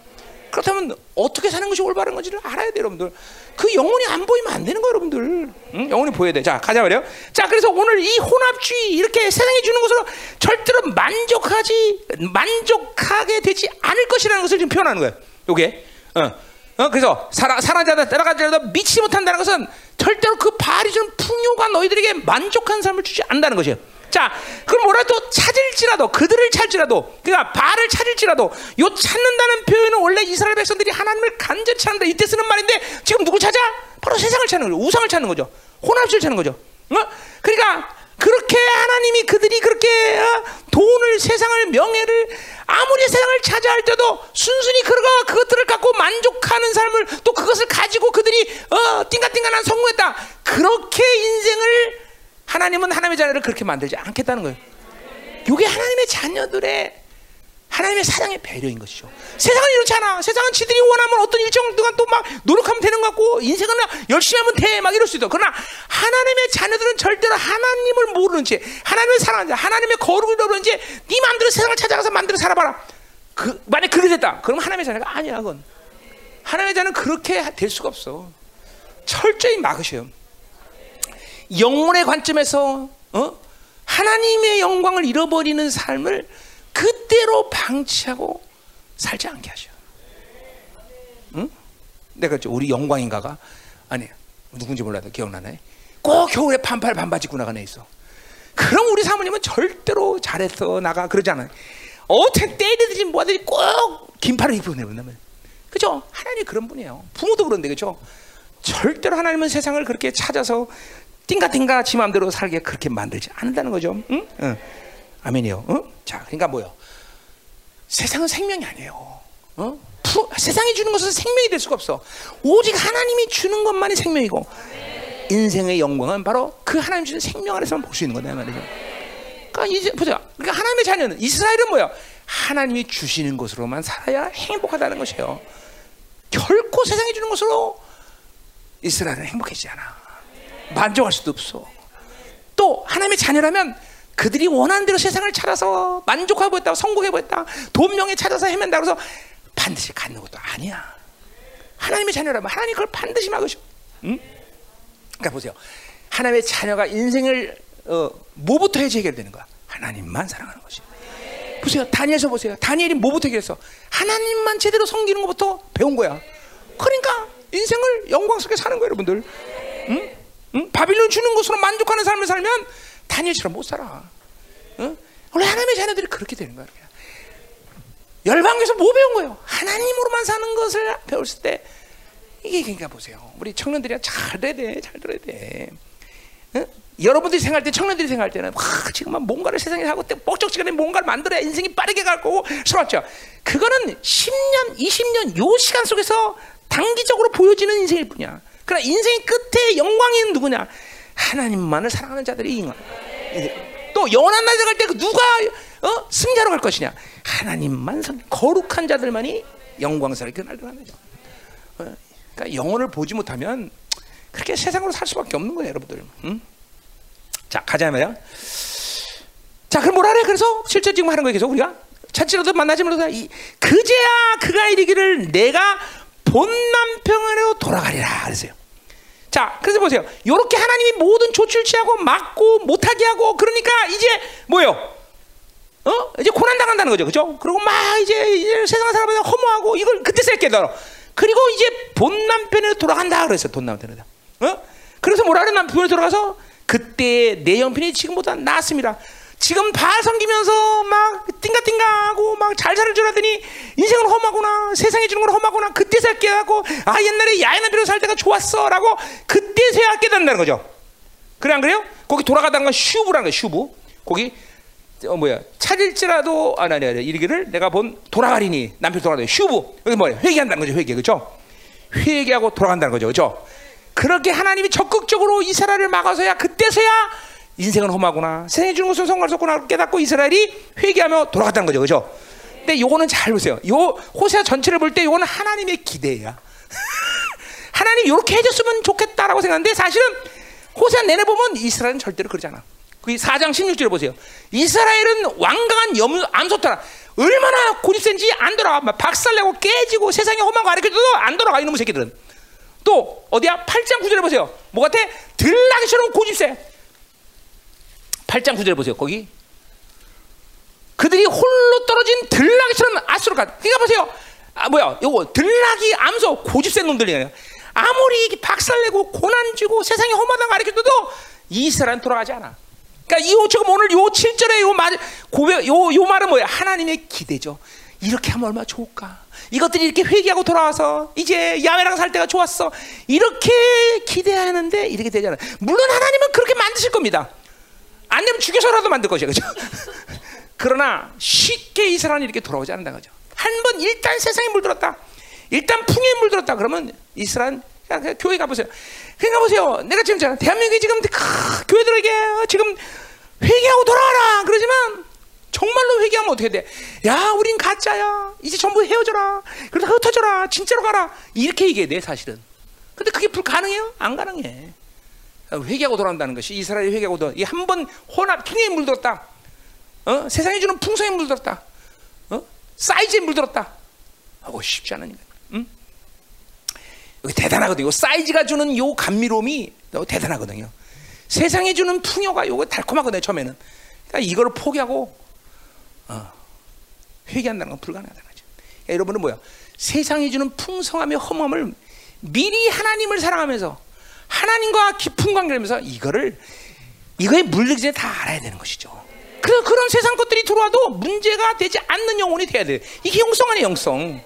그렇다면 어떻게 사는 것이 올바른 건지를 알아야 돼요, 여러분들. 그 영혼이 안 보이면 안 되는 거예요, 여러분들. 응? 영혼이 보여야 돼. 자, 가자 말이요. 자, 그래서 오늘 이 혼합주의 이렇게 세상이 주는 것으로 절대로 만족하지 만족하게 되지 않을 것이라는 것을 지금 표현하는 거예요. 요게. 어. 어, 그래서 사랑, 사랑자다 따라가더라도 미치지 못한다는 것은 절대로 그 발이 준 풍요가 너희들에게 만족한 삶을 주지 않는다는 것이에요. 자, 그럼 뭐라도 찾을지라도 그들을 찾지라도 그러니까 바를 찾을지라도 요 찾는다는 표현은 원래 이스라엘 백성들이 하나님을 간절히 찾는다 이때 쓰는 말인데 지금 누구 찾아? 바로 세상을 찾는 거죠. 우상을 찾는 거죠. 혼합주의를 찾는 거죠. 어? 그러니까 그렇게 하나님이 그들이 그렇게 어? 돈을 세상을 명예를 아무리 세상을 차지할 때도 순순히 그가 그것들을 갖고 만족하는 삶을 또 그것을 가지고 그들이 어 띵가띵가난 성공했다 그렇게 인생을 하나님은 하나님의 자녀를 그렇게 만들지 않겠다는 거예요. 이게 하나님의 자녀들의 하나님의 사랑의 배려인 것이죠. 세상은 이렇지 않아. 세상은 지들이 원하면 어떤 일정 동안 또 막 노력하면 되는 것 같고 인생은 열심히 하면 돼. 막 이럴 수 있어. 그러나 하나님의 자녀들은 절대로 하나님을 모르는 채 하나님을 사랑하는 자, 하나님의 거룩을 모르는 채네 마음대로 세상을 찾아가서 만들어 살아봐라. 그, 만약 그렇게 됐다. 그럼 하나님의 자녀가 아니야. 그건. 하나님의 자녀는 그렇게 될 수가 없어. 철저히 막으셔요. 영혼의 관점에서 어? 하나님의 영광을 잃어버리는 삶을 그대로 방치하고 살지 않게 하셔. 응? 내가 우리 영광인가가 아니 누군지 몰라도 기억나네. 꼭 겨울에 반팔 반바지 입고 나가네 있어. 그럼 우리 사모님은 절대로 잘했어 나가 그러지 않아요. 어떻게 때리든지 뭐든지 꼭 긴팔을 입고 내본다면. 그죠? 하나님이 그런 분이에요. 부모도 그런데 그죠? 절대로 하나님은 세상을 그렇게 찾아서 띵가띵가 지 마음대로 살게 그렇게 만들지 않는다는 거죠. 응? 응. 아멘이요. 응? 자, 그러니까 뭐요? 세상은 생명이 아니에요. 어? 푸, 세상이 주는 것은 생명이 될 수가 없어. 오직 하나님이 주는 것만이 생명이고 인생의 영광은 바로 그 하나님 주는 생명 안에서만 볼 수 있는 거다 말이죠. 그러니까 이제 보세요. 그러니까 하나님의 자녀는 이스라엘은 뭐야? 하나님이 주시는 것으로만 살아야 행복하다는 것이에요. 결코 세상이 주는 것으로 이스라엘은 행복해지지 않아. 만족할 수도 없어. 또 하나님의 자녀라면 그들이 원하는 대로 세상을 찾아서 만족하고 있다, 성공하고 있다, 돈 명예 찾아서 헤맨다 그래서 반드시 갖는 것도 아니야. 하나님의 자녀라면 하나님 그걸 반드시 막으셔. 응? 그러니까 보세요. 하나님의 자녀가 인생을 어, 뭐부터 해지 해결되는 거야? 하나님만 사랑하는 것이. 보세요. 다니엘서 보세요. 다니엘이 뭐부터 해결했어? 하나님만 제대로 섬기는 것부터 배운 거야. 그러니까 인생을 영광스럽게 사는 거예요, 여러분들. 응? 응? 바빌론 주는 것으로 만족하는 삶을 살면 다니엘처럼 못 살아. 응? 원래 하나님의 자녀들이 그렇게 되는 거야. 열방에서 뭐 배운 거예요? 하나님으로만 사는 것을 배웠을 때 이게 그러니까 보세요. 우리 청년들이 잘 들어야 돼, 잘 들어야 돼. 응? 여러분들이 생각할 때, 청년들이 생각할 때는 와, 지금 뭔가를 세상에 하고 뻑적지간에 뭔가를 만들어야 인생이 빠르게 갈 거고 그렇죠. 그거는 10년, 20년 요 시간 속에서 단기적으로 보여지는 인생일 뿐이야. 그러나 인생의 끝에 영광이 누구냐? 하나님만을 사랑하는 자들이 인간. 또 영원한 날 들어갈 때그 누가 어? 승자로 갈 것이냐? 하나님만 선 거룩한 자들만이 영광스럽게 그날 들어가는 거죠. 어? 그러니까 영혼을 보지 못하면 그렇게 세상으로 살 수밖에 없는 거예요, 여러분들. 응? 자, 가자 말이야. 자, 그럼 뭐라 그래? 그래서 실제 지금 하는 거예요, 계속 우리가 찾지라도 만나지 못하다. 그제야 그가 이르기를 내가 본 남편으로 돌아가리라 그랬어요. 자, 그래서 보세요. 이렇게 하나님이 모든 조치를 취하고 막고 못하게 하고 그러니까 이제 뭐요? 어? 이제 고난 당한다는 거죠, 그죠? 그리고 막 이제, 이제 세상 사람들 허무하고 이걸 그때서 깨달아. 그리고 이제 본 남편으로 돌아간다 그랬어, 돈 남편으로. 어? 그래서 뭐라 그래? 남편으로 돌아가서 그때 내 형편이 지금보다 낫습니다. 지금 바알 섬기면서 막 띵가띵가하고 막 잘 살을 줄 알더니 인생은 험하구나 세상에 주는 건 험하구나 그때서야 깨닫고 아 옛날에 야인한 비로 살 때가 좋았어라고 그때서야 깨닫는다는 거죠. 그래 안 그래요? 거기 돌아가다는 건 슈브라는 거예요. 슈브. 거기 어 뭐야 차릴지라도 아니 아니 아니 이르기를 내가 본 돌아가리니 남편 돌아가리 슈브 여기 뭐야 회개한다는 거죠. 회개 그렇죠? 회개하고 돌아간다는 거죠. 그렇죠? 그렇게 하나님이 적극적으로 이스라엘을 막아서야 그때서야 인생은 험하구나. 세상에 주는 것은 성과를 었구나 깨닫고 이스라엘이 회개하며 돌아갔다는 거죠. 그죠? 근데 요거는 잘 보세요. 요 호세아 전체를 볼 때 요거는 하나님의 기대야. 하나님 이렇게 해줬으면 좋겠다라고 생각하는데 사실은 호세아 내내 보면 이스라엘은 절대로 그러지 않아. 그 4장 16절을 보세요. 이스라엘은 완강한 염, 암소터라. 얼마나 고집센지 안 돌아가. 막 박살내고 깨지고 세상에 험한 거 가르쳐도 안 돌아가 이놈의 새끼들은. 또 어디야? 8장 9절에 보세요. 뭐 같아? 들나기처럼 고집세. 8장 9절 보세요. 거기 그들이 홀로 떨어진 들나기처럼 아수로 가. 그러니까 보세요. 아 뭐야? 요거 들나기 암소 고집센 놈들이에요. 아무리 박살내고 고난 주고 세상에 험하다는 가르쳐도 이스라엘 돌아가지 않아. 그러니까 이 지금 오늘 요 7절에 요 말, 고백, 요, 요 말은 뭐야? 하나님의 기대죠. 이렇게 하면 얼마나 좋을까? 이것들이 이렇게 회개하고 돌아와서 이제 야외랑 살 때가 좋았어. 이렇게 기대하는데 이렇게 되잖아. 물론 하나님은 그렇게 만드실 겁니다. 안 되면 죽여서라도 만들 것이야, 그죠? 그러나 쉽게 이스라엘이 이렇게 돌아오지 않는다, 그죠? 한 번 일단 세상에 물들었다, 일단 풍요에 물들었다, 그러면 이스라엘 그냥 교회 가보세요. 그러니까 보세요. 내가 지금 잖아 대한민국에 지금 크, 교회들에게 지금 회개하고 돌아와라. 그러지만 정말로 회개하면 어떻게 돼? 야, 우린 가짜야. 이제 전부 헤어져라. 그러다 흩어져라. 진짜로 가라. 이렇게 얘기해 돼, 사실은. 근데 그게 불가능해요? 안 가능해. 회개하고 돌아온다는 것이 이스라엘이 회개하고 돌아. 이한 번 혼합 풍요에 물들었다. 어? 세상에 주는 풍성에 물들었다. 어? 사이즈에 물들었다. 하고 쉽지 않으니까. 응? 여기 대단하거든요. 사이즈가 주는 요 감미로움이 대단하거든요. 세상에 주는 풍요가 요거 달콤하거든요. 처음에는. 그러니까 이거를 포기하고 어, 회개한다는 건 불가능하다는 거죠. 그러니까 여러분은 뭐야? 세상에 주는 풍성함의 험함을 미리 하나님을 사랑하면서 하나님과 깊은 관계를 하면서 이거를 이거에 물리기 전에 다 알아야 되는 것이죠. 그 그런 세상 것들이 들어와도 문제가 되지 않는 영혼이 돼야 돼. 이게 영성 아니에요, 영성.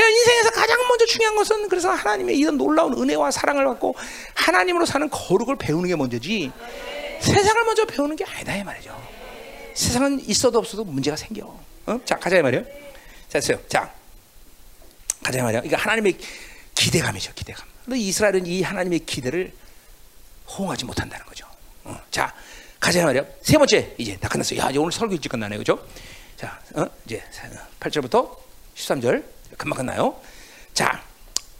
인생에서 가장 먼저 중요한 것은 그래서 하나님의 이런 놀라운 은혜와 사랑을 받고 하나님으로 사는 거룩을 배우는 게 먼저지 세상을 먼저 배우는 게 아니다 이 말이죠. 세상은 있어도 없어도 문제가 생겨. 어? 자 가자 이 말이요. 자, 됐어요. 자 가자 이 말이요. 이거 하나님의 기대감이죠, 기대감. 근데 이스라엘은 이 하나님의 기대를 호응하지 못한다는 거죠. 어, 자, 가자 말이야. 세 번째 이제 다 끝났어요. 야, 오늘 설교 일찍 끝나네, 그죠? 자, 어, 이제 8절부터 13절 금방 끝나요. 자,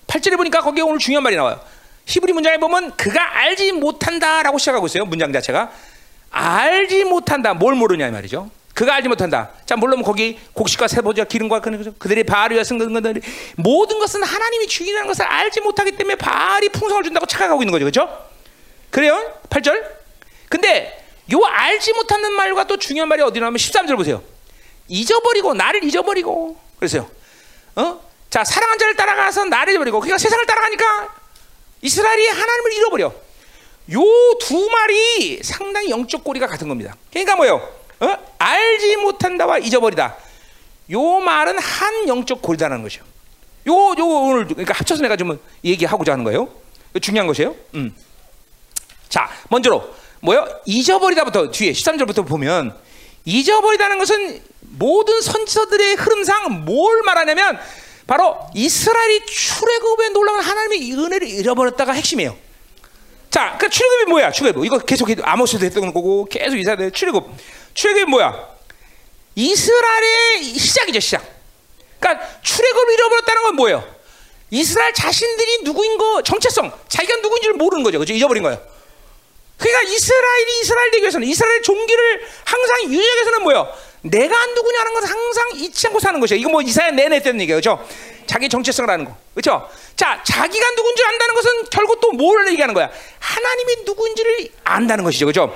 8절에 보니까 거기에 오늘 중요한 말이 나와요. 히브리 문장에 보면 그가 알지 못한다라고 시작하고 있어요. 문장 자체가 알지 못한다. 뭘 모르냐 말이죠. 그가 알지 못한다. 자, 물론 거기 곡식과 세보자 기름과 그들이 바알이와 승근들이 모든 것은 하나님이 주인이라는 것을 알지 못하기 때문에 바알이 풍성을 준다고 착각하고 있는 거죠. 그렇죠? 그래요? 8절. 근데 요 알지 못하는 말과 또 중요한 말이 어디 나오면 13절 보세요. 잊어버리고 나를 잊어버리고 그래서요. 어? 자, 사랑한 자를 따라가서 나를 잊어버리고 그러니까 세상을 따라가니까 이스라엘이 하나님을 잃어버려. 요 두 말이 상당히 영적 고리가 같은 겁니다. 그러니까 뭐예요? 어? 알지 못한다와 잊어버리다. 요 말은 한 영적 골다라는 것이요. 요, 요 오늘 그러니까 합쳐서 내가 좀 얘기하고자 하는 거예요. 중요한 것이에요. 음. 자, 먼저로 뭐요? 잊어버리다부터 뒤에 13절부터 보면 잊어버리다는 것은 모든 선지서들의 흐름상 뭘 말하냐면 바로 이스라엘이 출애굽에 놀라운 하나님의 은혜를 잃어버렸다가 핵심이에요. 자, 그 출애굽이 뭐야? 출애굽 이거 계속 아모스도 했던 거고 계속 이스라엘 출애굽. 출애굽이 뭐야? 이스라엘의 시작이죠, 시작. 그러니까 출애굽을 잃어버렸다는 건 뭐예요? 이스라엘 자신들이 누구인 거 정체성, 자기가 누구인지를 모르는 거죠. 그죠? 잊어버린 거예요. 그러니까 이스라엘이 이스라엘 되기 위해서는 이스라엘 종기를 항상 유지하기 위해서는 뭐예요? 내가 누구냐는 것을 항상 잊지 않고 사는 것이에요. 이거 뭐 이사야 내내 때는 얘기예요. 그렇죠? 자기 정체성을 아는 거. 그렇죠? 자, 자기가 누군지 안다는 것은 결국 또 뭘 얘기하는 거야? 하나님이 누구인지를 안다는 것이죠. 그렇죠?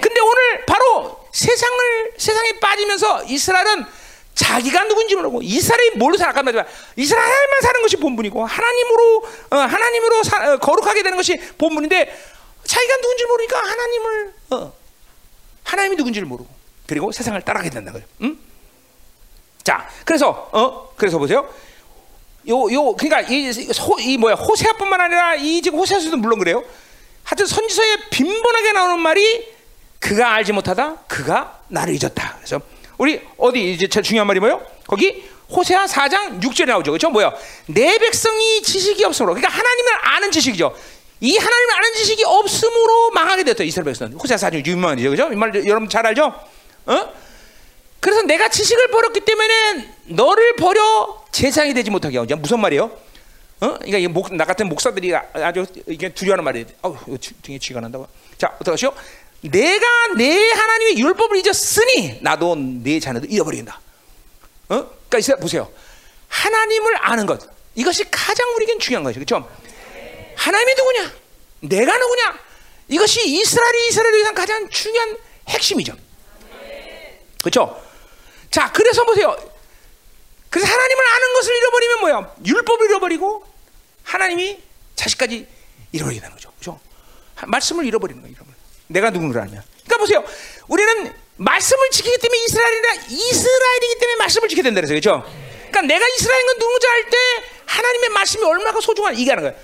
근데 오늘 바로 세상을 세상에 빠지면서 이스라엘은 자기가 누군지 모르고 이스라엘이 뭘로 살아간 말이야. 이스라엘만 사는 것이 본분이고 하나님으로 어, 하나님으로 사, 어, 거룩하게 되는 것이 본분인데 자기가 누군지 모르니까 하나님을 어, 하나님이 누군지를 모르고 그리고 세상을 따라가게 된다 거예요. 응? 자, 그래서 어 그래서 보세요. 요 요 그러니까 이, 호, 이 뭐야 호세아뿐만 아니라 이 지금 호세아서도 물론 그래요. 하여튼 선지서에 빈번하게 나오는 말이 그가 알지 못하다 그가 나를 잊었다. 그래서 우리 어디 이제 제일 중요한 말이 뭐요? 거기 호세아 4장 6절에 나오죠. 그렇죠? 뭐야? 내 백성이 지식이 없으므로 그러니까 하나님을 아는 지식이죠. 이 하나님을 아는 지식이 없음으로 망하게 됐다. 이스라엘 백성은. 호세아 4장 유명한 이죠. 그죠? 이말 여러분 잘 알죠? 어? 그래서 내가 지식을 버렸기 때문에 너를 버려 제상이 되지 못하게 하죠. 무슨 말이에요? 어? 그러니까 이게 목, 나 같은 목사들이 아주 이게 두려워하는 말이에요. 어우, 등에 쥐가 난다고. 자, 어떡하시오? 내가 내 하나님의 율법을 잊었으니 나도 내 자녀도 잃어버린다. 어? 그러니까 보세요. 하나님을 아는 것 이것이 가장 우리에겐 중요한 것이죠. 그렇죠? 하나님이 누구냐? 내가 누구냐? 이것이 이스라엘이 이스라엘을 위한 가장 중요한 핵심이죠. 그렇죠? 자, 그래서 보세요. 그래서 하나님을 아는 것을 잃어버리면 뭐야? 율법을 잃어버리고 하나님이 자식까지 잃어버린다는 거죠. 그렇죠? 말씀을 잃어버리는 거예요. 내가 누군가를 알면. 그러니까 보세요. 우리는 말씀을 지키기 때문에 이스라엘이라 이스라엘이기 때문에 말씀을 지켜야 된다 그래서 그렇죠? 그러니까 내가 이스라엘인 건 누군지 알 때 하나님의 말씀이 얼마나 소중한 이게 하는 거예요.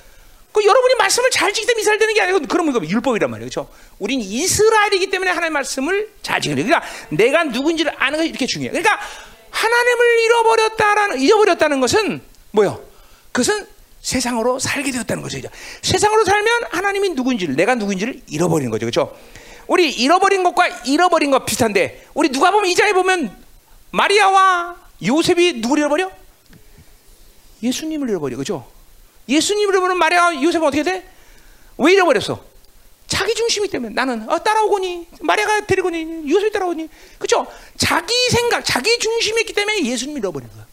그 여러분이 말씀을 잘 지키기 때문에 이스라엘 되는 게 아니고 그럼 이거 율법이란 말이에요. 그렇죠? 우린 이스라엘이기 때문에 하나님의 말씀을 잘 지키는 거예요. 그러니까 내가 누군지를 아는 것이 이렇게 중요해요. 그러니까 하나님을 잃어버렸다라는 잊어버렸다는 것은 뭐요? 그것은 세상으로 살게 되었다는 거죠. 세상으로 살면 하나님이 누군지를 내가 누군지를 잃어버리는 거죠. 그렇죠? 우리 잃어버린 것과 잃어버린 것 비슷한데 우리 누가 보면 이자에 보면 마리아와 요셉이 누구를 잃어버려? 예수님을 잃어버려. 그렇죠? 예수님을 잃어버리면 마리아와 요셉은 어떻게 돼? 왜 잃어버렸어? 자기 중심이 때문에 나는 어, 따라오거니 마리아가 데리고니 요셉이 따라오니 그렇죠? 자기 생각, 자기 중심이었기 때문에 예수님을 잃어버린 거야.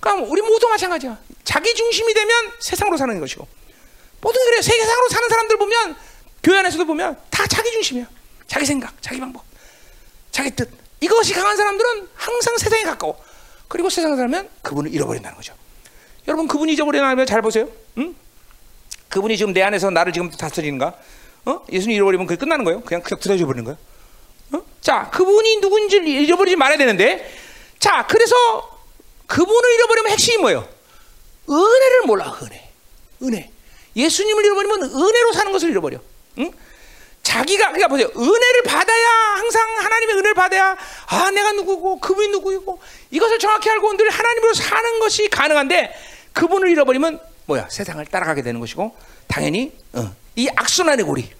그러니까 우리 모두 마찬가지야. 자기 중심이 되면 세상으로 사는 것이고 모든 그래 세상으로 사는 사람들 보면 교회 안에서도 보면 다 자기 중심이야. 자기 생각, 자기 방법, 자기 뜻. 이것이 강한 사람들은 항상 세상에 가까워. 그리고 세상에 살면 그분을 잃어버린다는 거죠. 여러분 그분이 잊어버리면 잘 보세요. 응? 그분이 지금 내 안에서 나를 지금 다스리는가? 어? 예수님 잃어버리면 그게 끝나는 거예요. 그냥 그냥 들어져 버리는 거예요. 어? 자, 그분이 누군지 잃어버리지 말아야 되는데, 자, 그래서 그분을 잃어버리면 핵심이 뭐예요? 은혜를 몰라, 은혜. 은혜. 예수님을 잃어버리면 은혜로 사는 것을 잃어버려. 응? 자기가 그러니까 보세요. 은혜를 받아야 항상 하나님의 은혜를 받아야 아 내가 누구고 그분이 누구이고 이것을 정확히 알고 늘 하나님으로 사는 것이 가능한데 그분을 잃어버리면 뭐야 세상을 따라가게 되는 것이고 당연히 어, 이 악순환의 고리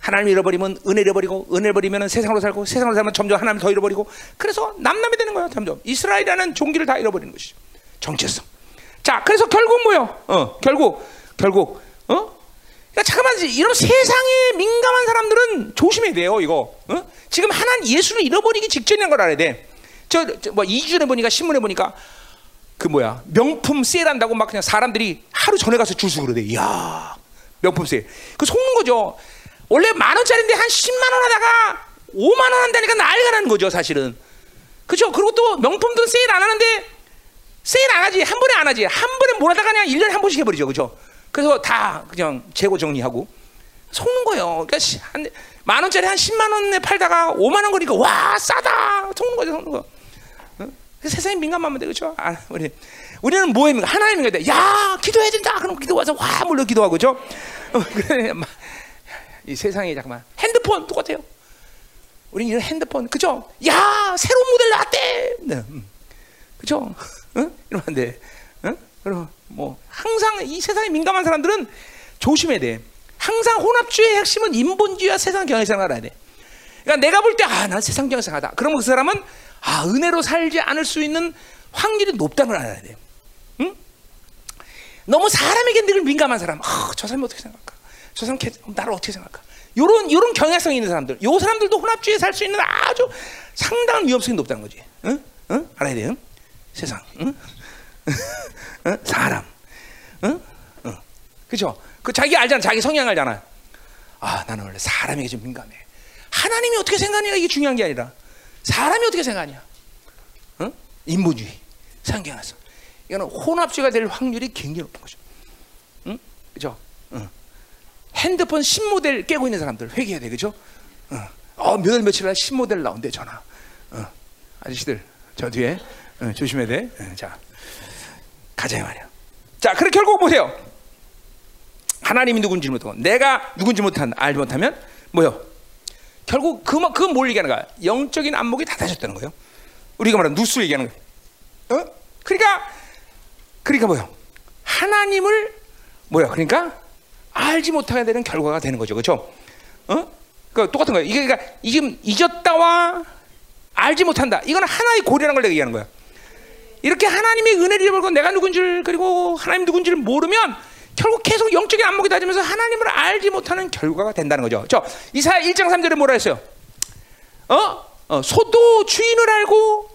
하나님 잃어버리면 은혜 잃어버리고 은혜 버리면 세상으로 살고 세상으로 살면 점점 하나님 더 잃어버리고 그래서 남남이 되는 거예요 점점 이스라엘이라는 종기를 다 잃어버리는 것이죠 정체성 자 그래서 결국 뭐요? 어. 결국 결국 어? 그러니까 잠깐만 이런 세상에 민감한 사람들은 조심해야 돼요 이거. 어? 지금 하나님 예수를 잃어버리기 직전인 걸 알아야 돼저뭐 2주 전에 보니까 신문에 보니까 그 뭐야? 명품 세일한다고 막 그냥 사람들이 하루 전에 가서 줄 서고 그러대. 이야 명품 세일. 그 속는 거죠. 원래 만 원짜리인데 한 10만 원 하다가 5만 원 한다니까 난리가 나는 거죠 사실은. 그죠 그리고 또 명품도 세일 안 하는데 세일 안 하지 한 번에 안 하지 한 번에 몰아다가 그냥 1년에 한 번씩 해버리죠 그죠 그래서 다 그냥 재고 정리하고 속는 거예요. 그러니까 한 만 원짜리 한 10만 원에 팔다가 5만 원 거니까 와 싸다 속는 거죠, 속는 거. 세상에 민감하면 돼, 그렇죠? 아, 우리 우리는 뭐에 민감? 하나님 민감해 돼. 야, 기도해야 된다. 그럼 기도 와서 와 물러 기도하고, 그렇죠? 어, 이 세상이 잠깐만 핸드폰 똑같아요. 우리 이런 핸드폰, 그죠? 야, 새로운 모델 나왔대. 네, 음. 그죠? 응? 이러면 안 돼. 응? 그럼 뭐 항상 이 세상에 민감한 사람들은 조심해야 돼. 항상 혼합주의 핵심은 인본주의와 세상 경향성을 알아야 돼. 그러니까 내가 볼 때 아, 난 세상 경향성하다. 그러면 그 사람은 아, 은혜로 살지 않을 수 있는 확률이 높다는 걸 알아야 돼. 응? 너무 사람에게 늘 민감한 사람. 아, 저 사람이 어떻게 생각할까? 저 사람 나를 어떻게 생각할까? 요런 요런 경향성이 있는 사람들. 요 사람들도 혼합주의에 살 수 있는 아주 상당한 위험성이 높다는 거지. 응? 응? 알아야 돼요. 세상. 응? 응? 사람. 응? 응. 그죠? 그 자기 알잖아. 자기 성향 알잖아. 아, 나는 원래 사람에게 좀 민감해. 하나님이 어떻게 생각하냐 이게 중요한 게 아니라 사람이 어떻게 생각하냐. 응? 인본주의, 상경화성. 이거는 혼합주의가 될 확률이 굉장히 높은 거죠. 응? 그죠? 응. 핸드폰 신모델 깨고 있는 사람들 회개해야 돼, 그죠? 응. 어, 몇월 며칠 날 신모델 나온대 전화. 응. 아저씨들 저 뒤에 응, 조심해야 돼. 응, 자, 가자 말이야. 자, 그래 결국 보세요. 하나님이 누군지 못하고 내가 누군지 못한 알지 못하면 뭐요? 결국 그만 그뭘 얘기하는 거야? 영적인 안목이 닫아졌다는 거예요. 우리가 말하는 누수 얘기하는 거예요. 어? 그러니까 그러니까 뭐요? 하나님을 뭐야? 그러니까 알지 못하게 되는 결과가 되는 거죠, 그렇죠? 어? 그 똑같은 거예요. 이게 그러니까 지금 잊었다와 알지 못한다. 이건 하나의 고리라는 걸 얘기하는 거야. 이렇게 하나님의 은혜를 잃어버리고 내가 누군지를 그리고 하나님 누군지를 모르면 결국 계속 영적인 안목이 닫으면서 하나님을 알지 못하는 결과가 된다는 거죠. 저 이사야 1장 3절에 뭐라 했어요? 어? 어? 소도 주인을 알고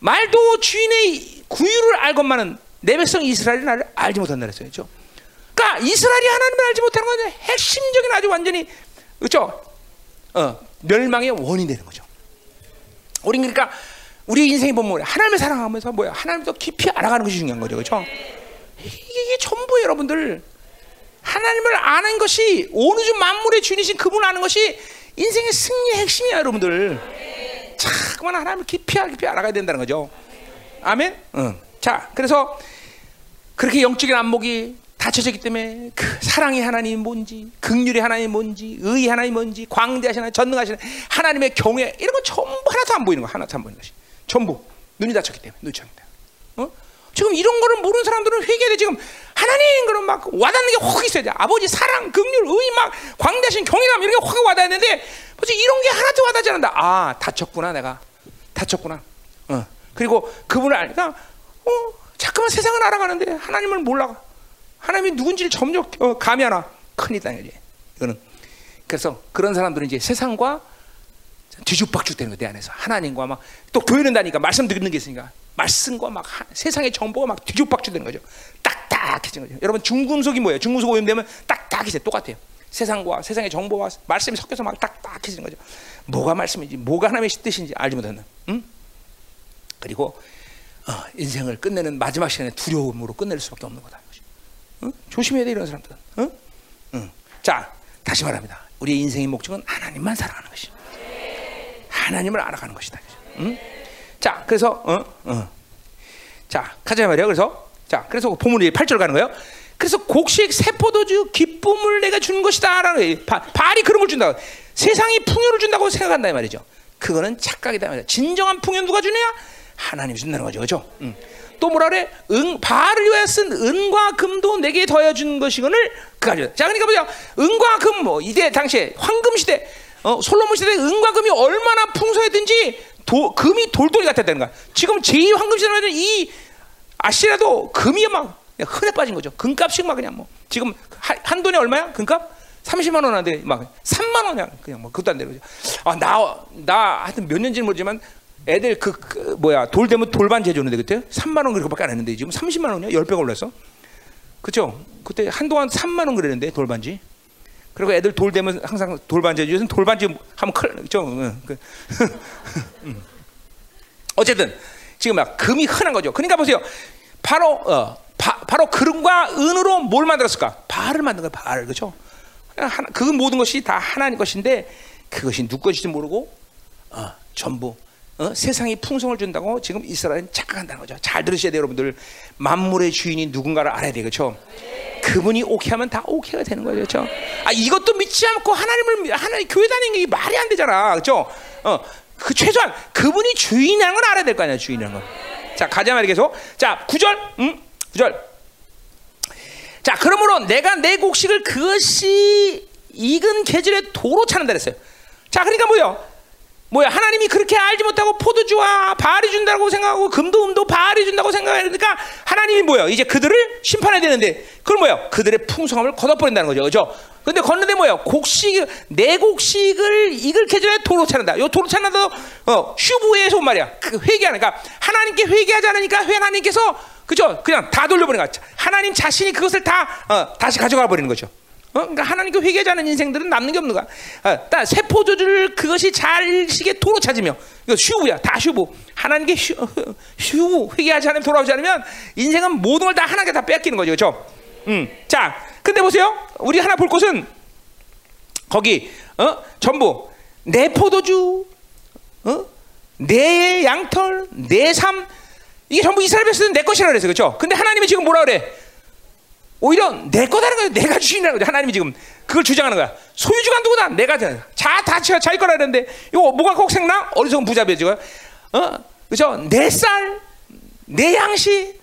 말도 주인의 구유를 알건만은 내 백성 이스라엘이 나를 알지 못한다 그랬어요. 그렇죠? 그러니까 이스라엘이 하나님을 알지 못하는 건 핵심적인 아주 완전히 그렇죠? 어, 멸망의 원인이 되는 거죠. 우리는 그러니까 우리 인생이 보면 하나님을 사랑하면서 뭐야? 하나님을 더 깊이 알아가는 것이 중요한 거죠. 그렇죠? 이게 전부 여러분들 하나님을 아는 것이 온 우주 만물의 주인이신 그분 아는 것이 인생의 승리의 핵심이야, 여러분들. 자꾸만 하나님을 깊이 깊이 알아가야 된다는 거죠. 아멘. 응. 자, 그래서 그렇게 영적인 안목이 닫혀졌기 때문에 그 사랑의 하나님이 뭔지, 극률의 하나님이 뭔지, 의의 하나님이 뭔지, 광대하신 하나님, 전능하신 하나님의 경외 이런 건 전부 하나도 안 보이는 거, 하나도 안 보이는 것이 전부 눈이 닫혔기 때문에 눈이 닫혔기 때문에. 어? 지금 이런 거를 모르는 사람들은 회개돼 지금 하나님 그럼 막 와닿는 게 확 있어야 돼. 아버지 사랑, 긍휼, 의, 막 광대하신 경외감 이런 게 확 와닿는데 뭐지 이런 게 하나도 와닿지 않는다. 아 다쳤구나 내가 다쳤구나. 어. 그리고 그분을 알니까 어 자꾸만 세상을 알아가는데 하나님을 몰라. 하나님이 누군지를 점점 어, 감이 하나 큰일이다 이제 이거는 그래서 그런 사람들은 이제 세상과 뒤죽박죽 되는 거내 안에서 하나님과 막 또 교회 는 다니까 말씀 듣는 게 있으니까 말씀과 막 하, 세상의 정보가 막 뒤죽박죽 되는 거죠. 딱딱해진 거죠. 여러분 중금속이 뭐예요? 중금속 오염되면 딱딱해져 똑같아요. 세상과 세상의 정보와 말씀이 섞여서 막 딱딱해지는 거죠. 뭐가 말씀인지 뭐가 하나님의 뜻인지 알지 못하는. 응? 그리고 어, 인생을 끝내는 마지막 시간에 두려움으로 끝낼 수밖에 없는 거다. 응? 조심해야 돼 이런 사람들은. 응? 응. 자 다시 말합니다. 우리의 인생의 목적은 하나님만 사랑하는 것이. 하나님을 알아가는 것이다. 응? 자, 그래서 어, 어. 자, 가자 말이야. 그래서 자, 그래서 보문이 8절 가는 거예요. 그래서 곡식 세포도주 기쁨을 내가 주는 것이다라는 발이 그런 걸 준다. 세상이 풍요를 준다고 생각한다 말이죠. 그거는 착각이다 말이야. 진정한 풍요 누가 주냐? 하나님이 준다는 거죠. 그렇죠? 응. 또 뭐라 그래? 은 바를 위하여 쓴 은과 금도 내게 더해 준 것이거늘 그가져. 자, 그러니까 보자. 은과 금 뭐 이때 당시에 황금 시대 어, 솔로몬 시대 은과 금이 얼마나 풍성했든지 도, 금이 돌돌이 같았다는 거야. 지금 제2 황금 시대는 이 아시라도 금이 막 흔해 빠진 거죠. 금값이 막 그냥 뭐 지금 한 돈이 얼마야? 금값? 30만 원 한데 막 3만 원이야. 그냥 뭐 그것도 안 되는 거죠. 아, 나, 나 하여튼 몇 년인지 모르지만 애들 그, 그 뭐야 돌 되면 돌반 제조는데 그때 3만 원 그렇게밖에 안 했는데 지금 30만 원이야. 10배가 올랐어. 그죠? 그때 한동안 3만 원 그랬는데 돌반지. 그리고 애들 돌 되면 항상 돌반지 요즘 돌반지 하면. 그. 어쨌든 지금 막 금이 흔한 거죠. 그러니까 보세요. 바로 어, 바, 바로 그름과 은으로 뭘 만들었을까? 발을 만든 거야. 발 그렇죠? 그 모든 것이 다 하나님 것인데 그것이 누구 것인지 모르고 어, 전부 어? 세상이 풍성을 준다고 지금 이스라엘은 착각한다는 거죠. 잘 들으셔야 돼요, 여러분들. 만물의 주인이 누군가를 알아야 되겠죠. 그분이 오케이 하면 다 오케이가 되는 거죠. 그렇죠? 아, 이것도 믿지 않고 하나님을 하나님 교회 다니는 게 말이 안 되잖아. 그렇죠? 어. 그 최소한 그분이 주인이라는 걸 알아야 될 거 아니야, 주인이라는 걸. 자, 가자 말이 계속. 자, 9절. 음? 9절. 자, 그러므로 내가 내 곡식을 그것이 익은 계절에 도로 찾는다 그랬어요. 자, 그러니까 뭐요? 뭐야 하나님이 그렇게 알지 못하고 포도주와 바알이 준다고 생각하고 금도 음도 바알이 준다고 생각하니까 하나님이 뭐야 이제 그들을 심판해야 되는데 그걸 뭐야 그들의 풍성함을 걷어버린다는 거죠. 그죠? 근데 걷는데 뭐야 곡식 내 곡식을 익을 계절에 도로 찾는다. 요 도로 찾는다도 어 슈브에서 온 말이야. 그 회개하니까 하나님께 회개하지 않으니까 하나님께서 그죠? 그냥 다 돌려버리는 거야 하나님 자신이 그것을 다 어, 다시 가져가 버리는 거죠 어? 그러니까 하나님께 회개하지 않은 인생들은 남는 게 없는 거야. 어, 새 포도주를 그것이 잘 시게 도로 찾으며 이거 슈브야, 다 슈브. 하나님께 슈, 슈브 회개하지 않으면 돌아오지 않으면 인생은 모든 걸 다 하나님께 다 뺏기는 거죠, 그렇죠? 음, 자, 근데 보세요, 우리 하나 볼 것은 거기 어? 전부 내 포도주, 어? 내 양털, 내 삶. 이게 전부 이스라엘 백성은 내 것이라 그랬어요, 그렇죠? 근데 하나님이 지금 뭐라 그래? 오히려 내 거다는 거예요. 내가 주인이라는 거죠. 하나님이 지금 그걸 주장하는 거야. 소유주가 누구다? 내가 자다 자기 거라 그랬는데 이거 뭐가 꼭 생나? 어리석은 부자배 지금. 어? 그죠? 내 쌀, 내 양식,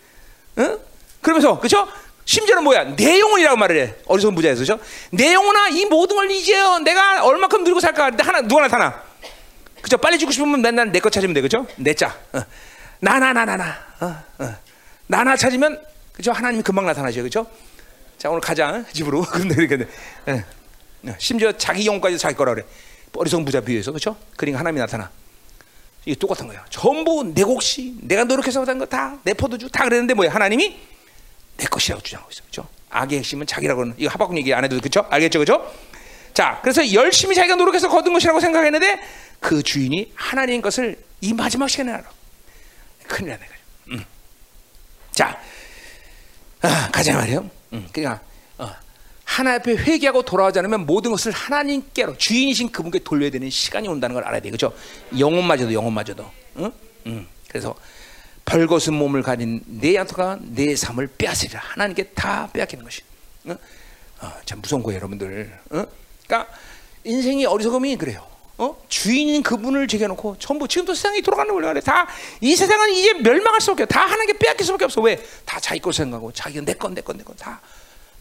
어? 그러면서 그죠? 심지어는 뭐야? 내 영혼이라고 말을 해. 어리석은 부자에서 그죠? 내 영혼아 이 모든 걸 이제요. 내가 얼마큼 누리고 살까? 근데 하나 누가 나타나? 그죠? 빨리 죽고 싶으면 맨날 내 거 찾으면 돼. 그죠? 내 자. 어. 나 나 나 나 나. 어, 어. 나나 찾으면 그죠? 하나님이 금방 나타나죠. 그죠? 자 오늘 가자 집으로. 근데 이렇게 예. 심지어 자기 영까지 자기 거라 그래. 어리석은 부자 비유해서 그렇죠? 그러니까 하나님이 나타나. 이게 똑같은 거야. 전부 내 곡식, 내가 노력해서 얻은 거 다 내 포도주 다 그랬는데 뭐야? 하나님이 내 것이라고 주장하고 있어. 그렇죠? 악의 핵심은 자기라고 하는 이거 하박국 얘기 안 해도 그렇죠? 알겠죠? 그렇죠? 자, 그래서 열심히 자기가 노력해서 거둔 것이라고 생각했는데 그 주인이 하나님 것을 이 마지막 시간에 알아. 큰일 나네. 음. 자, 아, 가자 말이에요. 음, 그러니까 어, 하나님 앞에 회개하고 돌아오지 않으면 모든 것을 하나님께로 주인이신 그분께 돌려야 되는 시간이 온다는 걸 알아야 돼, 그렇죠? 영혼마저도 영혼마저도. 응? 응. 그래서 벌거스 몸을 가진 내 양토가 내 삶을 빼앗으리라. 하나님께 다 빼앗기는 것이. 응? 어, 참 무서운 거예요, 여러분들. 응? 그러니까 인생이 어리석음이 그래요. 어? 주인인 그분을 제겨놓고 전부 지금도 세상이 돌아가는 거예요. 그래. 다 이 세상은 이제 멸망할 수밖에 없다 하나님께 빼앗길 수밖에 없어. 왜? 다 자기 걸 생각하고 자기가 내 건, 내 건, 내건 다.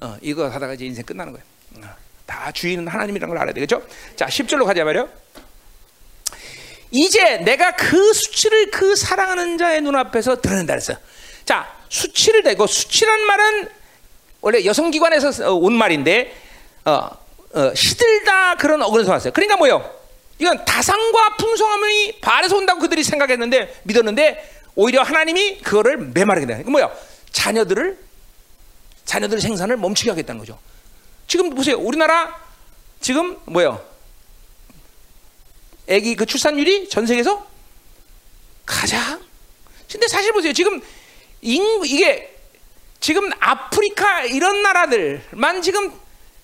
어, 이거 하다가 이제 인생 끝나는 거예요. 어, 다 주인은 하나님이라는 걸 알아야 되겠죠? 자, 10절로 가자 말이요. 이제 내가 그 수치를 그 사랑하는 자의 눈앞에서 드러낸다 그랬어요. 자, 수치를 대고 수치란 말은 원래 여성기관에서 온 말인데 어, 어, 시들다 그런 어근에서 왔어요. 그러니까 뭐요? 이건 다상과 풍성함이 발에서 온다고 그들이 생각했는데 믿었는데 오히려 하나님이 그거를 메마르게 돼. 뭐야? 자녀들을 자녀들 생산을 멈추게 하겠다는 거죠. 지금 보세요. 우리나라 지금 뭐요? 아기 그 출산율이 전 세계에서 가장. 근데 사실 보세요. 지금 인, 이게 지금 아프리카 이런 나라들만 지금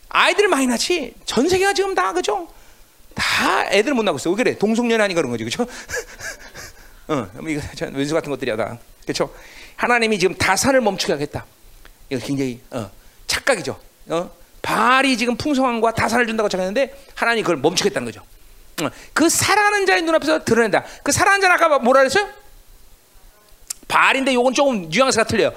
아이들 많이 낳지 전 세계가 지금 다 그죠? 다 애들 못 낳고 있어. 왜 그래? 동성연애하니까 그런 거지, 그렇죠? 어, 이거 왼수 같은 것들이야 다, 그렇죠? 하나님이 지금 다산을 멈추게 하겠다. 이거 굉장히 어, 착각이죠. 어? 발이 지금 풍성함과 다산을 준다고 생각했는데 하나님 그걸 멈추겠다는 거죠. 어, 그 사랑하는 자의 눈앞에서 드러낸다. 그 사랑하는 자는 아까 뭐라 그랬어요? 발인데 요건 조금 뉘앙스가 틀려요.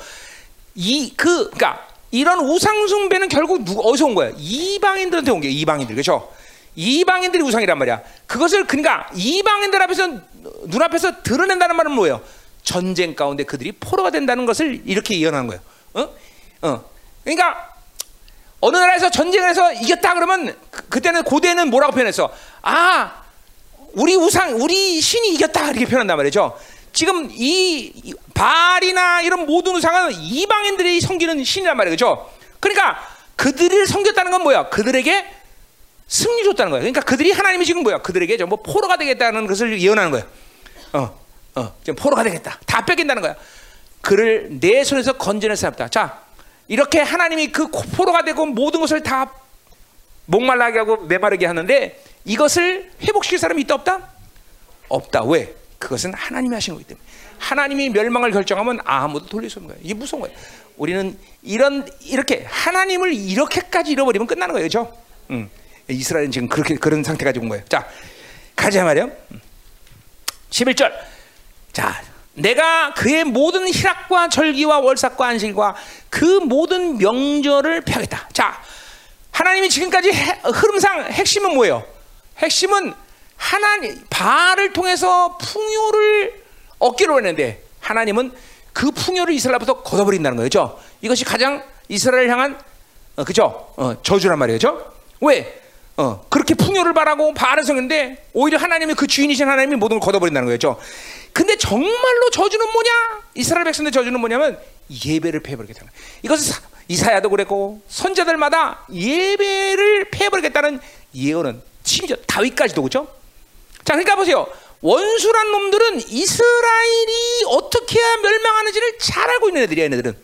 이 그 그러니까 이런 우상 숭배는 결국 누구 어디서 온 거야? 이방인들한테 온 게 이방인들 그렇죠? 이방인들이 우상이란 말이야. 그것을 그러니까 이방인들 앞에서 눈앞에서 드러낸다는 말은 뭐예요? 전쟁 가운데 그들이 포로가 된다는 것을 이렇게 예언하는 거예요. 어? 어. 그러니까 어느 나라에서 전쟁을 해서 이겼다 그러면 그, 때는 고대는 뭐라고 표현했어? 아, 우리 우상, 우리 신이 이겼다 이렇게 표현한단 말이죠. 지금 이 발이나 이런 모든 우상은 이방인들이 섬기는 신이란 말이죠. 그러니까 그들을 섬겼다는 건 뭐야? 그들에게 승리 줬다는 거예요. 그러니까 그들이 하나님이 지금 뭐야? 그들에게 전부 포로가 되겠다는 것을 예언하는 거예요. 어, 어, 지금 포로가 되겠다. 다 뺏긴다는 거야. 그를 내 손에서 건져낼 수 없다. 자, 이렇게 하나님이 그 포로가 되고 모든 것을 다 목말라게 하고 메마르게 하는데 이것을 회복시킬 사람이 있다 없다? 없다. 왜? 그것은 하나님이 하신 거기 때문에 하나님이 멸망을 결정하면 아무도 돌릴 수 없는 거예요. 이게 무서운 거예요. 우리는 이런 이렇게 하나님을 이렇게까지 잃어버리면 끝나는 거예요, 그렇죠? 음. 이스라엘은 지금 그렇게 그런 상태 가 지고 온 거예요. 자, 가자 말이요. 11절. 자, 내가 그의 모든 희락과 절기와 월삭과 안식과 그 모든 명절을 펴겠다. 자, 하나님이 지금까지 해, 흐름상 핵심은 뭐예요? 핵심은 하나님 바알을 통해서 풍요를 얻기로 했는데 하나님은 그 풍요를 이스라엘부터 걷어버린다는 거죠. 그렇죠? 이것이 가장 이스라엘 향한 어, 그죠? 어, 저주란 말이죠. 왜? 어, 그렇게 풍요를 바라고 바알을 섬겼는데 오히려 하나님이 그 주인이신 하나님이 모든 걸 걷어버린다는 거죠. 근데 정말로 저주는 뭐냐? 이스라엘 백성들 저주는 뭐냐면 예배를 패버리겠다는. 이것은 이사야도 그랬고 선자들마다 예배를 패버리겠다는 예언은 심지어 다윗까지도 그죠? 자, 그러니까 보세요. 원수란 놈들은 이스라엘이 어떻게 해야 멸망하는지를 잘 알고 있는 애들이야, 얘네들은.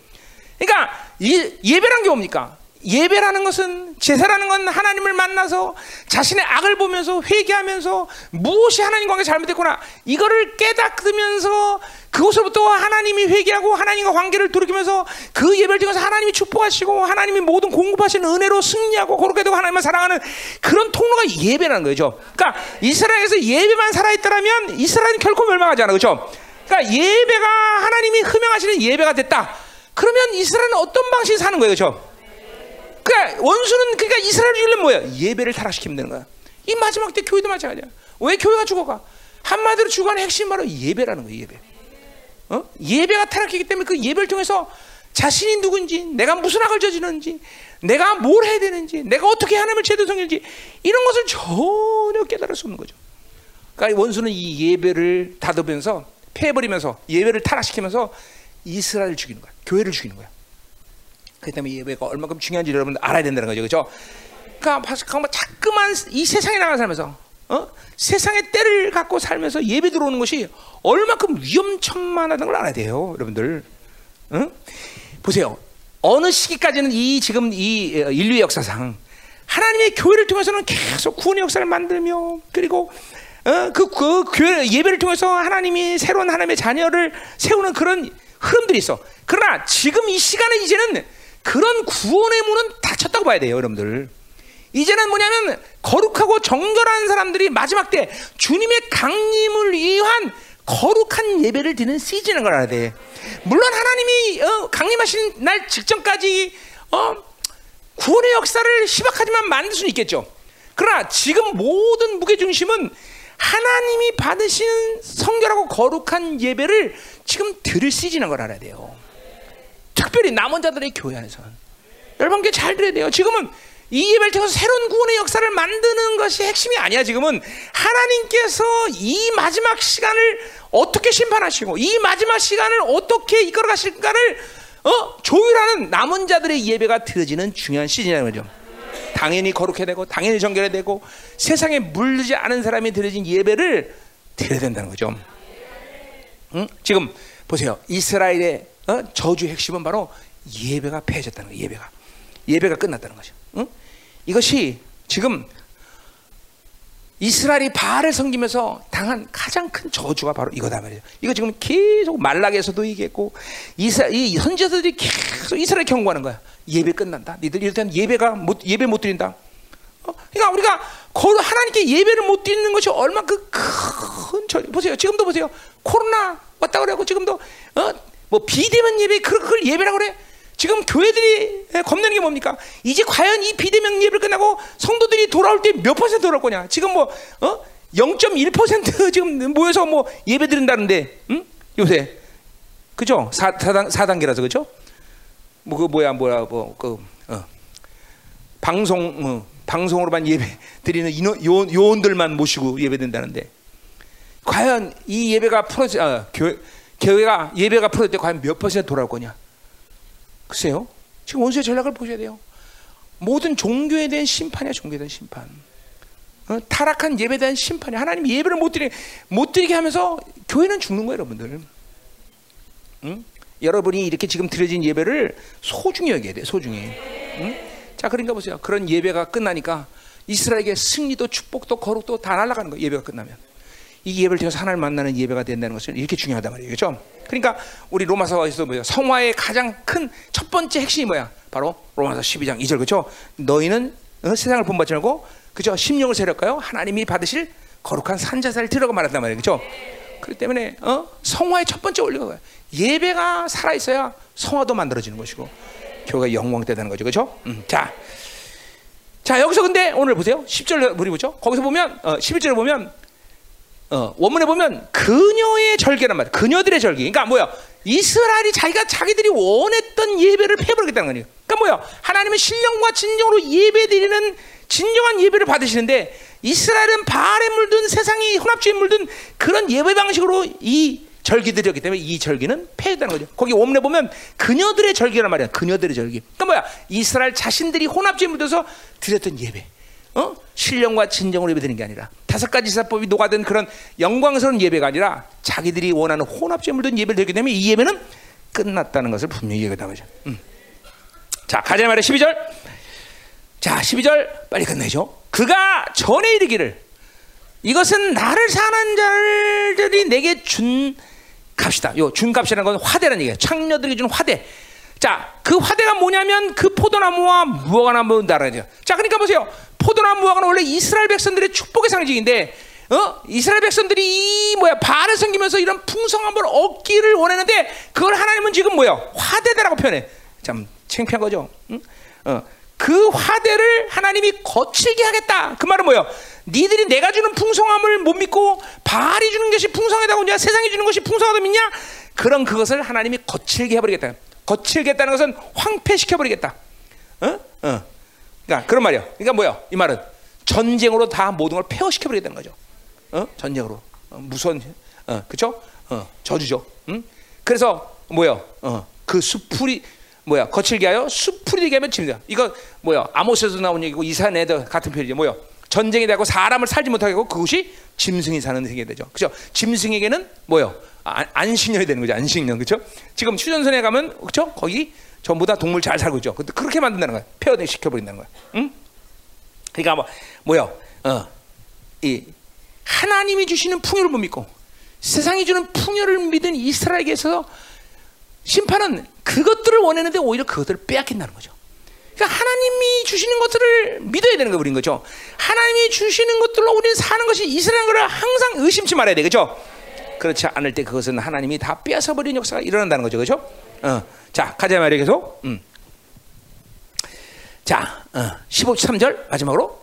그러니까 이, 예배란 게 뭡니까? 예배라는 것은 제사라는 건 하나님을 만나서 자신의 악을 보면서 회개하면서 무엇이 하나님 관계 잘못됐구나 이거를 깨닫으면서 그곳으로부터 하나님이 회개하고 하나님과 관계를 돌이키면서 그 예배를 통해서 하나님이 축복하시고 하나님이 모든 공급하시는 은혜로 승리하고 그렇게 되고 하나님을 사랑하는 그런 통로가 예배라는 거죠. 그러니까 이스라엘에서 예배만 살아있다면 이스라엘은 결코 멸망하지 않아, 그렇죠? 그러니까 예배가 하나님이 흠명하시는 예배가 됐다. 그러면 이스라엘은 어떤 방식이 사는 거예요, 그렇죠? 그러니까 원수는 그러니까 이스라엘 주일은 뭐야? 예배를 타락시키면 되는 거야. 이 마지막 때 교회도 마찬가지야. 왜 교회가 죽어가? 한마디로 죽어가는 핵심 바로 예배라는 거야. 예배. 어? 예배가 타락했기 때문에 그 예배를 통해서 자신이 누군지, 내가 무슨 악을 저지르는지, 내가 뭘 해야 되는지, 내가 어떻게 하나님을 제대로 섬기는지 이런 것을 전혀 깨달을 수 없는 거죠. 그러니까 원수는 이 예배를 다듬으면서 패버리면서 예배를 타락시키면서 이스라엘을 죽이는 거야. 교회를 죽이는 거야. 그 때문에 예배가 얼마큼 중요한지 여러분 알아야 된다는 거죠, 그렇죠? 그러니까 자꾸만 이 세상에 나가 살면서 어? 세상의 때를 갖고 살면서 예배 들어오는 것이 얼마큼 위험천만하다는 걸 알아야 돼요, 여러분들. 응? 보세요. 어느 시기까지는 이 지금 이 어, 인류의 역사상 하나님의 교회를 통해서는 계속 구원의 역사를 만들며 그리고 어, 그, 그 교회 예배를 통해서 하나님이 새로운 하나님의 자녀를 세우는 그런 흐름들이 있어. 그러나 지금 이 시간에 이제는 그런 구원의 문은 닫혔다고 봐야 돼요, 여러분들. 이제는 뭐냐면 거룩하고 정결한 사람들이 마지막 때 주님의 강림을 위한 거룩한 예배를 드리는 시즌인 걸 알아야 돼. 물론 하나님이 어, 강림하신 날 직전까지 어, 구원의 역사를 희박하지만 만들 수는 있겠죠. 그러나 지금 모든 무게 중심은 하나님이 받으신 성결하고 거룩한 예배를 지금 들을 시즌인 걸 알아야 돼요. 특별히 남은 자들의 교회 안에서는 여러분 잘 들어야 돼요. 지금은 이 예배를 통해서 새로운 구원의 역사를 만드는 것이 핵심이 아니야. 지금은 하나님께서 이 마지막 시간을 어떻게 심판하시고 이 마지막 시간을 어떻게 이끌어 가실까를 어? 조율하는 남은 자들의 예배가 드려지는 중요한 시즌이라는 거죠. 당연히 거룩해야 되고 당연히 정결해야 되고 세상에 물르지 않은 사람이 드려진 예배를 드려야 된다는 거죠. 응? 지금 보세요. 이스라엘의 어? 저주 핵심은 바로 예배가 폐해졌다는 거예요. 예배가 예배가 끝났다는 거죠. 응? 이것이 지금 이스라엘이 바알을 섬기면서 당한 가장 큰 저주가 바로 이거다 말이에요. 이거 지금 계속 말락에서도 얘기했고 이스라 이 선지자들이 계속 이스라엘 경고하는 거야. 예배 끝난다. 니들 이럴 예배가 못 예배 못 드린다. 어? 그러니까 우리가 거로 하나님께 예배를 못 드리는 것이 얼마 그큰 절. 보세요. 지금도 보세요. 코로나 왔다 그래고 지금도 어? 뭐 비대면 예배 그걸 예배라고 그래. 지금 교회들이 겁내는 게 뭡니까? 이제 과연 이 비대면 예배를 끝나고 성도들이 돌아올 때 몇 퍼센트 돌아올 거냐? 지금 뭐 어? 0.1% 지금 모여서 뭐 예배 드린다는데, 응? 요새 그죠? 4, 4단, 4단계라서 그죠? 뭐 그 뭐야 뭐야 뭐그 어. 방송 어, 방송으로만 예배 드리는 인원, 요원, 요원들만 모시고 예배 드린다는데 과연 이 예배가 풀어지 아, 교회 교회가 예배가 풀어질 때 과연 몇 퍼센트 돌아올 거냐? 글쎄요. 지금 원수의 전략을 보셔야 돼요. 모든 종교에 대한 심판이야, 종교에 대한 심판. 어? 타락한 예배에 대한 심판이 하나님 예배를 못 드리 못 드리게 하면서 교회는 죽는 거예요, 여러분들. 응? 여러분이 이렇게 지금 드려진 예배를 소중히 여겨야 돼, 소중히. 응? 자, 그러니까 보세요. 그런 예배가 끝나니까 이스라엘에게 승리도 축복도 거룩도 다 날아가는 거예요. 예배가 끝나면. 이 예배를 통해서 하나님을 만나는 예배가 된다는 것은 이렇게 중요하단 말이에요. 그렇죠? 그러니까 우리 로마서에서 뭐야? 성화의 가장 큰 첫 번째 핵심이 뭐야? 바로 로마서 12장 2절 그렇죠? 너희는 어? 세상을 본받지 말고 그죠? 심령을 세력가요 하나님이 받으실 거룩한 산자사를 들어가 말한단 말이에요. 그렇죠? 그렇기 때문에 어? 성화의 첫 번째 원리가? 예배가 살아 있어야 성화도 만들어지는 것이고 교회가 영광되다는 거죠. 그렇죠? 음, 자. 자, 여기서 근데 오늘 보세요. 10절 우리 보죠. 거기서 보면 어, 11절에 보면 어, 원문에 보면 그녀의 절개란 말이야. 그녀들의 절개. 그러니까 뭐야? 이스라엘이 자기가 자기들이 원했던 예배를 패버리겠다는 거예요. 그러니까 뭐야? 하나님은 신령과 진정으로 예배드리는 진정한 예배를 받으시는데 이스라엘은 바알에 물든 세상이 혼합주의에 물든 그런 예배 방식으로 이 절기들이었기 때문에 이 절기는 폐했다는 거죠. 거기 원문에 보면 그녀들의 절기란 말이야. 그녀들의 절기. 그러니까 뭐야? 이스라엘 자신들이 혼합주의에 물들어서 드렸던 예배. 어? 신령과 진정으로 예배드리는 게 아니라 다섯 가지 사법이 녹아든 그런 영광스러운 예배가 아니라 자기들이 원하는 혼합주의에 물든 예배를 드리기 때문에 이 예배는 끝났다는 것을 분명히 얘기하다 거죠. 음. 자, 가자 말에 12절. 자, 12절 빨리 끝내죠. 그가 전에 이르기를 이것은 나를 사는 자들이 내게 준 값이다. 요 준 값이라는 건 화대라는 얘기예요. 창녀들에게 준 화대. 자, 그 화대가 뭐냐면 그 포도나무와 무화과 나무 나라죠. 자, 그러니까 보세요. 포도나무 무화과는 원래 이스라엘 백성들의 축복의 상징인데, 어? 이스라엘 백성들이 이 뭐야 바알을 섬기면서 이런 풍성함을 얻기를 원했는데 그걸 하나님은 지금 뭐야 화대다라고 표현해. 참 창피한 거죠. 응? 어. 그 화대를 하나님이 거칠게 하겠다. 그 말은 뭐예요? 니들이 내가 주는 풍성함을 못 믿고 바알이 주는 것이 풍성하다고 이제 세상이 주는 것이 풍성하다고 믿냐? 그런 그것을 하나님이 거칠게 해버리겠다. 거칠게 했다는 것은 황폐시켜 버리겠다. 어? 어. 그러니까 그런 말이야. 그러니까 뭐야? 이 말은 전쟁으로 다 모든 걸 폐허시켜 버리겠다는 거죠. 어? 전쟁으로 어, 무선 어, 그죠? 어, 저주죠. 응? 그래서 뭐야? 어, 그 수풀이 뭐야? 거칠게 하여 수풀이 되게 하면 짐이다. 이거 뭐야? 아모스에서 나온 얘기고 이사네도 같은 표현이죠. 뭐야? 전쟁이 되고 사람을 살지 못하게 하고 그것이 짐승이 사는 세계 되죠. 그죠? 짐승에게는 뭐요? 아, 안식년이 되는 거죠. 안식년. 그죠? 지금 휴전선에 가면 그죠? 거기 전부 다 동물 잘 살고 있죠. 근데 그렇게 만든다는 거야. 폐허 시켜 버린다는 거야. 응? 그러니까 뭐 뭐요? 어. 이 하나님이 주시는 풍요를 못 믿고 세상이 주는 풍요를 믿은 이스라엘에게서 심판은 그것들을 원했는데 오히려 그것들을 빼앗긴다는 거죠. 그러니까 하나님이 주시는 것들을 믿어야 되는 거 우린 거죠. 하나님이 주시는 것들로 우리는 사는 것이 이스라엘 걸 항상 의심치 말아야 돼, 그죠? 그렇지 않을 때 그것은 하나님이 다 빼앗아 버리는 역사가 일어난다는 거죠, 그죠? 어, 자 가자 말이야 계속. 음. 자, 어, 15, 3절 마지막으로.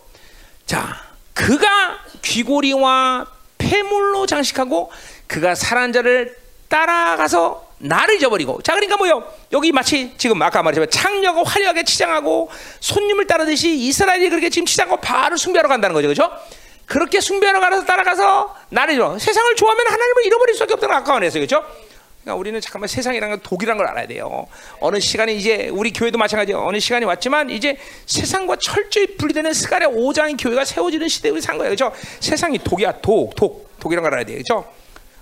자, 그가 귀고리와 폐물로 장식하고 그가 살한 자를 따라가서 나를 잊어버리고 자 그러니까 뭐요 여기 마치 지금 아까 말했지만 창녀가 화려하게 치장하고 손님을 따르듯이 이스라엘이 그렇게 지금 치장하고 바로 숭배하러 간다는 거죠 그렇죠 그렇게 숭배하러 가서 따라가서 나를 잃어. 세상을 좋아하면 하나님을 잃어버릴 수밖에 없다는 아까 말했어요 그렇죠? 그러니까 우리는 잠깐만 세상이라는 건 독이라는 걸 알아야 돼요. 어느 시간에 이제 우리 교회도 마찬가지예요. 어느 시간이 왔지만 이제 세상과 철저히 분리되는 스가랴 5장의 교회가 세워지는 시대에 우리 산 거예요. 그렇죠? 세상이 독이야. 독 독. 독이라는 걸 알아야 돼요. 그렇죠?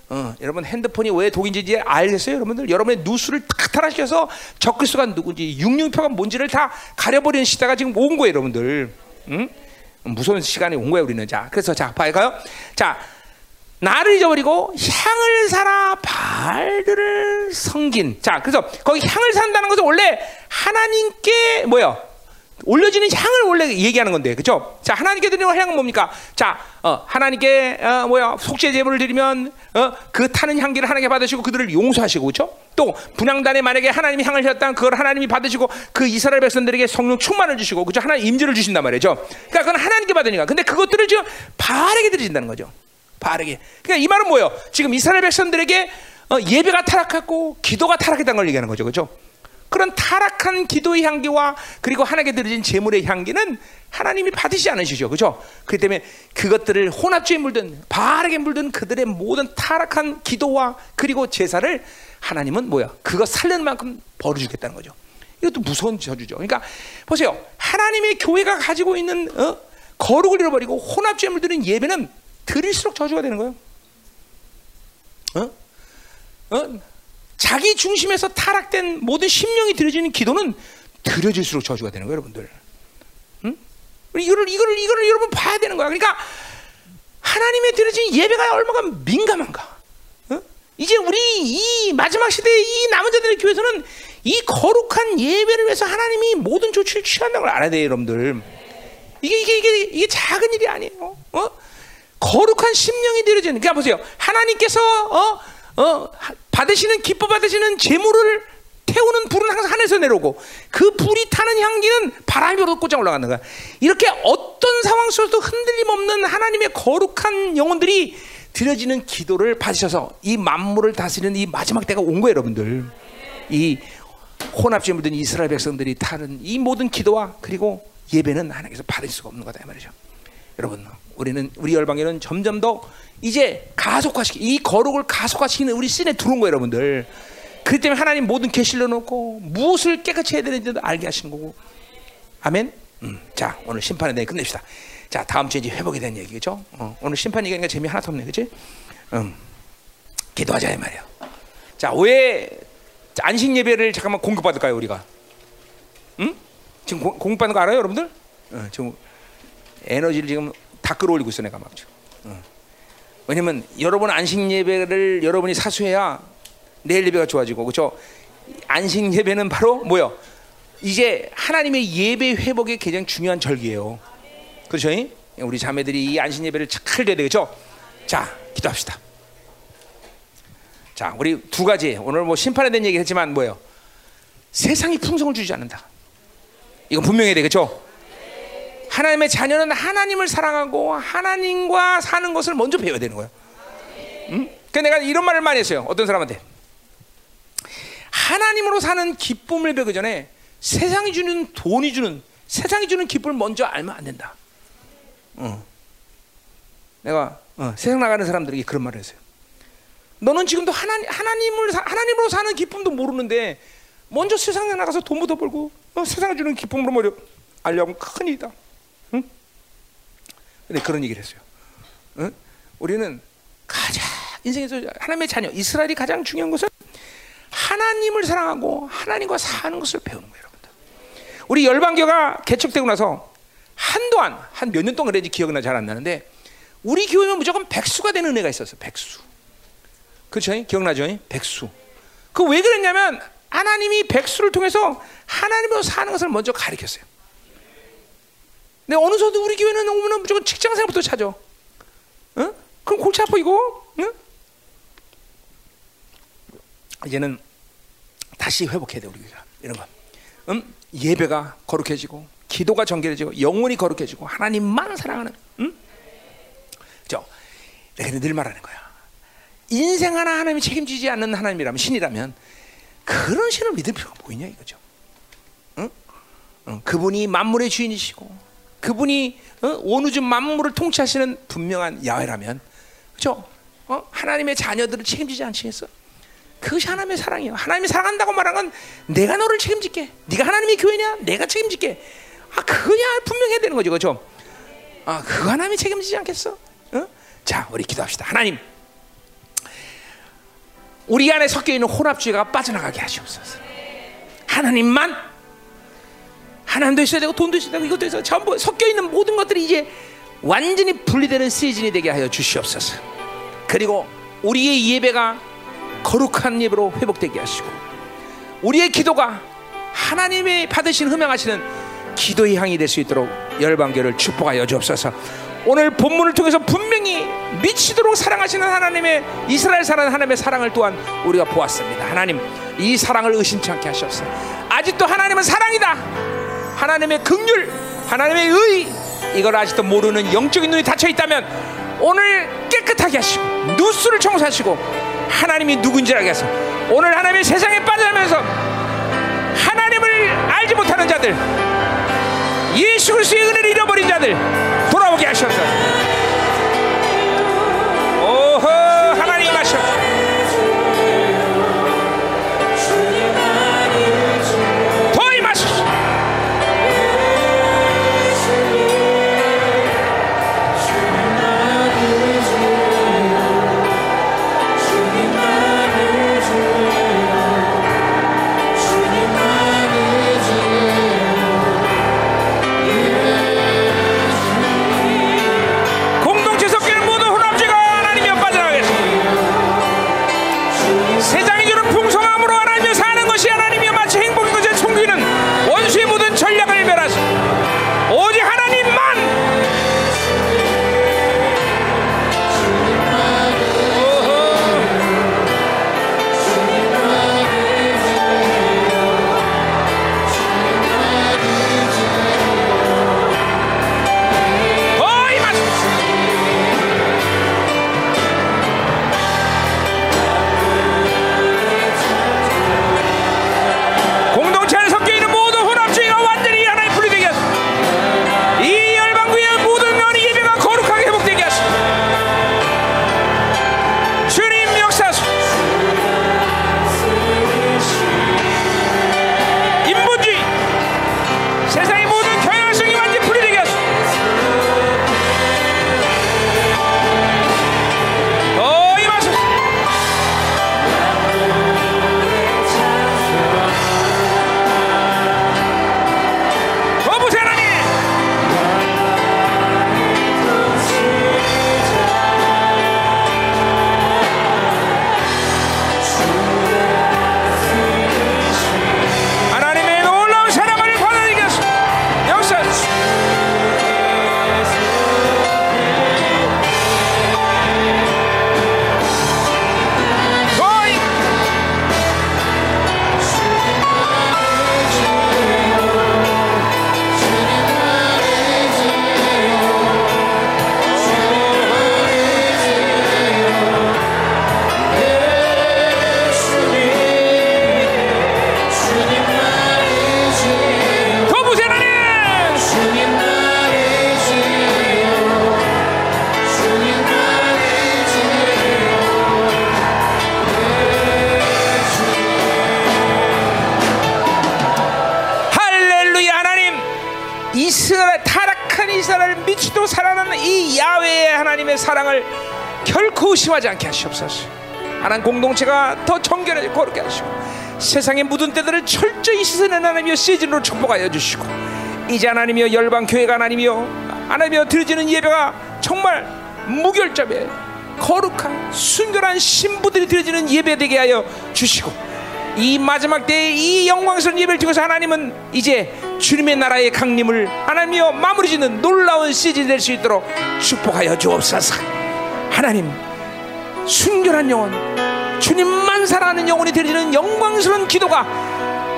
어, 여러분 핸드폰이 왜 독인지 이제 알겠어요, 여러분들? 여러분의 누수를 탁 탈환시켜서 적글수가 누군지, 육육표가 뭔지를 다 가려버리는 시대가 지금 온 거예요, 여러분들. 응? 무서운 시간이 온 거예요, 우리는. 자, 그래서 자, 봐요. 자, 나를 잊어버리고 향을 사라 발들을 성긴. 자, 그래서 거기 향을 산다는 것은 원래 하나님께 뭐요? 올려지는 향을 원래 얘기하는 건데, 그렇죠? 자, 하나님께 드리는 향은 뭡니까? 자, 어, 하나님께 어, 뭐야 속죄 제물을 드리면 어, 그 타는 향기를 하나님께 받으시고 그들을 용서하시고, 그렇죠? 또 분향단에 만약에 하나님이 향을 셨다면 그걸 하나님이 받으시고 그 이스라엘 백성들에게 성령 충만을 주시고, 그렇죠? 하나님 임재를 주신단 말이죠. 그러니까 그건 하나님께 받으니까. 근데 그것들을 지금 바르게 드리신다는 거죠. 바르게. 그러니까 이 말은 뭐예요? 지금 이스라엘 백성들에게 어, 예배가 타락하고 기도가 타락했다는 걸 얘기하는 거죠, 그렇죠? 그런 타락한 기도의 향기와 그리고 하나님께 드려진 제물의 향기는 하나님이 받으시지 않으시죠. 그죠? 그렇기 때문에 그것들을 혼합주에 물든 바르게 물든 그들의 모든 타락한 기도와 그리고 제사를 하나님은 뭐야? 그거 살리는 만큼 벌어 주겠다는 거죠. 이것도 무서운 저주죠. 그러니까 보세요. 하나님의 교회가 가지고 있는 어? 거룩을 잃어버리고 혼합주에 물드는 예배는 드릴수록 저주가 되는 거예요. 어? 어? 자기 중심에서 타락된 모든 심령이 드려지는 기도는 드려질수록 저주가 되는 거예요, 여러분들. 응? 이거를 이거를 이거를 여러분 봐야 되는 거야. 그러니까 하나님의 드려진 예배가 얼마나 민감한가. 어? 이제 우리 이 마지막 시대의 이 남은 자들의 교회에서는 이 거룩한 예배를 위해서 하나님이 모든 조치를 취한다는 걸 알아야 돼요, 여러분들. 이게 이게 이게 이게 작은 일이 아니에요. 어? 거룩한 심령이 드려지는. 그러니까 보세요. 하나님께서 어? 어? 받으시는 기뻐 받으시는 제물을 태우는 불은 항상 하늘에서 내려오고 그 불이 타는 향기는 불어 꽂아 올라가는 거야. 이렇게 어떤 상황 속에서도 흔들림 없는 하나님의 거룩한 영혼들이 드려지는 기도를 받으셔서 이 만물을 다스리는 이 마지막 때가 온 거예요, 여러분들. 이 혼합주의 묻은 이스라엘 백성들이 타는 이 모든 기도와 그리고 예배는 하나님께서 받을 수가 없는 거다 이 말이죠. 여러분, 우리는 우리 열방에는 점점 더 이제 가속화시키 이 거룩을 가속화시키는 우리 씬에 들어온 거예요, 여러분들. 그 때문에 하나님 모든 계시를 놓고 무엇을 깨끗이 해야 되는지도 알게 하시는 거고. 아멘. 음, 자, 오늘 심판에 대해 끝냅시다. 자, 다음 주에 이제 회복에 대한 얘기죠. 어, 오늘 심판 얘기하니까 재미 하나도 없네, 그렇지? 음, 기도하자 이 말이야. 자, 왜 안식 예배를 잠깐만 공급받을까요, 우리가? 음? 지금 공, 공급받는 거 알아요, 여러분들? 어, 지금 에너지를 지금 다 끌어올리고 있어, 내가 막 지금. 어. 왜냐면 여러분 안식 예배를 여러분이 사수해야 내일 예배가 좋아지고 그렇죠? 안식 예배는 바로 뭐요? 이제 하나님의 예배 회복의 가장 중요한 절기예요. 그렇죠? 우리 자매들이 이 안식 예배를 잘 돼야 되겠죠? 자, 기도합시다. 자, 우리 두 가지 오늘 뭐 심판에 대한 얘기 했지만 뭐예요? 세상이 풍성을 주지 않는다. 이건 분명해야 되겠죠? 하나님의 자녀는 하나님을 사랑하고 하나님과 사는 것을 먼저 배워야 되는 거예요. 음? 그 내가 이런 말을 많이 했어요. 어떤 사람한테 하나님으로 사는 기쁨을 배우기 전에 세상이 주는 돈이 주는 세상이 주는 기쁨을 먼저 알면 안 된다. 어. 내가 어, 세상 나가는 사람들에게 그런 말을 했어요. 너는 지금도 하나님 하나님을 하나님으로 사는 기쁨도 모르는데 먼저 세상에 나가서 돈부터 벌고 어, 세상에 주는 기쁨으로 먼저 알려면 큰일이다. 응? 근데 그런 얘기를 했어요. 응? 우리는 가장 인생에서 하나님의 자녀 이스라엘이 가장 중요한 것은 하나님을 사랑하고 하나님과 사는 것을 배우는 거예요, 여러분들. 우리 열방교가 개척되고 나서 한동안 한 몇 년 동안 그랬지 기억은 잘 안 나는데 우리 교회는 무조건 백수가 되는 은혜가 있었어, 백수. 그렇죠? 기억나죠? 백수. 그 왜 그랬냐면 하나님이 백수를 통해서 하나님으로 사는 것을 먼저 가르쳤어요. 근데 어느 정도 우리 교회는 오면 무조건 직장생부터 찾아. 응? 그럼 골치 아파 이거? 응? 이제는 다시 회복해야 돼 우리가 이런 거. 음? 예배가 거룩해지고 기도가 정결해지고 영혼이 거룩해지고 하나님만 사랑하는. 음? 저 내가 늘 말하는 거야. 인생 하나 하나님이 책임지지 않는 하나님이라면 신이라면 그런 신을 믿을 필요가 뭐 있냐 이거죠. 응? 응. 그분이 만물의 주인이시고 그분이 어? 온 우주 만물을 통치하시는 분명한 야훼라면 그죠? 어? 하나님의 자녀들을 책임지지 않겠어? 그것이 하나님의 사랑이에요. 하나님이 사랑한다고 말한 건 내가 너를 책임질게. 네가 하나님의 교회냐? 내가 책임질게. 아 그거야 분명해야 되는 거죠, 그렇죠? 아 그거 하나님이 책임지지 않겠어? 어? 자, 우리 기도합시다. 하나님, 우리 안에 섞여 있는 혼합주의가 빠져나가게 하시옵소서. 하나님만 하나님도 있어야 되고 돈도 있어야 되고 이것도 있어 전부 섞여 있는 모든 것들이 이제 완전히 분리되는 시즌이 되게 하여 주시옵소서. 그리고 우리의 예배가 거룩한 예배로 회복되게 하시고 우리의 기도가 하나님의 받으신 흠양하시는 기도의 향이 될 수 있도록 열방교를 축복하여 주옵소서. 오늘 본문을 통해서 분명히 미치도록 사랑하시는 하나님의 이스라엘 사는 하나님의 사랑을 또한 우리가 보았습니다. 하나님 이 사랑을 의심치 않게 하시옵소서. 아직도 하나님은 사랑이다. 하나님의 긍휼, 하나님의 의 이걸 아직도 모르는 영적인 눈이 닫혀 있다면 오늘 깨끗하게 하시고 누수를 청소하시고 하나님이 누군지 알게 하소. 오늘 하나님의 세상에 빠져나면서 하나님을 알지 못하는 자들, 예수 그리스도의 은혜를 잃어버린 자들 돌아오게 하셔서. 이스라엘 타락한 이스라엘을 미치도록 살아나는 이 야외의 하나님의 사랑을 결코 의심하지 않게 하시옵소서. 하나님 공동체가 더 정결하게 거룩게 하시고 세상의 묻은 때들을 철저히 씻어낸 하나님이여 시즌으로 축복하여 주시고 이제 하나님이여 열방 교회가 하나님이여 하나님이여 드려지는 예배가 정말 무결점에 거룩한 순결한 신부들이 드려지는 예배 되게 하여 주시고 이 마지막 때의 이 영광스러운 예배를 통해서 하나님은 이제 주님의 나라의 강림을 하나님이여 마무리 짓는 놀라운 시즌이 될 수 있도록 축복하여 주옵소서. 하나님 순결한 영혼 주님만 사랑하는 영혼이 드리는 영광스러운 기도가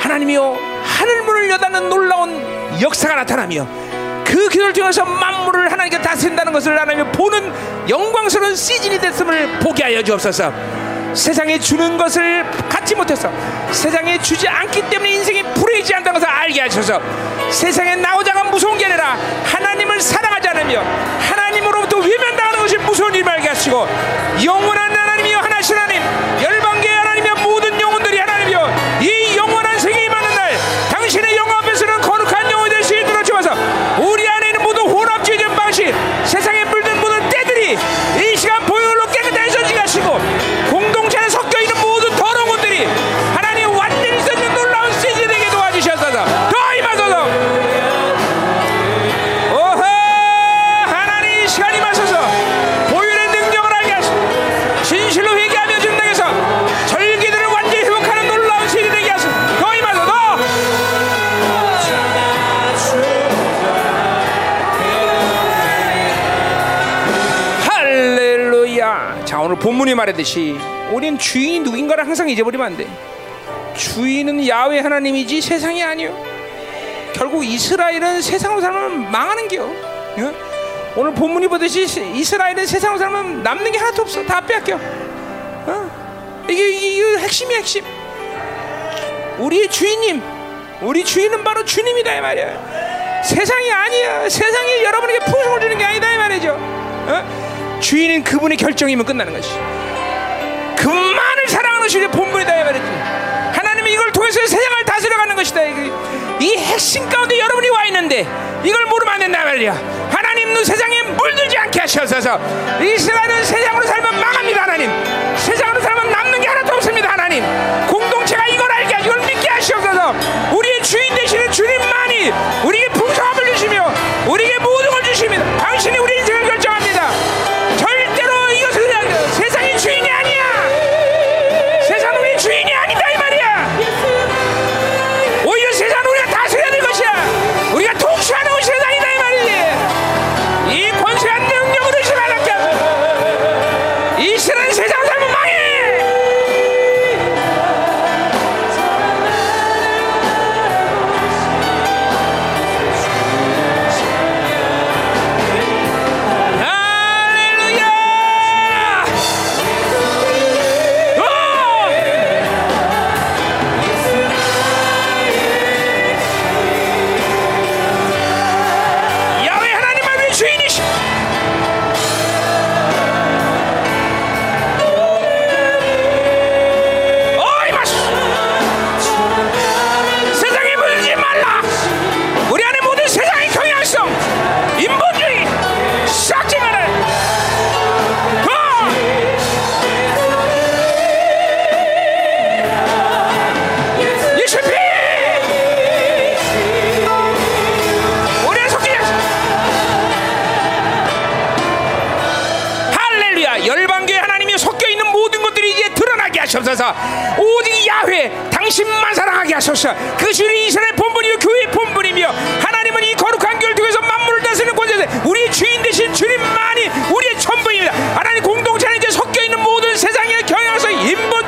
하나님이여 하늘문을 여닫는 놀라운 역사가 나타나며 그 기도를 통해서 만물을 하나님께 다스린다는 것을 하나님이 보는 영광스러운 시즌이 됐음을 보게 하여 주옵소서 세상에 주는 것을 갖지 못해서 세상에 주지 않기 때문에 인생이 불행하지 않다는 것을 알게 하셔서 세상에 나오자가 무서운 게 아니라 하나님을 사랑하지 않으며 하나님으로부터 외면당하는 것이 무서운 일을 알게 하시고 영원한 하나님이여 하나신 하나님 본문이 말했듯이 우리는 주인이 누군가를 항상 잊어버리면 안 돼. 주인은 야훼 하나님이지 세상이 아니요. 결국 이스라엘은 세상으로 살면 망하는 겨. 어? 오늘 본문이 보듯이 이스라엘은 세상으로 살면 남는 게 하나도 없어. 다 빼앗겨. 어? 이게 이게 핵심이 핵심. 우리의 주인님, 우리 주인은 바로 주님이다 이 말이야. 세상이 아니야. 세상이 여러분에게 풍성을 주는 게 아니다 이 말이죠. 어? 주인은 그분의 결정이면 끝나는 것이. 그만을 사랑하는 것이 본분이다 이 말이지. 하나님이 이걸 통해서 세상을 다스려가는 것이다. 이, 이 핵심 가운데 여러분이 와 있는데 이걸 모르면 안 된다 말이야. 하나님은 세상에 물들지 않게 하셔서 이스라엘은 세상으로 살면 망합니다 하나님. 세상으로 살면 남는 게 하나도 없습니다 하나님. 공동체가 이걸 알게 이걸 믿게 하시옵소서. 우리의 주인 되시는 주님만이 우리 열방교회 하나님이 섞여 있는 모든 것들이 이제 드러나게 하시옵소서. 오직 야훼 당신만 사랑하게 하소서. 그것이 우리 이스라엘 본분이요 교회의 본분이며 하나님은 이 거룩한 교회를 통해서 만물을 다스리는 권세에 우리의 주인 되신 주님만이 우리의 전부입니다. 하나님 공동체는 이제 섞여 있는 모든 세상의 경향성 인본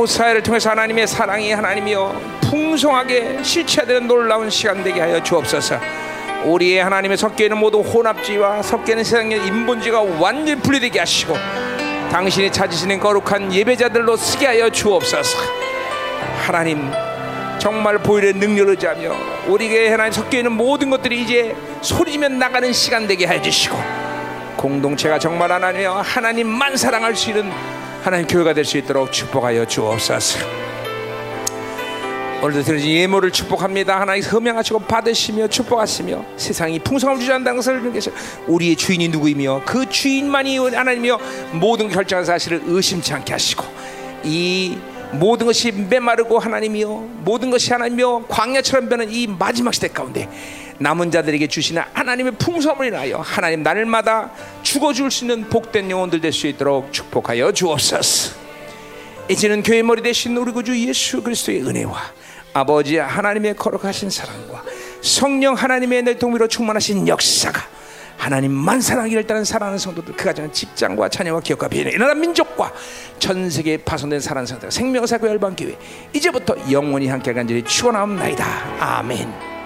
호사야를 통해서 하나님의 사랑이 하나님이여 풍성하게 실체되는 놀라운 시간 되게 하여 주옵소서. 우리의 하나님의 섞여 있는 모든 혼합지와 섞여 있는 세상의 인본지가 완전히 분리되게 하시고 당신이 찾으시는 거룩한 예배자들로 쓰게 하여 주옵소서. 하나님 정말 보일의 능력을 의지하며 우리에게 하나님 섞여 있는 모든 것들이 이제 소리지며 나가는 시간 되게 해 주시고 공동체가 정말 하나님여 하나님만 사랑할 수 있는 하나님 교회가 될 수 있도록 축복하여 주옵소서. 오늘도 드려진 예물을 축복합니다. 하나님 흠양하시고 받으시며 축복하시며 세상이 풍성함을 주장한다는 것을 위해서 우리의 주인이 누구이며 그 주인만이 하나님이여 모든 결정한 사실을 의심치 않게 하시고 이 모든 것이 메마르고 하나님이여 모든 것이 하나님이여 광야처럼 변한 이 마지막 시대 가운데 남은 자들에게 주시는 하나님의 풍성함을 인하여 하나님 날마다 죽어줄 수 있는 복된 영혼들 될 수 있도록 축복하여 주옵소서. 이제는 교회 머리 대신 우리 구주 예수 그리스도의 은혜와 아버지 하나님의 거룩하신 사랑과 성령 하나님의 내 동미로 충만하신 역사가 하나님만 사랑하기를 따른 사랑하는 성도들 그 가정은 직장과 자녀와 기업과 비전이 나라 민족과 전 세계에 파손된 사랑하는 성도들 생명사고 열방교회 이제부터 영원히 함께 간절히 축원하옵나이다 아멘